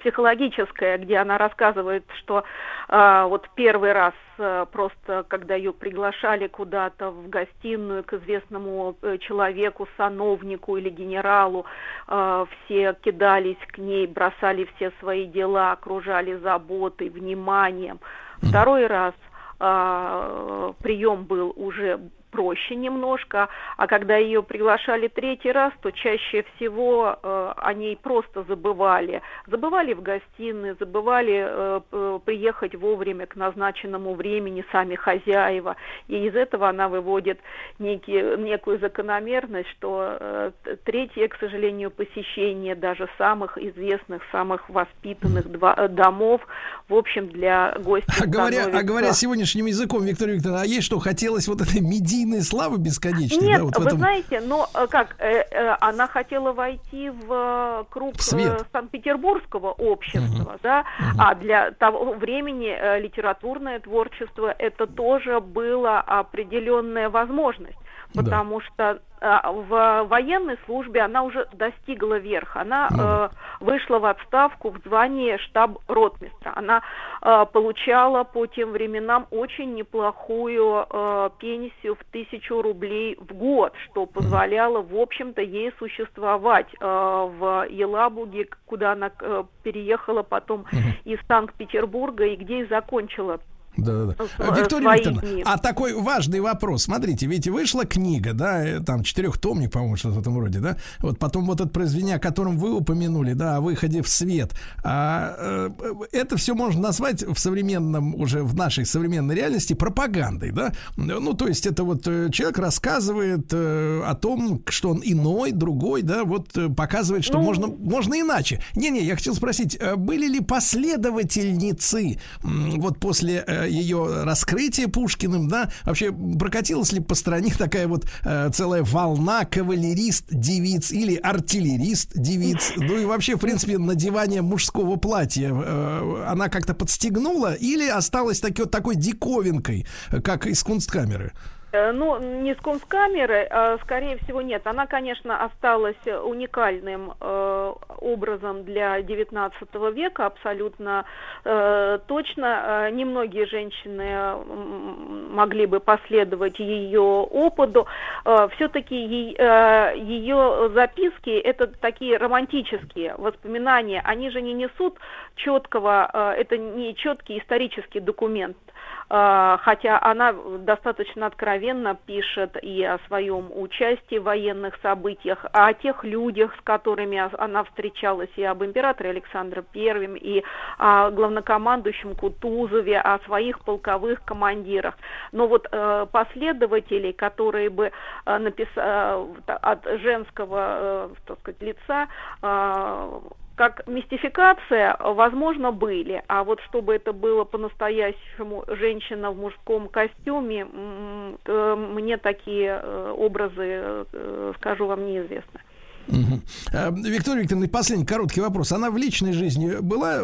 психологическая, где она рассказывает, что э, вот первый раз э, просто, когда ее приглашали куда-то в гостиную к известному э, человеку, сановнику или генералу, э, все кидались к ней, бросали все свои дела, окружали заботой, вниманием. Второй раз прием был уже проще немножко, а когда ее приглашали третий раз, то чаще всего э, о ней просто забывали. Забывали в гостиной, забывали э, приехать вовремя к назначенному времени сами хозяева. И из этого она выводит некий, некую закономерность, что э, третье, к сожалению, посещение даже самых известных, самых воспитанных два- э, домов, в общем, для гостя А говоря, а становится- говоря сегодняшним языком, Виктория Викторовна, а ей что, хотелось вот этой медийной славы бесконечной? Нет, да, вот вы этом... знаете, но э, как, э, э, она хотела войти в э, круг свет. э, Санкт-Петербургского общества, да, а для того времени э, литературное творчество это тоже была определенная возможность. Да. Потому что э, в военной службе она уже достигла верха. Она Ну да. э, вышла в отставку в звании штаб-ротмистра. Она э, получала по тем временам очень неплохую э, пенсию в тысячу рублей в год, что позволяло, в общем-то, ей существовать э, в Елабуге, куда она э, переехала потом из Санкт-Петербурга и где и закончила Да, да, да. Виктория Викторовна, дни. а такой важный вопрос. Смотрите, ведь вышла книга, да, э, там четырехтомник, по-моему, что-то в этом роде, да. Вот потом вот это произведение, о котором вы упомянули, да, о выходе в свет. А, э, это все можно назвать в современном, уже в нашей современной реальности пропагандой, да. Ну, то есть это вот э, человек рассказывает о том, что он иной, другой, да, вот показывает, что Ну, можно, можно иначе. Не-не, я хотел спросить, были ли последовательницы вот после ее раскрытия Пушкиным, да, вообще прокатилась ли по стране такая вот э, целая волна кавалерист-девиц или артиллерист-девиц, ну и вообще, в принципе, надевание мужского платья, э, она как-то подстегнула или осталась таки, вот такой диковинкой, э, как из кунсткамеры? Э, Ну, не с кунсткамеры, а, скорее всего, нет. Она, конечно, осталась уникальным э, образом для XIX века, абсолютно э, точно. Немногие женщины могли бы последовать ее опыту. Все-таки ее записки это такие романтические воспоминания. Они же не несут четкого, это не четкий исторический документ. А, хотя она достаточно откровенно пишет и о своем участии в военных событиях, а о тех людях, с которыми она встречалась, и об императоре Александре Первом, и о главнокомандующем Кутузове, о своих полковых командирах. Но вот э, последователей, которые бы э, напис- э, от женского, так сказать, лица как мистификация, возможно, были. А вот чтобы это было по-настоящему женщина в мужском костюме, э, мне такие э, образы, э, скажу вам, неизвестны. А, Виктория Викторовна, последний короткий вопрос. Она в личной жизни была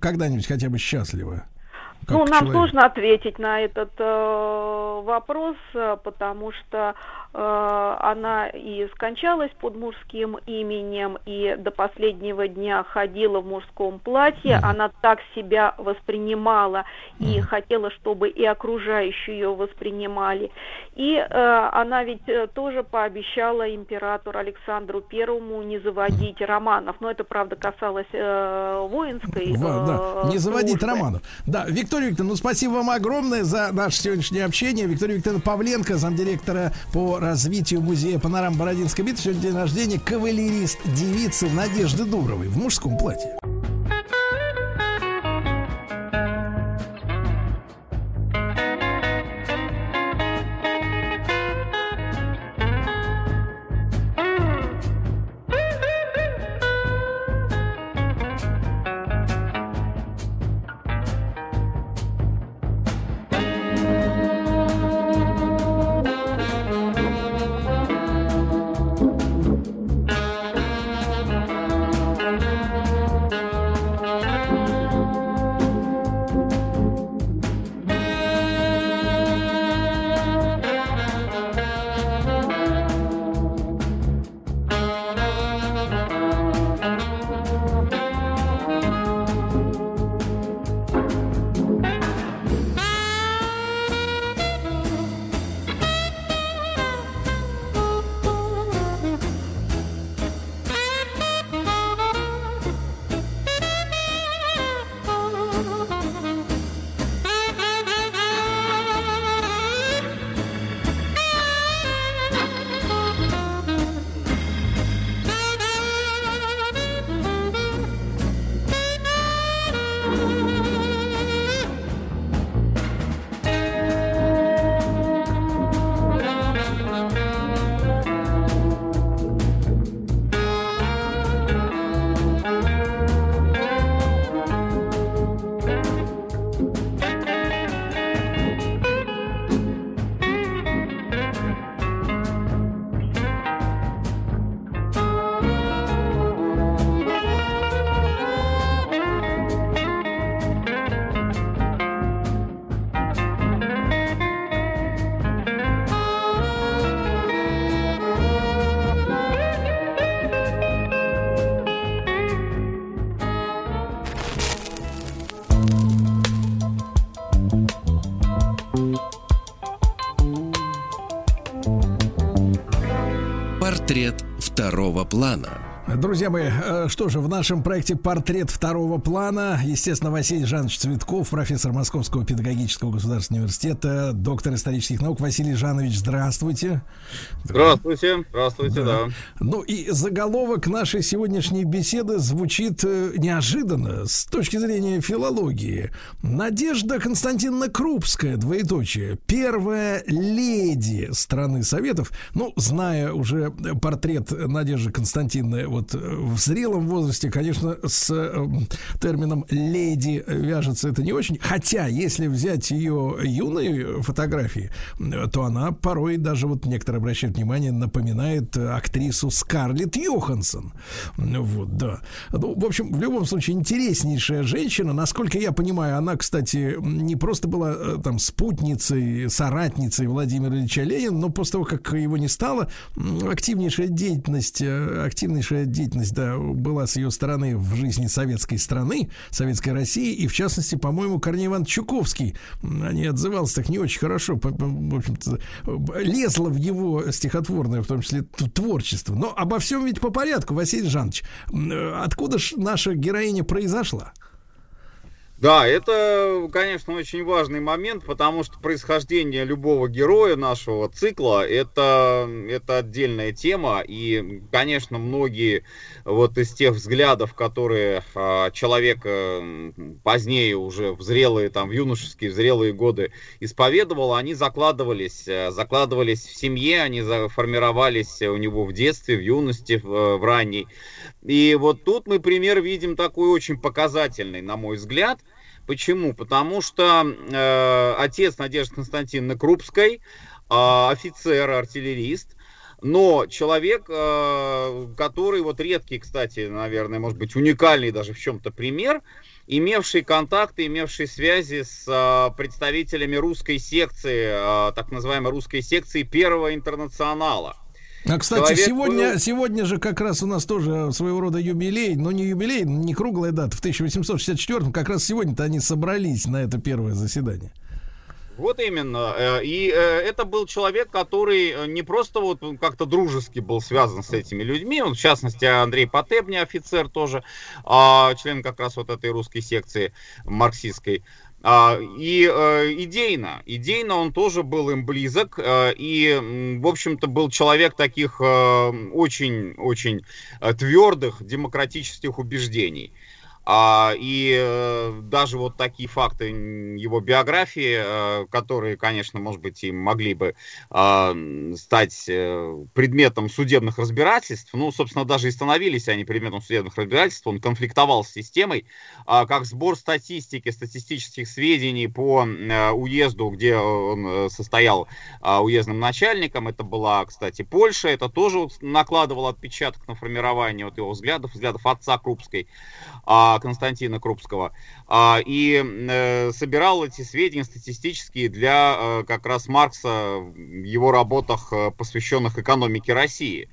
когда-нибудь хотя бы счастлива? Как ну, нам человек? сложно ответить на этот э, вопрос, потому что она и скончалась под мужским именем, и до последнего дня ходила в мужском платье. Она так себя воспринимала и хотела, чтобы и окружающие ее воспринимали. И э, она ведь э, тоже пообещала императору Александру Первому не заводить романов. Но это, правда, касалось э, воинской Ва- да, э, не заводить службы. романов. Да, Виктория Викторовна, ну спасибо вам огромное за наше сегодняшнее общение. Виктория Викторовна Павленко, замдиректора по развитию музея панорам Бородинской битвы. Сегодня день рождения кавалерист девицы Надежды Дуровой в мужском платье. Второго плана. Друзья мои, э, что же, в нашем проекте «Портрет второго плана», естественно, Василий Жанович Цветков, профессор Московского педагогического государственного университета, доктор исторических наук. Василий Жанович, здравствуйте. Здравствуйте, здравствуйте, да. Ну и заголовок нашей сегодняшней беседы звучит э, неожиданно с точки зрения филологии. Надежда Константиновна Крупская, двоеточие, первая леди страны Советов. Ну, зная уже портрет Надежды Константиновны вот э, в зрелом возрасте, конечно, с э, термином леди вяжется это не очень. Хотя, если взять ее юные фотографии, э, то она порой даже вот некоторые обращают внимание, напоминает э, актрису Скарлетт Йоханссон. Вот, да. Ну, в общем, в любом случае, интереснейшая женщина. Насколько я понимаю, она, кстати, не просто была там спутницей, соратницей Владимира Ильича Ленина, но после того, как его не стало, активнейшая деятельность, активнейшая деятельность, да, была с ее стороны в жизни советской страны, советской России, и в частности, по-моему, Корней Иванович Чуковский, ней отзывался так не очень хорошо, в общем-то, лезла в его стихотворное, в том числе творчество. Но обо всем ведь по порядку, Василий Жанович. Э, Откуда ж наша героиня произошла? Да, это, конечно, очень важный момент, потому что происхождение любого героя нашего цикла это, это отдельная тема. И, конечно, многие вот из тех взглядов, которые а, человек а, позднее уже в зрелые, там, в юношеские, в зрелые годы исповедовал, они закладывались, а, закладывались в семье, они формировались у него в детстве, в юности, в, в ранней. И вот тут мы пример видим такой очень показательный, на мой взгляд. Почему? Потому что э, отец Надежды Константиновны Крупской, э, офицер, артиллерист, но человек, э, который, вот редкий, кстати, наверное, может быть, уникальный даже в чем-то пример, имевший контакты, имевший связи с э, представителями русской секции, э, так называемой русской секции Первого интернационала. А, кстати, Человек сегодня, был- сегодня же как раз у нас тоже своего рода юбилей, но не юбилей, не круглая дата, в 1864 как раз сегодня-то они собрались на это первое заседание. Вот именно. Э, И э, это был человек, который э, не просто вот как-то дружески был связан с этими людьми. Он, в частности, Андрей Потебня, офицер тоже, а, член как раз вот этой русской секции марксистской. А, И э, идейно, идейно он тоже был им близок, э, и, в общем-то, был человек таких очень-очень твердых демократических убеждений. А, и э, даже вот такие факты его биографии, э, которые, конечно, может быть, и могли бы м, стать э, предметом судебных разбирательств, ну, собственно, даже и становились они предметом судебных разбирательств, он конфликтовал с системой, а, как сбор статистики, статистических сведений по э, уезду, где он э, состоял а, уездным начальником, это была, кстати, Польша, это тоже вот накладывало отпечаток на формирование вот его взглядов, взглядов отца Крупской, Константина Крупского, а, и э, собирал эти сведения статистические для э, как раз Маркса в его работах, э, посвященных экономике России.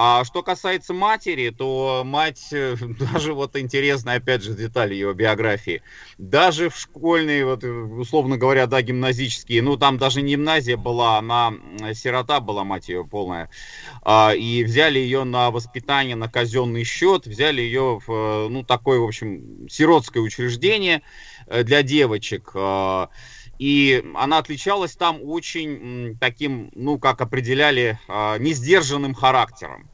А что касается матери, то мать, э, даже вот интересная, опять же, детали ее биографии, даже в школьные, вот, э, условно говоря, да, гимназические, ну, там даже не гимназия была, она сирота была, мать ее полная, а, и взяли ее на воспитание на казенный счет, взяли ее в, э, ну, такое, в общем, сиротское учреждение для девочек, а, и она отличалась там очень таким, ну, как определяли, а, несдержанным характером.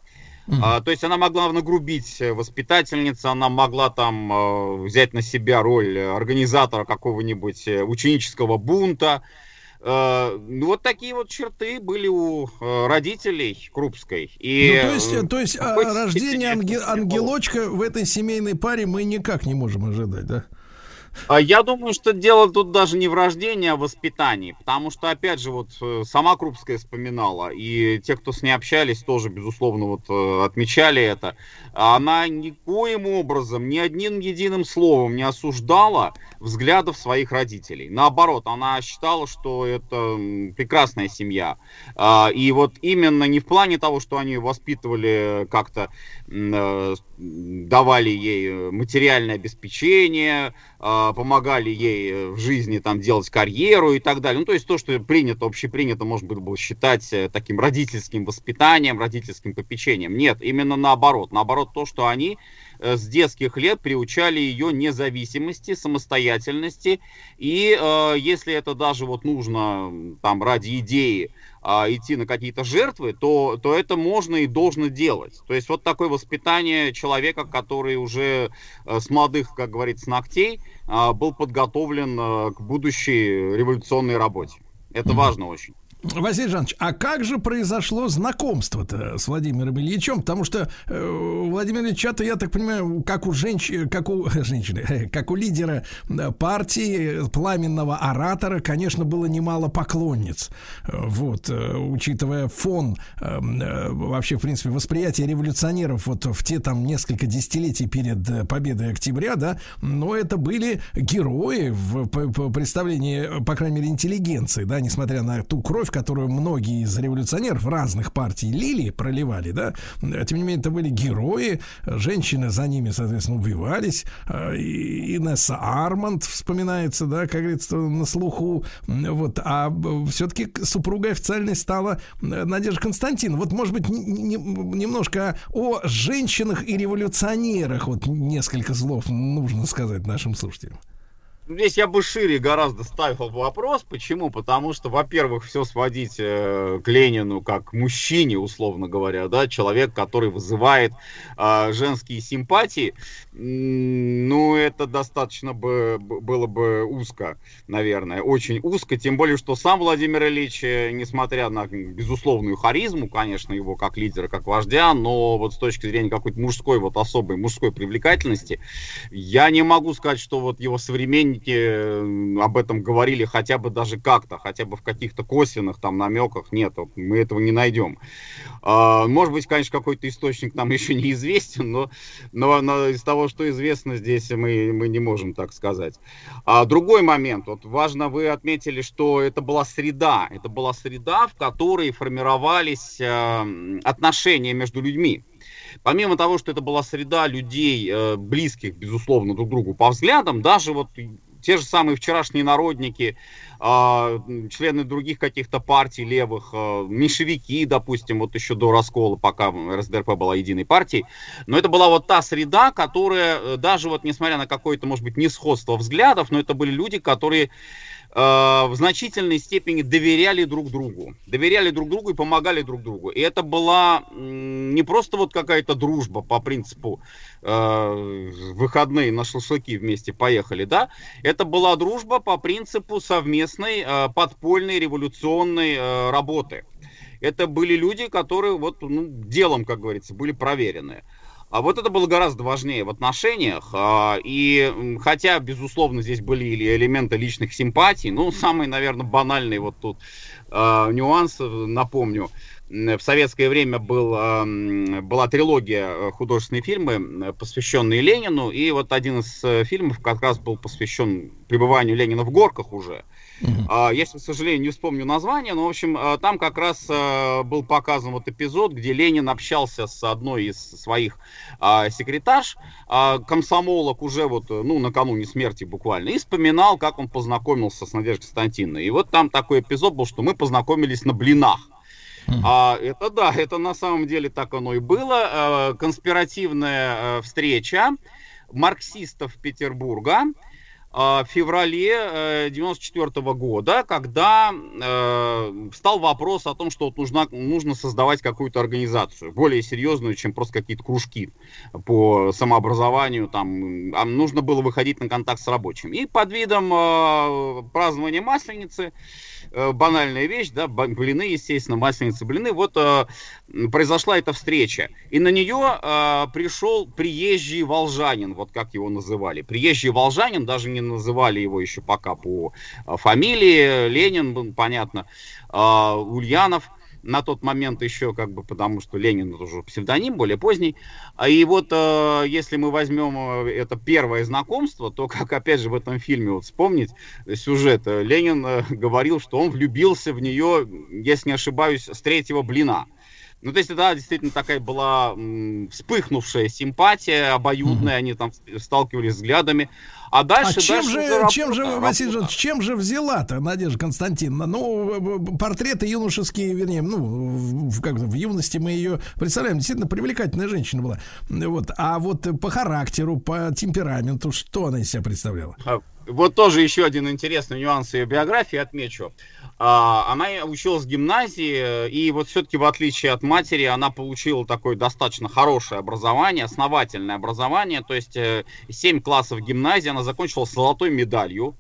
А, то есть она могла нагрубить э, воспитательница, она могла там э, взять на себя роль э, организатора какого-нибудь э, ученического бунта. Э, ну, вот такие вот черты были у э, родителей Крупской. И, ну, то есть, то есть а, рождение анге- ангелочка в этой семейной паре мы никак не можем ожидать, да? А Я думаю, что дело тут даже не в рождении, а в воспитании. Потому что, опять же, вот э, сама Крупская вспоминала, и те, кто с ней общались, тоже, безусловно, вот э, отмечали это. Она никоим образом, ни одним единым словом не осуждала взглядов своих родителей. Наоборот, она считала, что это прекрасная семья. А, И вот именно не в плане того, что они воспитывали как-то, э, давали ей материальное обеспечение, помогали ей э, в жизни там делать карьеру и так далее. Ну, то есть то, что принято, общепринято, может быть, было считать э, таким родительским воспитанием, родительским попечением. Нет, именно наоборот. Наоборот, то, что они э, с детских лет приучали ее независимости, самостоятельности. И э, если это даже вот нужно там ради идеи а, идти на какие-то жертвы, то, то это можно и должно делать. То есть вот такое воспитание человека, который уже э, с молодых, как говорится, ногтей а, был подготовлен э, к будущей революционной работе. Это важно очень. Василий Жанович, а как же произошло знакомство-то с Владимиром Ильичем? Потому что э, Владимир Ильича-то, я так понимаю, как у женщины, как у женщины, как у лидера партии, пламенного оратора, конечно, было немало поклонниц. Вот, э, учитывая фон, э, э, вообще, в принципе, восприятие революционеров вот в те там несколько десятилетий перед э, победой октября, да, но это были герои в п- п- представлении, по крайней мере, интеллигенции, да, несмотря на ту кровь, которую многие из революционеров разных партий лили, проливали, да, э, тем не менее, это были герои, э, женщины за ними, соответственно, убивались, э, и Инесса Арманд вспоминается, да, как говорится, на слуху, вот, а все-таки супругой официальной стала э, Надежда Константиновна. Вот, может быть, н- н- немножко о женщинах и революционерах, вот несколько слов нужно сказать нашим слушателям. Здесь я бы шире гораздо ставил вопрос. Почему? Потому что, во-первых, все сводить э, к Ленину как мужчине, условно говоря, да, человек, который вызывает э, женские симпатии, ну, это достаточно бы было бы узко, наверное, очень узко, тем более, что сам Владимир Ильич, э, несмотря на безусловную харизму, конечно, его как лидера, как вождя, но вот с точки зрения какой-то мужской, вот особой мужской привлекательности, я не могу сказать, что вот его современники э, об этом говорили хотя бы даже как-то, хотя бы в каких-то косвенных там намеках. Нет, мы этого не найдем. А, Может быть, конечно, какой-то источник нам еще неизвестен, но, но из того, что известно здесь, мы, мы не можем так сказать. А другой момент. Вот важно, вы отметили, что это была среда. Это была среда, в которой формировались э, отношения между людьми. Помимо того, что это была среда людей, э, близких, безусловно, друг другу по взглядам, даже вот те же самые вчерашние народники, а, члены других каких-то партий левых, а, меньшевики, допустим, вот еще до раскола, пока РСДРП была единой партией. Но это была вот та среда, которая, э, даже вот несмотря на какое-то, может быть, несходство взглядов, но это были люди, которые в значительной степени доверяли друг другу. Доверяли друг другу и помогали друг другу. И это была не просто вот какая-то дружба по принципу э, выходные на шашлыки вместе поехали, да? Это была дружба по принципу совместной э, подпольной революционной э, работы. Это были люди, которые вот ну, делом, как говорится, были проверены. Вот это было гораздо важнее в отношениях. а, И хотя, безусловно, здесь были элементы личных симпатий, ну, самый, наверное, банальный вот тут а, нюанс, э, напомню. В советское время был, а, была трилогия э, художественные фильмы, м, посвященные Ленину. И вот один из э, фильмов как раз был посвящен пребыванию Ленина в горках уже. А, Я, к сожалению, не вспомню название, но, в общем, а, там как раз а, был показан вот эпизод, где Ленин общался с одной из своих секретарш, комсомолок уже вот, ну, накануне смерти буквально, и вспоминал, как он познакомился с Надеждой Константиновной. И вот там такой эпизод был, что мы познакомились на блинах. А, это да, это на самом деле так оно и было. Конспиративная встреча марксистов Петербурга в феврале 1994 года, когда э, встал вопрос о том, что вот нужно, нужно создавать какую-то организацию, более серьезную, чем просто какие-то кружки по самообразованию, там, а нужно было выходить на контакт с рабочим. И под видом э, празднования Масленицы э, банальная вещь, да, блины, естественно, масленицы, блины. Вот э, произошла эта встреча. И на нее э, пришел приезжий волжанин, вот как его называли. Приезжий волжанин, даже не называли его еще пока по э, фамилии, Ленин, понятно, э, Ульянов на тот момент еще, как бы, потому что Ленин это уже псевдоним, более поздний. А И вот э, если мы возьмем э, это первое знакомство, то, как опять же в этом фильме вот вспомнить сюжет, э, Ленин э, говорил, что он влюбился в нее, если не ошибаюсь, с третьего блина. Ну, то есть, да, действительно такая была м, вспыхнувшая симпатия, обоюдная, они там сталкивались взглядами. А дальше, а чем дальше же, уже чем же, работа, Василий работа. Жанович, чем же взяла-то Надежда Константиновна? Ну, портреты юношеские, вернее, ну, в, в- как, в юности мы ее представляем, действительно привлекательная женщина была. Вот, а вот по характеру, по темпераменту, что она из себя представляла? Вот тоже еще один интересный нюанс ее биографии отмечу. А, Она училась в гимназии, и вот все-таки в отличие от матери, она получила такое достаточно хорошее образование, основательное образование, то есть 7 классов гимназии она закончила с золотой медалью.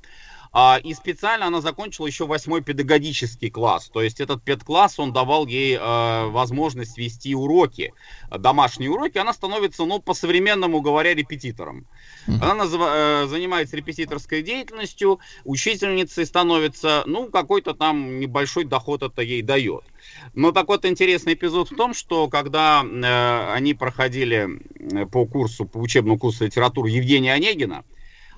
А, И специально она закончила еще восьмой педагогический класс. То есть этот педкласс, он давал ей э, возможность вести уроки, э, домашние уроки. Она становится, ну, по-современному говоря, репетитором. Она называ- э, занимается репетиторской деятельностью, учительницей становится, ну, какой-то там небольшой доход это ей дает. Но так вот интересный эпизод в том, что когда э, они проходили по курсу, по учебному курсу литературы Евгения Онегина,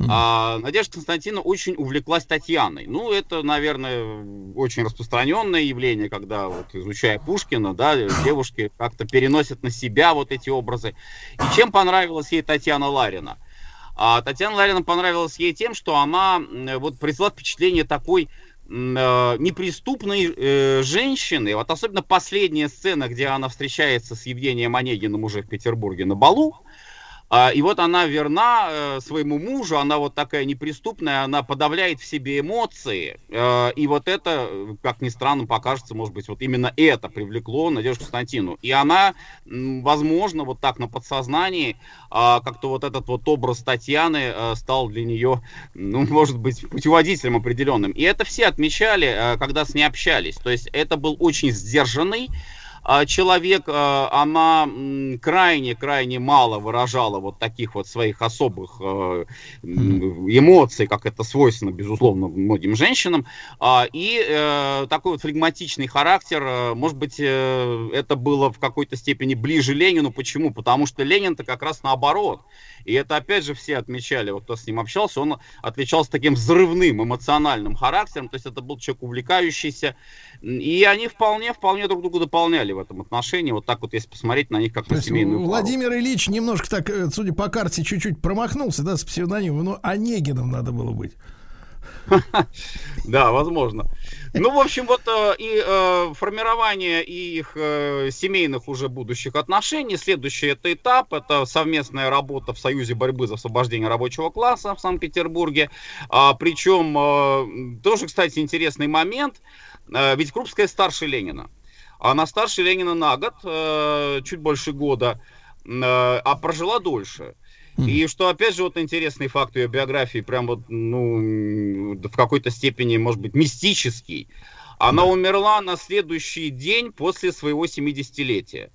а Надежда Константиновна очень увлеклась Татьяной. Ну, это, наверное, очень распространенное явление, когда, вот, изучая Пушкина, да, девушки как-то переносят на себя вот эти образы. И чем понравилась ей Татьяна Ларина? А Татьяна Ларина понравилась ей тем, что она вот произвела впечатление такой э, неприступной э, женщины. Вот особенно последняя сцена, где она встречается с Евгением Онегиным уже в Петербурге на балу. А, И вот она верна э, своему мужу, она вот такая неприступная, она подавляет в себе эмоции. Э, И вот это, как ни странно покажется, может быть, вот именно это привлекло Надежду Константину. И она, возможно, вот так на подсознании, а, как-то вот этот вот образ Татьяны э, стал для нее, ну, может быть, путеводителем определенным. И это все отмечали, когда с ней общались. То есть это был очень сдержанный, человек, а, она крайне-крайне мало выражала вот таких вот своих особых э, эмоций, как это свойственно, безусловно, многим женщинам. А, И э, такой вот флегматичный характер, э, может быть, э, это было в какой-то степени ближе Ленину. Почему? Потому что Ленин-то как раз наоборот. И это опять же все отмечали, вот кто с ним общался, он отличался таким взрывным эмоциональным характером, то есть это был человек увлекающийся, и они вполне, вполне друг друга дополняли в этом отношении, вот так вот если посмотреть на них как То на семейную пару. Владимир Ильич немножко так, э, судя по карте, чуть-чуть промахнулся, да, с псевдонимом, но Онегином надо было быть. Да, возможно. Ну, в общем, вот э, и э, формирование их э, семейных уже будущих отношений. Следующий это этап, это совместная работа в Союзе борьбы за освобождение рабочего класса в Санкт-Петербурге. А, причем тоже, кстати, интересный момент. Ведь Крупская старше Ленина. Она старше Ленина на год, чуть больше года, а прожила дольше. И что, опять же, вот интересный факт ее биографии, прям вот, ну, в какой-то степени, может быть, мистический. Она умерла на следующий день после своего 70-летия.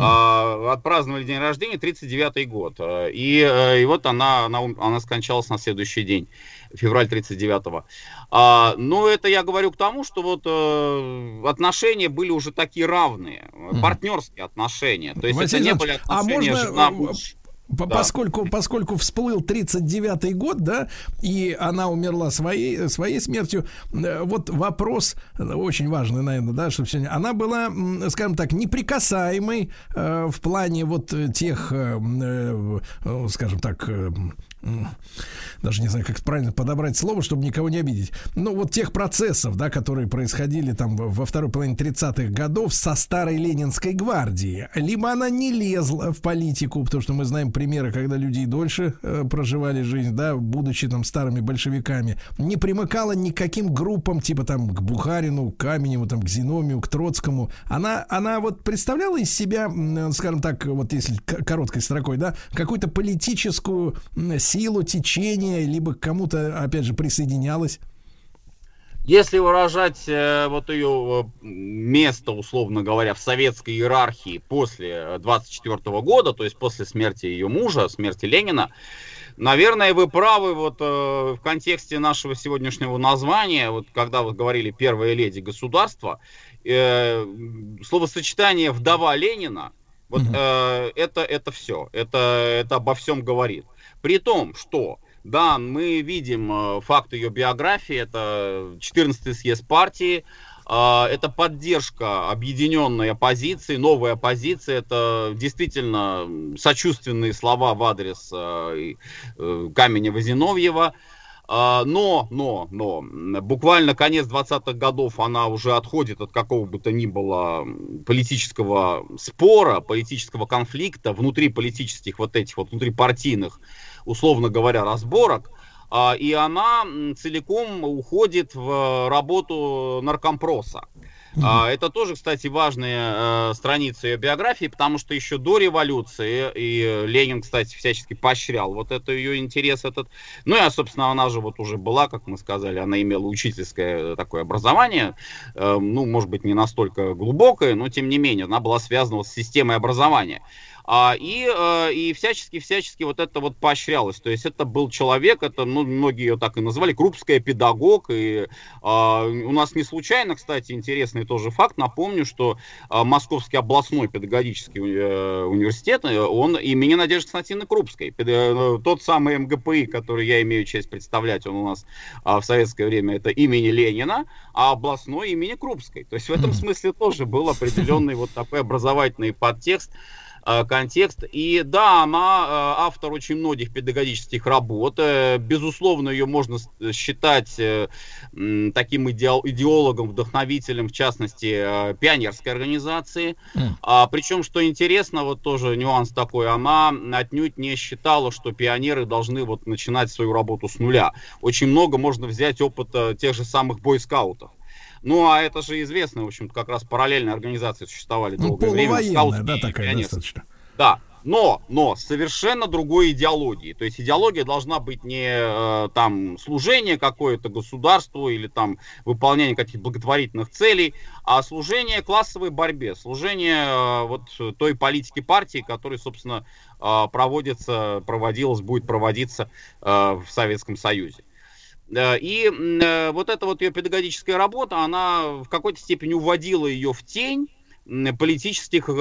А, отпраздновали день рождения, 39-й год. А, И, э, и вот она, она, она скончалась на следующий день, февраль 39-го. А, но это я говорю к тому, что вот э, отношения были уже такие равные, партнерские отношения. То есть Василий это не были а отношения можно, жена-муж. По- Да. Поскольку, поскольку всплыл 39-й год, да, и она умерла своей, своей смертью, э, вот вопрос очень важный, наверное, да, чтобы сегодня. Она была, скажем так, неприкасаемой э, в плане вот тех, э, э, э, скажем так, э, даже не знаю, как правильно подобрать слово, чтобы никого не обидеть. Ну, вот тех процессов, да, которые происходили там во второй половине 30-х годов со старой Ленинской гвардии. Либо она не лезла в политику, потому что мы знаем примеры, когда люди и дольше э, проживали жизнь, да, будучи там старыми большевиками, не примыкала ни к каким группам, типа там к Бухарину, к Каменеву, там к Зиномию, к Троцкому. Она, она вот представляла из себя, м, скажем так, вот если короткой строкой, да, какую-то политическую силу, течение, либо к кому-то, опять же, присоединялась. Если выражать э, вот ее э, место, условно говоря, в советской иерархии после 24 года, то есть после смерти ее мужа, смерти Ленина, наверное, вы правы вот э, в контексте нашего сегодняшнего названия, вот когда вы говорили «первая леди государства», э, словосочетание «вдова Ленина», вот э, это, это все, это, это обо всем говорит. При том, что да, мы видим э, факт ее биографии, это 14-й съезд партии, э, это поддержка объединенной оппозиции, новой оппозиции, это действительно сочувственные слова в адрес э, и, э, Каменева-Зиновьева. А, Но, но, но, буквально конец 20-х годов она уже отходит от какого бы то ни было политического спора, политического конфликта, внутри политических вот этих вот, внутрипартийных, условно говоря, разборок. А, И она целиком уходит в работу наркомпроса. А, Это тоже, кстати, важная э, страница ее биографии, потому что еще до революции, и Ленин, кстати, всячески поощрял вот это ее интерес этот. Ну и, а, собственно, она же вот уже была, как мы сказали, она имела учительское такое образование, э, ну, может быть, не настолько глубокое, но тем не менее, она была связана вот с системой образования. А, и, э, и всячески-всячески вот это вот поощрялось. То есть это был человек, это, ну, многие ее так и называли, крупская педагог. И а, у нас не случайно, кстати, интересный тоже факт. Напомню, что а, Московский областной педагогический э, университет, э, он имени Надежды Константиновны Крупской. Педа- э, Тот самый МГПИ, который я имею честь представлять, он у нас а, в советское время это имени Ленина, а областной имени Крупской. То есть в этом смысле тоже был определенный вот такой образовательный подтекст. Э, контекст. И да, она э, автор очень многих педагогических работ. Э, безусловно, ее можно считать таким идеологом, вдохновителем, в частности, пионерской организации. А, причем, что интересно, вот тоже нюанс такой, она отнюдь не считала, что пионеры должны вот начинать свою работу с нуля. Очень много можно взять опыта тех же самых бойскаутов. Ну, а это же известно, в общем-то, как раз параллельные организации существовали Ну, долгое время. скаутские да, такая пионерские. достаточно. Да, но, но совершенно другой идеологии. То есть идеология должна быть не э, там служение какое-то государству или там выполнение каких-то благотворительных целей, а служение классовой борьбе, служение э, вот той политики партии, которая, собственно, э, проводится, проводилась, будет проводиться э, в Советском Союзе. Э, И э, вот эта вот ее педагогическая работа, она в какой-то степени уводила ее в тень политических э,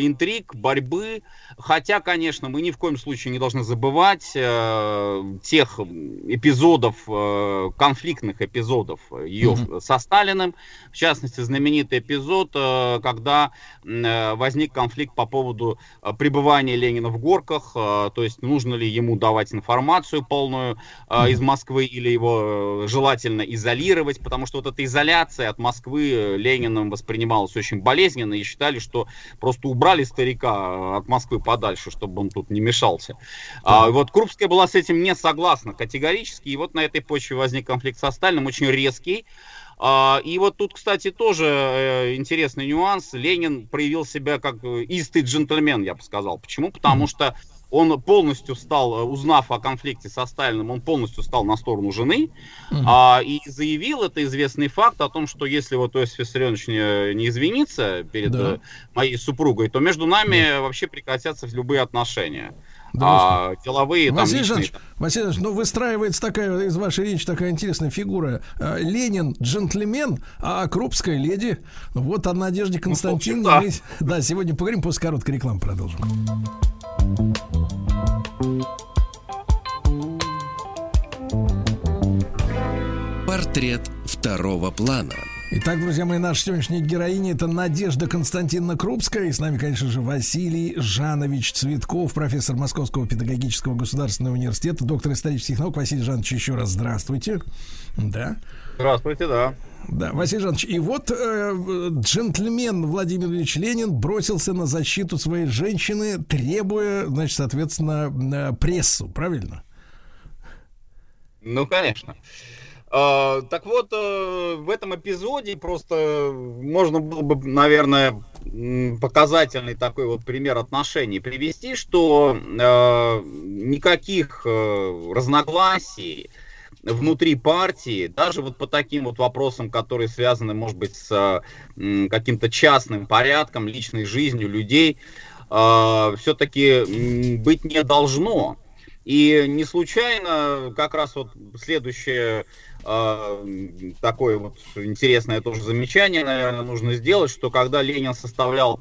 интриг, борьбы. Хотя, конечно, мы ни в коем случае не должны забывать э, тех эпизодов, э, конфликтных эпизодов ее Мгм. со Сталиным. В частности, знаменитый эпизод, э, когда э, возник конфликт по поводу э, пребывания Ленина в горках, э, то есть нужно ли ему давать информацию полную э, из Москвы или его э, желательно изолировать, потому что вот эта изоляция от Москвы э, Лениным воспринималась очень болезненно и считали, что просто убрали старика э, от Москвы подальше, чтобы он тут не мешался. А, вот Крупская была с этим не согласна категорически, и вот на этой почве возник конфликт со Сталиным, очень резкий. А, И вот тут, кстати, тоже э, интересный нюанс. Ленин проявил себя как э, истый джентльмен, я бы сказал. Почему? Потому что он полностью стал, э, узнав о конфликте со Сталиным, он полностью стал на сторону жены а, и заявил, это известный факт, о том, что если вот Иосиф Виссарионович не, не извинится перед Да. э, моей супругой, то между нами вообще прекратятся любые отношения. Да, А, деловые, там, Василий личные. Жанович, Василий Жанович, ну выстраивается такая из вашей речи такая интересная фигура. А, Ленин джентльмен, а Крупская леди. Ну, Вот о Надежде Константиновне. да. мы, да, сегодня поговорим, после короткой рекламы продолжим. Портрет второго плана. Итак, друзья мои, наша сегодняшняя героиня это Надежда Константиновна Крупская. И с нами, конечно же, Василий Жанович Цветков, профессор Московского педагогического государственного университета, доктор исторических наук. Василий Жанович, еще раз здравствуйте. Да. Здравствуйте, да. Да, Василий Жанович, и вот э, джентльмен Владимир Ильич Ленин бросился на защиту своей женщины, требуя, значит, соответственно, э, прессу, правильно? Ну, конечно. А, так вот, э, в этом эпизоде просто можно было бы, наверное, показательный такой вот пример отношений привести, что э, никаких э, разногласий внутри партии, даже вот по таким вот вопросам, которые связаны, может быть, с каким-то частным порядком, личной жизнью людей, все-таки быть не должно. И не случайно как раз вот следующее э, такое вот интересное тоже замечание, наверное, нужно сделать, что когда Ленин составлял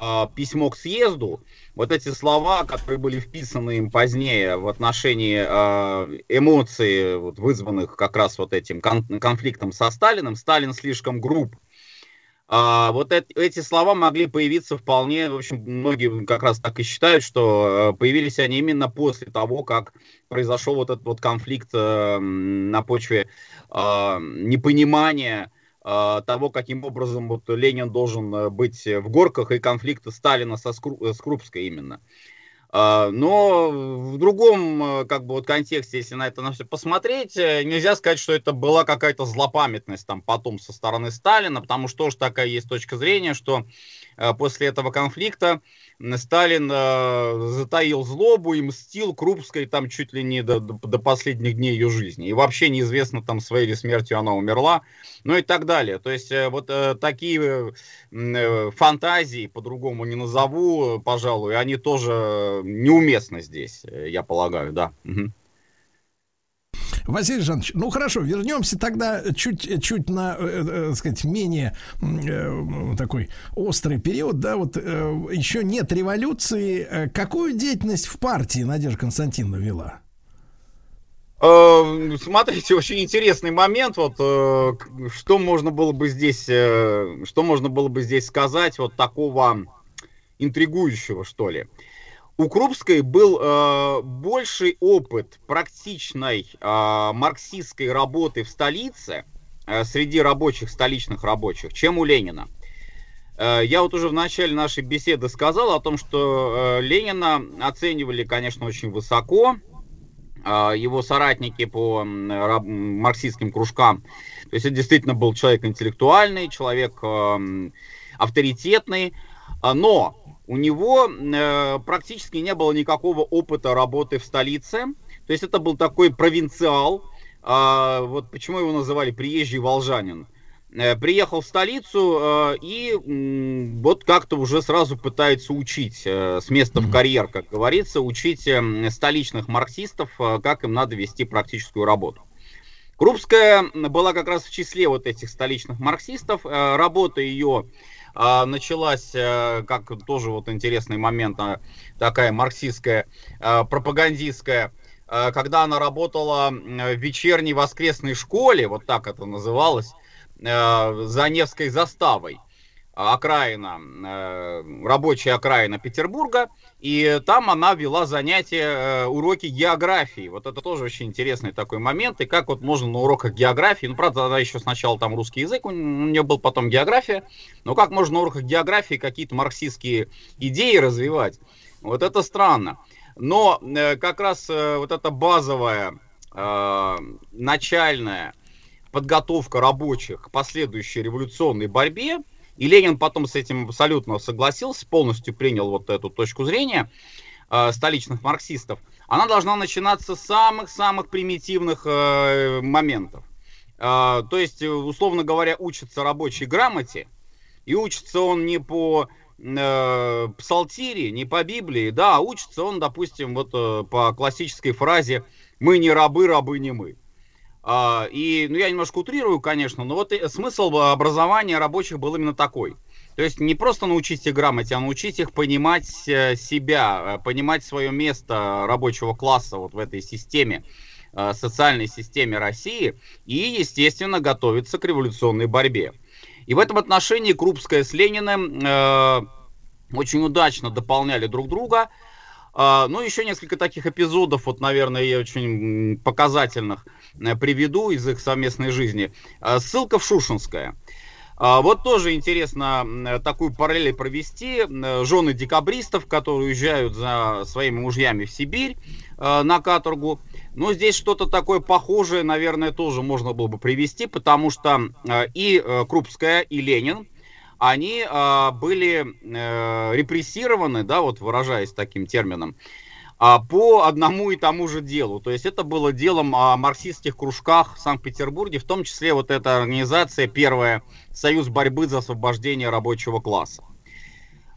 э, письмо к съезду, вот эти слова, которые были вписаны им позднее в отношении э, эмоций, вот, вызванных как раз вот этим кон- конфликтом со Сталиным, Сталин слишком груб, а, вот эт- эти слова могли появиться вполне, в общем, многие как раз так и считают, что э, появились они именно после того, как произошел вот этот вот конфликт э, на почве э, непонимания того, каким образом вот Ленин должен э, быть в горках и конфликта Сталина со Скру- э, с Крупской именно. А, Но в другом э, как бы вот контексте, если на это на все посмотреть, э, нельзя сказать, что это была какая-то злопамятность там потом со стороны Сталина, потому что тоже такая есть точка зрения, что э, после этого конфликта Сталин э, затаил злобу и мстил Крупской там чуть ли не до, до- последних дней ее жизни. И вообще неизвестно там своей ли смертью она умерла, ну и так далее. То есть э, вот э, такие э, э, фантазии, по-другому не назову, э, пожалуй, они тоже э, неуместны здесь, э, я полагаю, да. Мгм. Василий Жанович, ну хорошо, вернемся тогда чуть, чуть на, э, э, сказать, менее э, такой острый период, да, вот э, еще нет революции. Э, Какую деятельность в партии Надежда Константиновна вела? Э, Смотрите, очень интересный момент. Вот э, что можно было бы здесь, э, что можно было бы здесь сказать вот такого интригующего, что ли. У Крупской был э, больший опыт практичной э, марксистской работы в столице э, среди рабочих, столичных рабочих, чем у Ленина. Э, Я вот уже в начале нашей беседы сказал о том, что э, Ленина оценивали, конечно, очень высоко. Э, Его соратники по марксистским кружкам. То есть это действительно был человек интеллектуальный, человек авторитетный. Но у него э, практически не было никакого опыта работы в столице. То есть это был такой провинциал. А, Вот почему его называли приезжий волжанин. Э, Приехал в столицу э, и м, вот как-то уже сразу пытается учить э, с места в карьер, как говорится, учить э, столичных марксистов, э, как им надо вести практическую работу. Крупская была как раз в числе вот этих столичных марксистов. Э, Работа ее началась, э, как тоже вот интересный момент, а, такая марксистская, а, пропагандистская, а, когда она работала в вечерней воскресной школе, вот так это называлось, э, за Невской заставой, а, окраина, э, рабочая окраина Петербурга, и там она вела занятия, э, уроки географии. Вот это тоже очень интересный такой момент, и как вот можно на уроках географии, ну, правда, она еще сначала там русский язык, у нее был потом география, но как можно на уроках географии какие-то марксистские идеи развивать? Вот это странно. Но э, как раз вот эта базовая, начальная подготовка рабочих к последующей революционной борьбе, и Ленин потом с этим абсолютно согласился, полностью принял вот эту точку зрения э, столичных марксистов, она должна начинаться с самых-самых примитивных э, моментов. Э, то есть, условно говоря, учится рабочей грамоте, и учится он не по э, псалтире, не по Библии, да, а учится он, допустим, вот э, по классической фразе «мы не рабы, рабы не мы». А, И, ну, я немножко утрирую, конечно, но вот смысл образования рабочих был именно такой. То есть не просто научить их грамоте, а научить их понимать э, себя, э, понимать свое место рабочего класса вот в этой системе, э, социальной системе России и, естественно, готовиться к революционной борьбе. И в этом отношении Крупская с Лениным э, очень удачно дополняли друг друга. А, Ну, еще несколько таких эпизодов, вот, наверное, очень показательных э, приведу из их совместной жизни. А, Ссылка в Шушинское. А, Вот тоже интересно э, такую параллель провести. М, Жены декабристов, которые уезжают за своими мужьями в Сибирь э, на каторгу. Но здесь что-то такое похожее, наверное, тоже можно было бы привести, потому что э, и э, Крупская, и Ленин, они э, были э, репрессированы, да, вот выражаясь таким термином, а, по одному и тому же делу. То есть это было делом о марксистских кружках в Санкт-Петербурге, в том числе вот эта организация первая Союз борьбы за освобождение рабочего класса.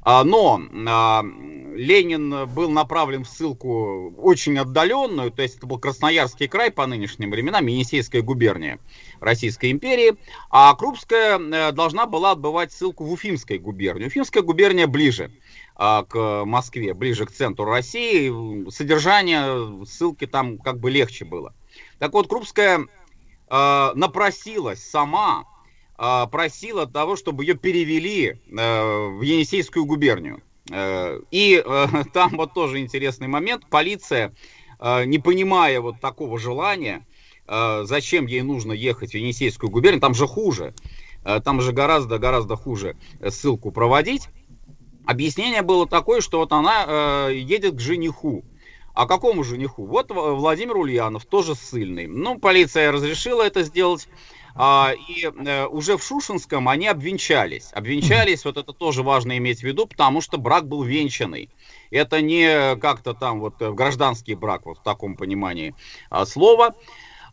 А, Но а, Ленин был направлен в ссылку очень отдаленную, то есть это был Красноярский край по нынешним временам, Енисейская губерния Российской империи, а Крупская э, должна была отбывать ссылку в Уфимской губернии. Уфимская губерния ближе а, к Москве, ближе к центру России, содержание ссылки там как бы легче было. Так вот, Крупская э, напросилась сама, э, просила того, чтобы ее перевели э, в Енисейскую губернию. Э, И э, там вот тоже интересный момент. Полиция, э, не понимая вот такого желания, э, зачем ей нужно ехать в Енисейскую губернию, там же хуже, э, там же гораздо-гораздо хуже ссылку проводить. Объяснение было такое, что вот она э, едет к жениху. А какому жениху? Вот Владимир Ульянов, тоже ссыльный. Ну, полиция разрешила это сделать. А, и э, уже в Шушинском они обвенчались. Обвенчались, вот это тоже важно иметь в виду, потому что брак был венчанный. Это не как-то там вот э, гражданский брак, вот в таком понимании а, слова.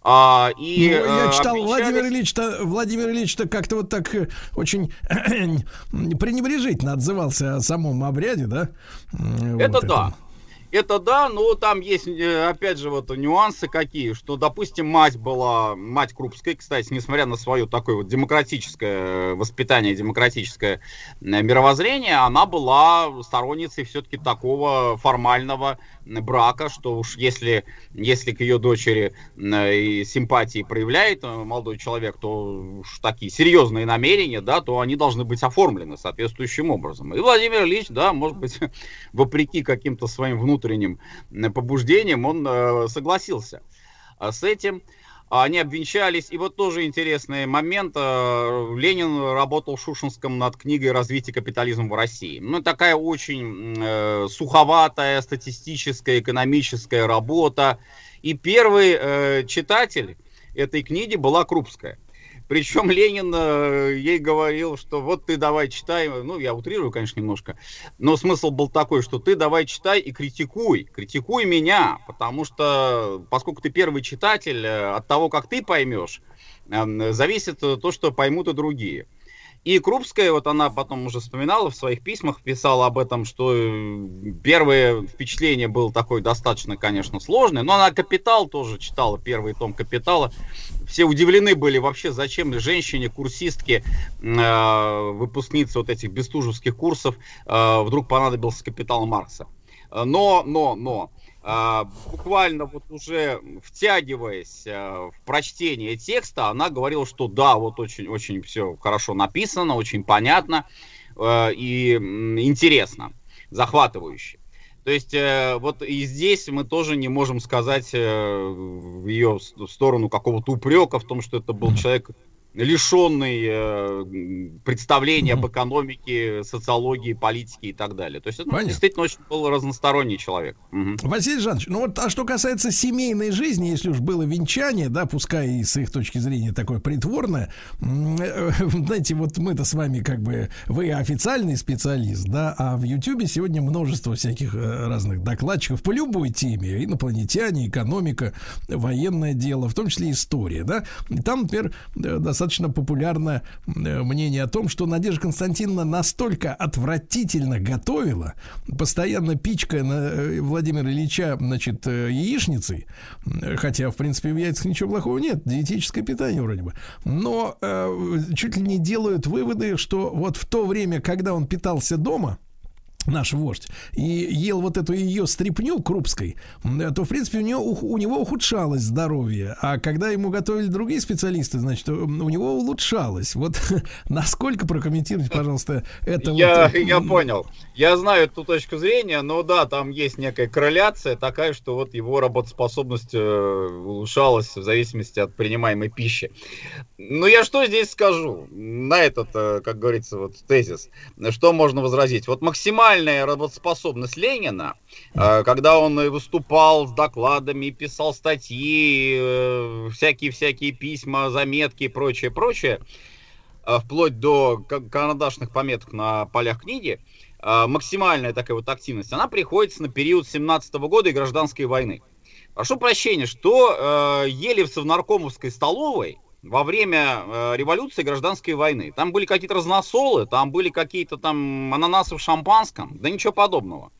А, и, Ну, я э, читал, обвенчались- Владимир Ильич-то, Владимир Ильич-то как-то вот так э, очень пренебрежительно отзывался о самом обряде, да? Это вот да. Это да, но там есть, э, опять же, вот нюансы какие, что, допустим, мать была, мать Крупской, кстати, несмотря на свое такое вот демократическое э, воспитание, демократическое э, мировоззрение, она была сторонницей все-таки такого формального брака, что уж если, если к ее дочери э, симпатии проявляет э, молодой человек, то уж такие серьезные намерения, да, то они должны быть оформлены соответствующим образом. И Владимир Ильич, да, может быть, вопреки каким-то своим внутренним побуждениям, он э, согласился а, с этим. Они обвенчались. И вот тоже интересный момент. э, Ленин работал в Шушинском над книгой «Развитие капитализма в России». Ну, такая очень э, суховатая статистическая, экономическая работа. И первый э, читатель этой книги была Крупская. Причем Ленин э, ей говорил, что вот ты давай читай, ну я утрирую, конечно, немножко, но смысл был такой, что ты давай читай и критикуй, критикуй меня, потому что поскольку ты первый читатель, э, от того, как ты поймешь, э, зависит то, что поймут и другие. И Крупская, вот она потом уже вспоминала в своих письмах, писала об этом, что э, первое впечатление было такое достаточно, конечно, сложное, но она «Капитал» тоже читала, первый том «Капитала». Все удивлены были вообще, зачем женщине, курсистке, э, выпускнице вот этих бестужевских курсов э, вдруг понадобился «Капитал» Маркса. Э, Но, но, но, буквально вот уже втягиваясь а, в прочтение текста, она говорила, что да, вот очень-очень все хорошо написано, очень понятно а, и интересно, захватывающе. То есть э, вот и здесь мы тоже не можем сказать э, в ее сторону какого-то упрека в том, что это был человек лишенный э, представления об экономике, социологии, политике и так далее. То есть это ну, действительно очень был разносторонний человек. Мгм. Василий Жанович, ну вот, а что касается семейной жизни, если уж было венчание, да, пускай и с их точки зрения такое притворное, э, знаете, вот мы-то с вами как бы, вы официальный специалист, да, а в Ютьюбе сегодня множество всяких э, разных докладчиков по любой теме, инопланетяне, экономика, военное дело, в том числе история, да. Там, например, э, достаточно популярное э, мнение о том, что Надежда Константиновна настолько отвратительно готовила, постоянно пичкая на э, Владимира Ильича, значит, э, яичницей, хотя, в принципе, в яйцах ничего плохого нет, диетическое питание вроде бы, но э, чуть ли не делают выводы, что вот в то время, когда он питался дома, наш вождь, и ел вот эту ее стрипню крупской, м, то, в принципе, у него, у него ухудшалось здоровье. А когда ему готовили другие специалисты, значит, м, у него улучшалось. Вот насколько прокомментируйте, пожалуйста, это Я, вот... э, я понял. Я знаю эту точку зрения, но да, там есть некая корреляция такая, что вот его работоспособность э, улучшалась в зависимости от принимаемой пищи. Ну я что здесь скажу на этот, э, как говорится, вот тезис? Что можно возразить? Вот максимальная работоспособность Ленина, э, когда он выступал с докладами, писал статьи, э, всякие-всякие письма, заметки и прочее, прочее, э, вплоть до ка- карандашных пометок на полях книги, э, максимальная такая вот активность, она приходится на период 17 года и гражданской войны. Прошу прощения, что э, ели в Совнаркомовской столовой во время э, революции гражданской войны? Там были какие-то разносолы, там были какие-то там ананасы в шампанском, да ничего подобного.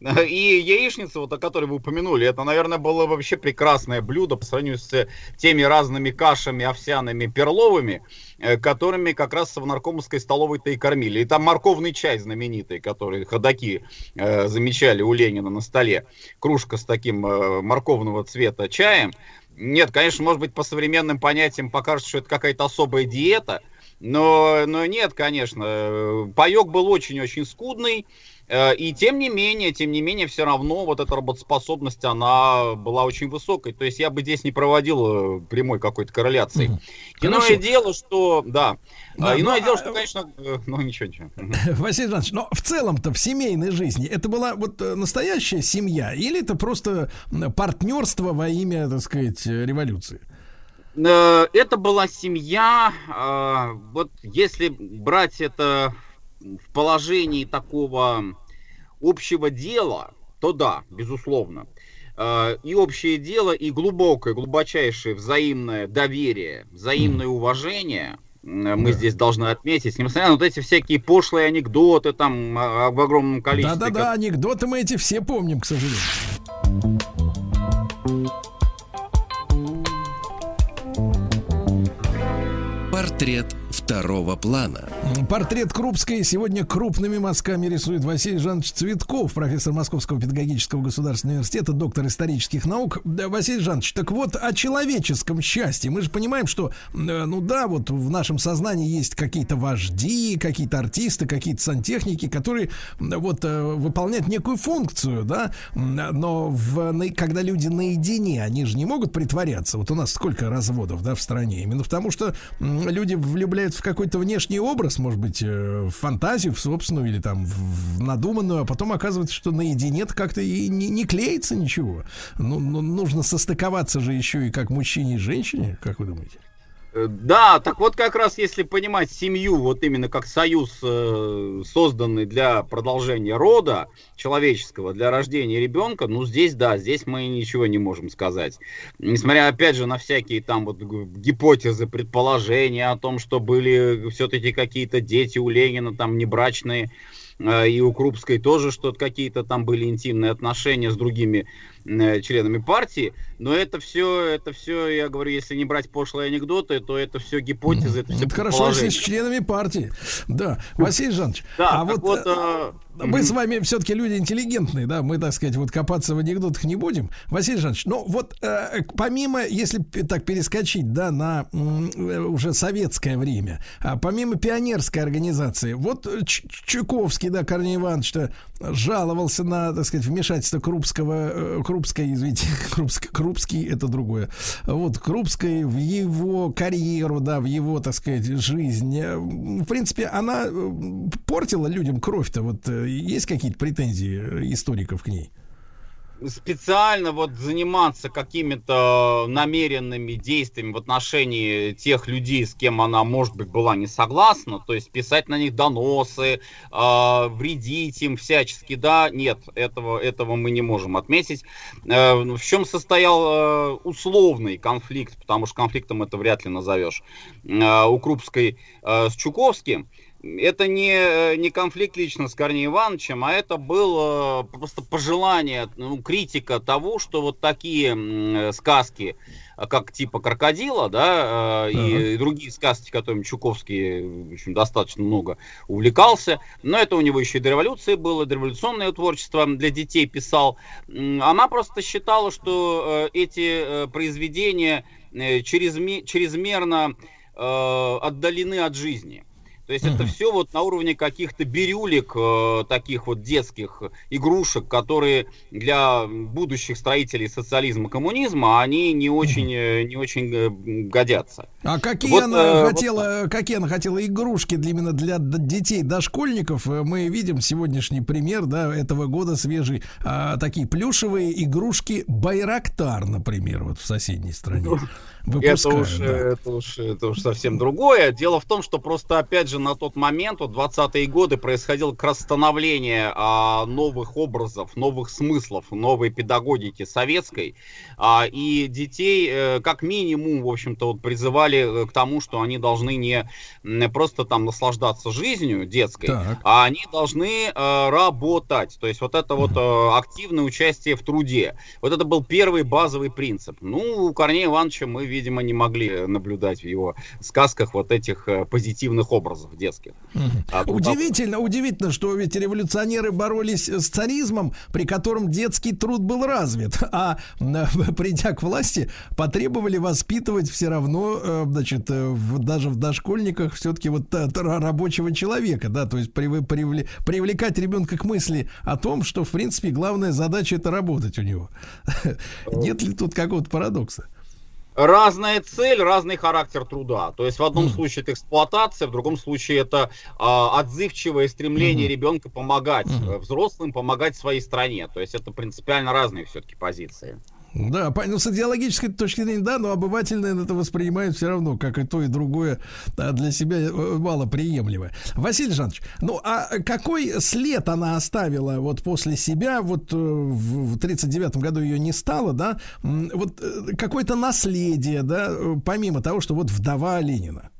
И яичница, вот о которой вы упомянули, это, наверное, было вообще прекрасное блюдо по сравнению с теми разными кашами овсяными перловыми, э, которыми как раз в наркомовской столовой-то и кормили. И там морковный чай знаменитый, который ходаки э, замечали у Ленина на столе. Кружка с таким э, морковного цвета чаем. Нет, конечно, может быть, по современным понятиям покажется, что это какая-то особая диета, но, но нет, конечно. э, Паек был очень-очень скудный, и тем не менее, тем не менее, все равно вот эта работоспособность, она была очень высокой. То есть я бы здесь не проводил э, прямой какой-то корреляции. Иное Хорошо. дело, что, да, Да, а, иное ну, дело, а, что, конечно, э, ну ничего, ничего. Василий Иванович, но в целом-то в семейной жизни это была вот э, настоящая семья или это просто партнерство во имя, так сказать, э, революции? Э, Это была семья, а, вот если брать это в положении такого общего дела, то да, безусловно. Э, И общее дело, и глубокое, глубочайшее взаимное доверие, взаимное уважение мы здесь должны отметить, несмотря на вот эти всякие пошлые анекдоты там а, в огромном количестве. Да-да-да, анекдоты мы эти все помним, к сожалению. Портрет второго плана. Портрет Крупской сегодня крупными мазками рисует Василий Жанович Цветков, профессор Московского педагогического государственного университета, доктор исторических наук. Да, Василий Жанович, так вот о человеческом счастье. Мы же понимаем, что, э, ну да, вот в нашем сознании есть какие-то вожди, какие-то артисты, какие-то сантехники, которые вот э, выполняют некую функцию, да, но в, когда люди наедине, они же не могут притворяться. Вот у нас сколько разводов, да, в стране. Именно потому что люди влюбляются в какой-то внешний образ, может быть, э, в фантазию, в собственную или там в надуманную, а потом оказывается, что наедине как-то и не, не клеится ничего. Ну, ну, нужно состыковаться же еще и как мужчине и женщине, как вы думаете? Э, Да, так вот как раз если понимать семью, вот именно как союз, э, созданный для продолжения рода человеческого, для рождения ребенка, ну здесь да, здесь мы ничего не можем сказать. Несмотря опять же на всякие там вот гипотезы, предположения о том, что были все-таки какие-то дети у Ленина там небрачные, э, и у Крупской тоже что-то какие-то там были интимные отношения с другими членами партии, но это все, это все, я говорю, если не брать пошлые анекдоты, то это все гипотезы, это все Это хорошо, если с членами партии. Да, Василий Жанович, Да, а вот, вот, э, э, мы с вами все-таки люди интеллигентные, да, мы, так сказать, вот копаться в анекдотах не будем. Василий Жанович, ну вот э, помимо, если так перескочить, да, на э, уже советское время, а помимо пионерской организации, вот э, Ч- Чуковский, да, Корней Иванович-то жаловался на, так сказать, вмешательство Крупского, э, Крупской, извините, Крупск- Крупский, это другое, вот, Крупской в его карьеру, да, в его, так сказать, жизнь. Э, В принципе, она э, портила людям кровь-то, вот, э, есть какие-то претензии историков к ней? Специально вот заниматься какими-то намеренными действиями в отношении тех людей, с кем она, может быть, была не согласна, то есть писать на них доносы, а, вредить им всячески, да, нет, этого, этого мы не можем отметить. Э, В чем состоял э, условный конфликт, потому что конфликтом это вряд ли назовешь, э, у Крупской э, с Чуковским, это не, э, не конфликт лично с Корнеем Ивановичем, а это было э, просто пожелание, ну, критика того, что вот такие э, сказки, как типа крокодила, да, и, и другие сказки, которыми Чуковский в общем, достаточно много увлекался, но это у него еще и до революции было, дореволюционное творчество для детей писал. Она просто считала, что эти произведения чрезме- чрезмерно отдалены от жизни. То есть это все вот на уровне каких-то бирюлек, э, таких вот детских игрушек, которые для будущих строителей социализма, коммунизма, они не очень, э, не очень э, годятся. А какие Вот, она э, вот хотела, какие она хотела игрушки для именно для детей, дошкольников? Э, Мы видим сегодняшний пример, да, этого года свежий, а, такие плюшевые игрушки Байрактар, например, вот в соседней стране. Это Выпускают, уж, да. это, уж, это уж совсем другое. Дело в том, что просто, опять же, на тот момент, вот 20-е годы, происходило как раз становление а, новых образов, новых смыслов, новой педагогики советской. А, и детей, э, как минимум, в общем-то, вот призывали э, к тому, что они должны не м, просто там наслаждаться жизнью детской, Так. а они должны э, работать. То есть вот это вот э, активное участие в труде. Вот это был первый базовый принцип. Ну, у Корнея Ивановича мы, видимо, не могли наблюдать в его сказках вот этих э, позитивных образов детских. А тут- Удивительно, удивительно, что ведь революционеры боролись с царизмом, при котором детский труд был развит, а придя к власти, потребовали воспитывать все равно, э, значит, э, в- даже в дошкольниках все-таки вот та- рабочего человека, да, то есть привы- привле- привлекать ребенка к мысли о том, что, в принципе, главная задача это работать у него. Нет ли тут какого-то парадокса? Разная цель, разный характер труда. То есть в одном случае это эксплуатация, в другом случае это а, отзывчивое стремление ребенка помогать э, взрослым, помогать своей стране. То есть это принципиально разные все-таки позиции. Да, по- ну, с идеологической точки зрения, да, но обыватель наверное, это воспринимает все равно, как и то, и другое да, для себя э, малоприемлемое. Василий Жанович, ну а какой след она оставила вот после себя, вот э, в в 39 году ее не стало, да, вот э, какое-то наследие, да, помимо того, что вот вдова Ленина.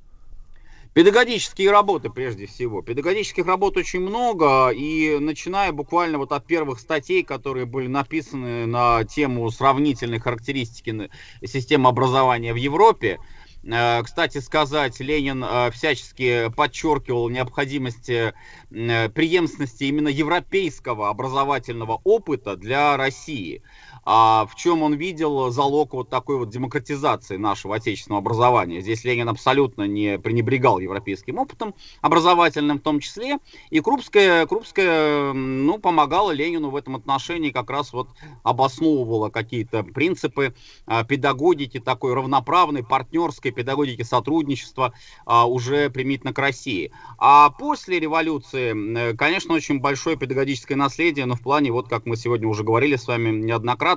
Педагогические работы прежде всего. Педагогических работ очень много, и начиная буквально вот от первых статей, которые были написаны на тему сравнительной характеристики системы образования в Европе, Э, Кстати сказать, Ленин э, всячески подчеркивал необходимость э, преемственности именно европейского образовательного опыта для России. А в чем он видел залог вот такой вот демократизации нашего отечественного образования? Здесь Ленин абсолютно не пренебрегал европейским опытом, образовательным в том числе. И Крупская, Крупская ну, помогала Ленину в этом отношении, как раз вот обосновывала какие-то принципы а, педагогики, такой равноправной, партнерской педагогики сотрудничества а, уже примитивно к России. А после революции, э, конечно, очень большое педагогическое наследие, но в плане, вот как мы сегодня уже говорили с вами неоднократно,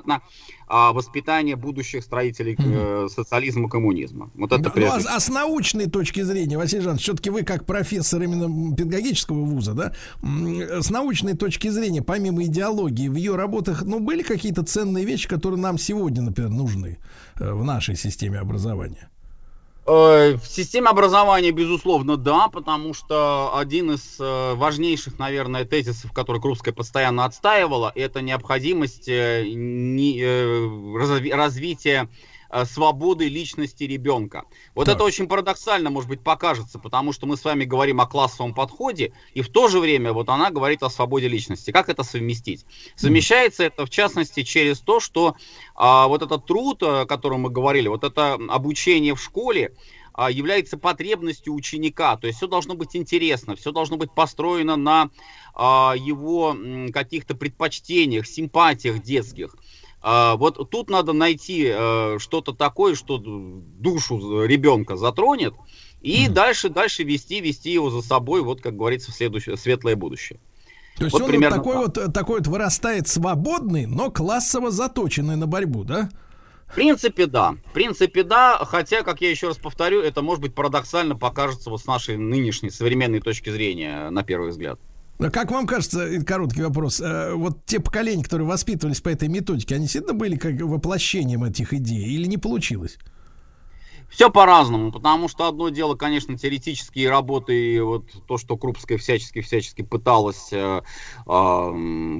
а, воспитание будущих строителей э, социализма, коммунизма. Вот это Да, ну, прежде а, а с научной точки зрения, Василий Жанович, все-таки вы как профессор именно педагогического вуза, да, м, с научной точки зрения, помимо идеологии, в ее работах, ну, были какие-то ценные вещи, которые нам сегодня, например, нужны э, в нашей системе образования? Э, В системе образования, безусловно, да, потому что один из э, важнейших, наверное, тезисов, который Крупская постоянно отстаивала, это необходимость э, развития свободы личности ребенка. Вот Так. это очень парадоксально, может быть, покажется, потому что мы с вами говорим о классовом подходе, и в то же время вот она говорит о свободе личности. Как это совместить? Совмещается это, в частности, через то, что а, вот этот труд, о котором мы говорили, вот это обучение в школе, а, является потребностью ученика. То есть все должно быть интересно, все должно быть построено на а, его каких-то предпочтениях, симпатиях детских. А, Вот тут надо найти э, что-то такое, что душу ребенка затронет, и дальше, дальше вести, вести его за собой, вот как говорится, в следующее светлое будущее. То есть Вот он примерно такой так. вот, э, такой вот вырастает свободный, но классово заточенный на борьбу, да? В принципе, да. В принципе, да. Хотя, как я еще раз повторю, это может быть парадоксально покажется вот с нашей нынешней современной точки зрения, на первый взгляд. А Как вам кажется, э, короткий вопрос, э, вот те поколения, которые воспитывались по этой методике, они действительно были как воплощением этих идей или не получилось? Все по-разному, потому что одно дело, конечно, теоретические работы, и вот то, что Крупская всячески-всячески пыталась э,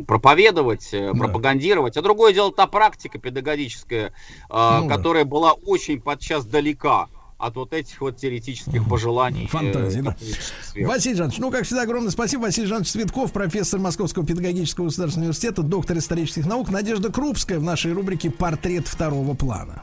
проповедовать, э, Да. пропагандировать, а другое дело та практика педагогическая, э, Ну да. которая была очень подчас далека от вот этих вот теоретических пожеланий. э, Фантазии, да. капиталистических сфер. Василий Жанович, ну, как всегда, огромное спасибо. Василий Жанович Цветков, профессор Московского педагогического государственного университета, доктор исторических наук. Надежда Крупская в нашей рубрике «Портрет второго плана».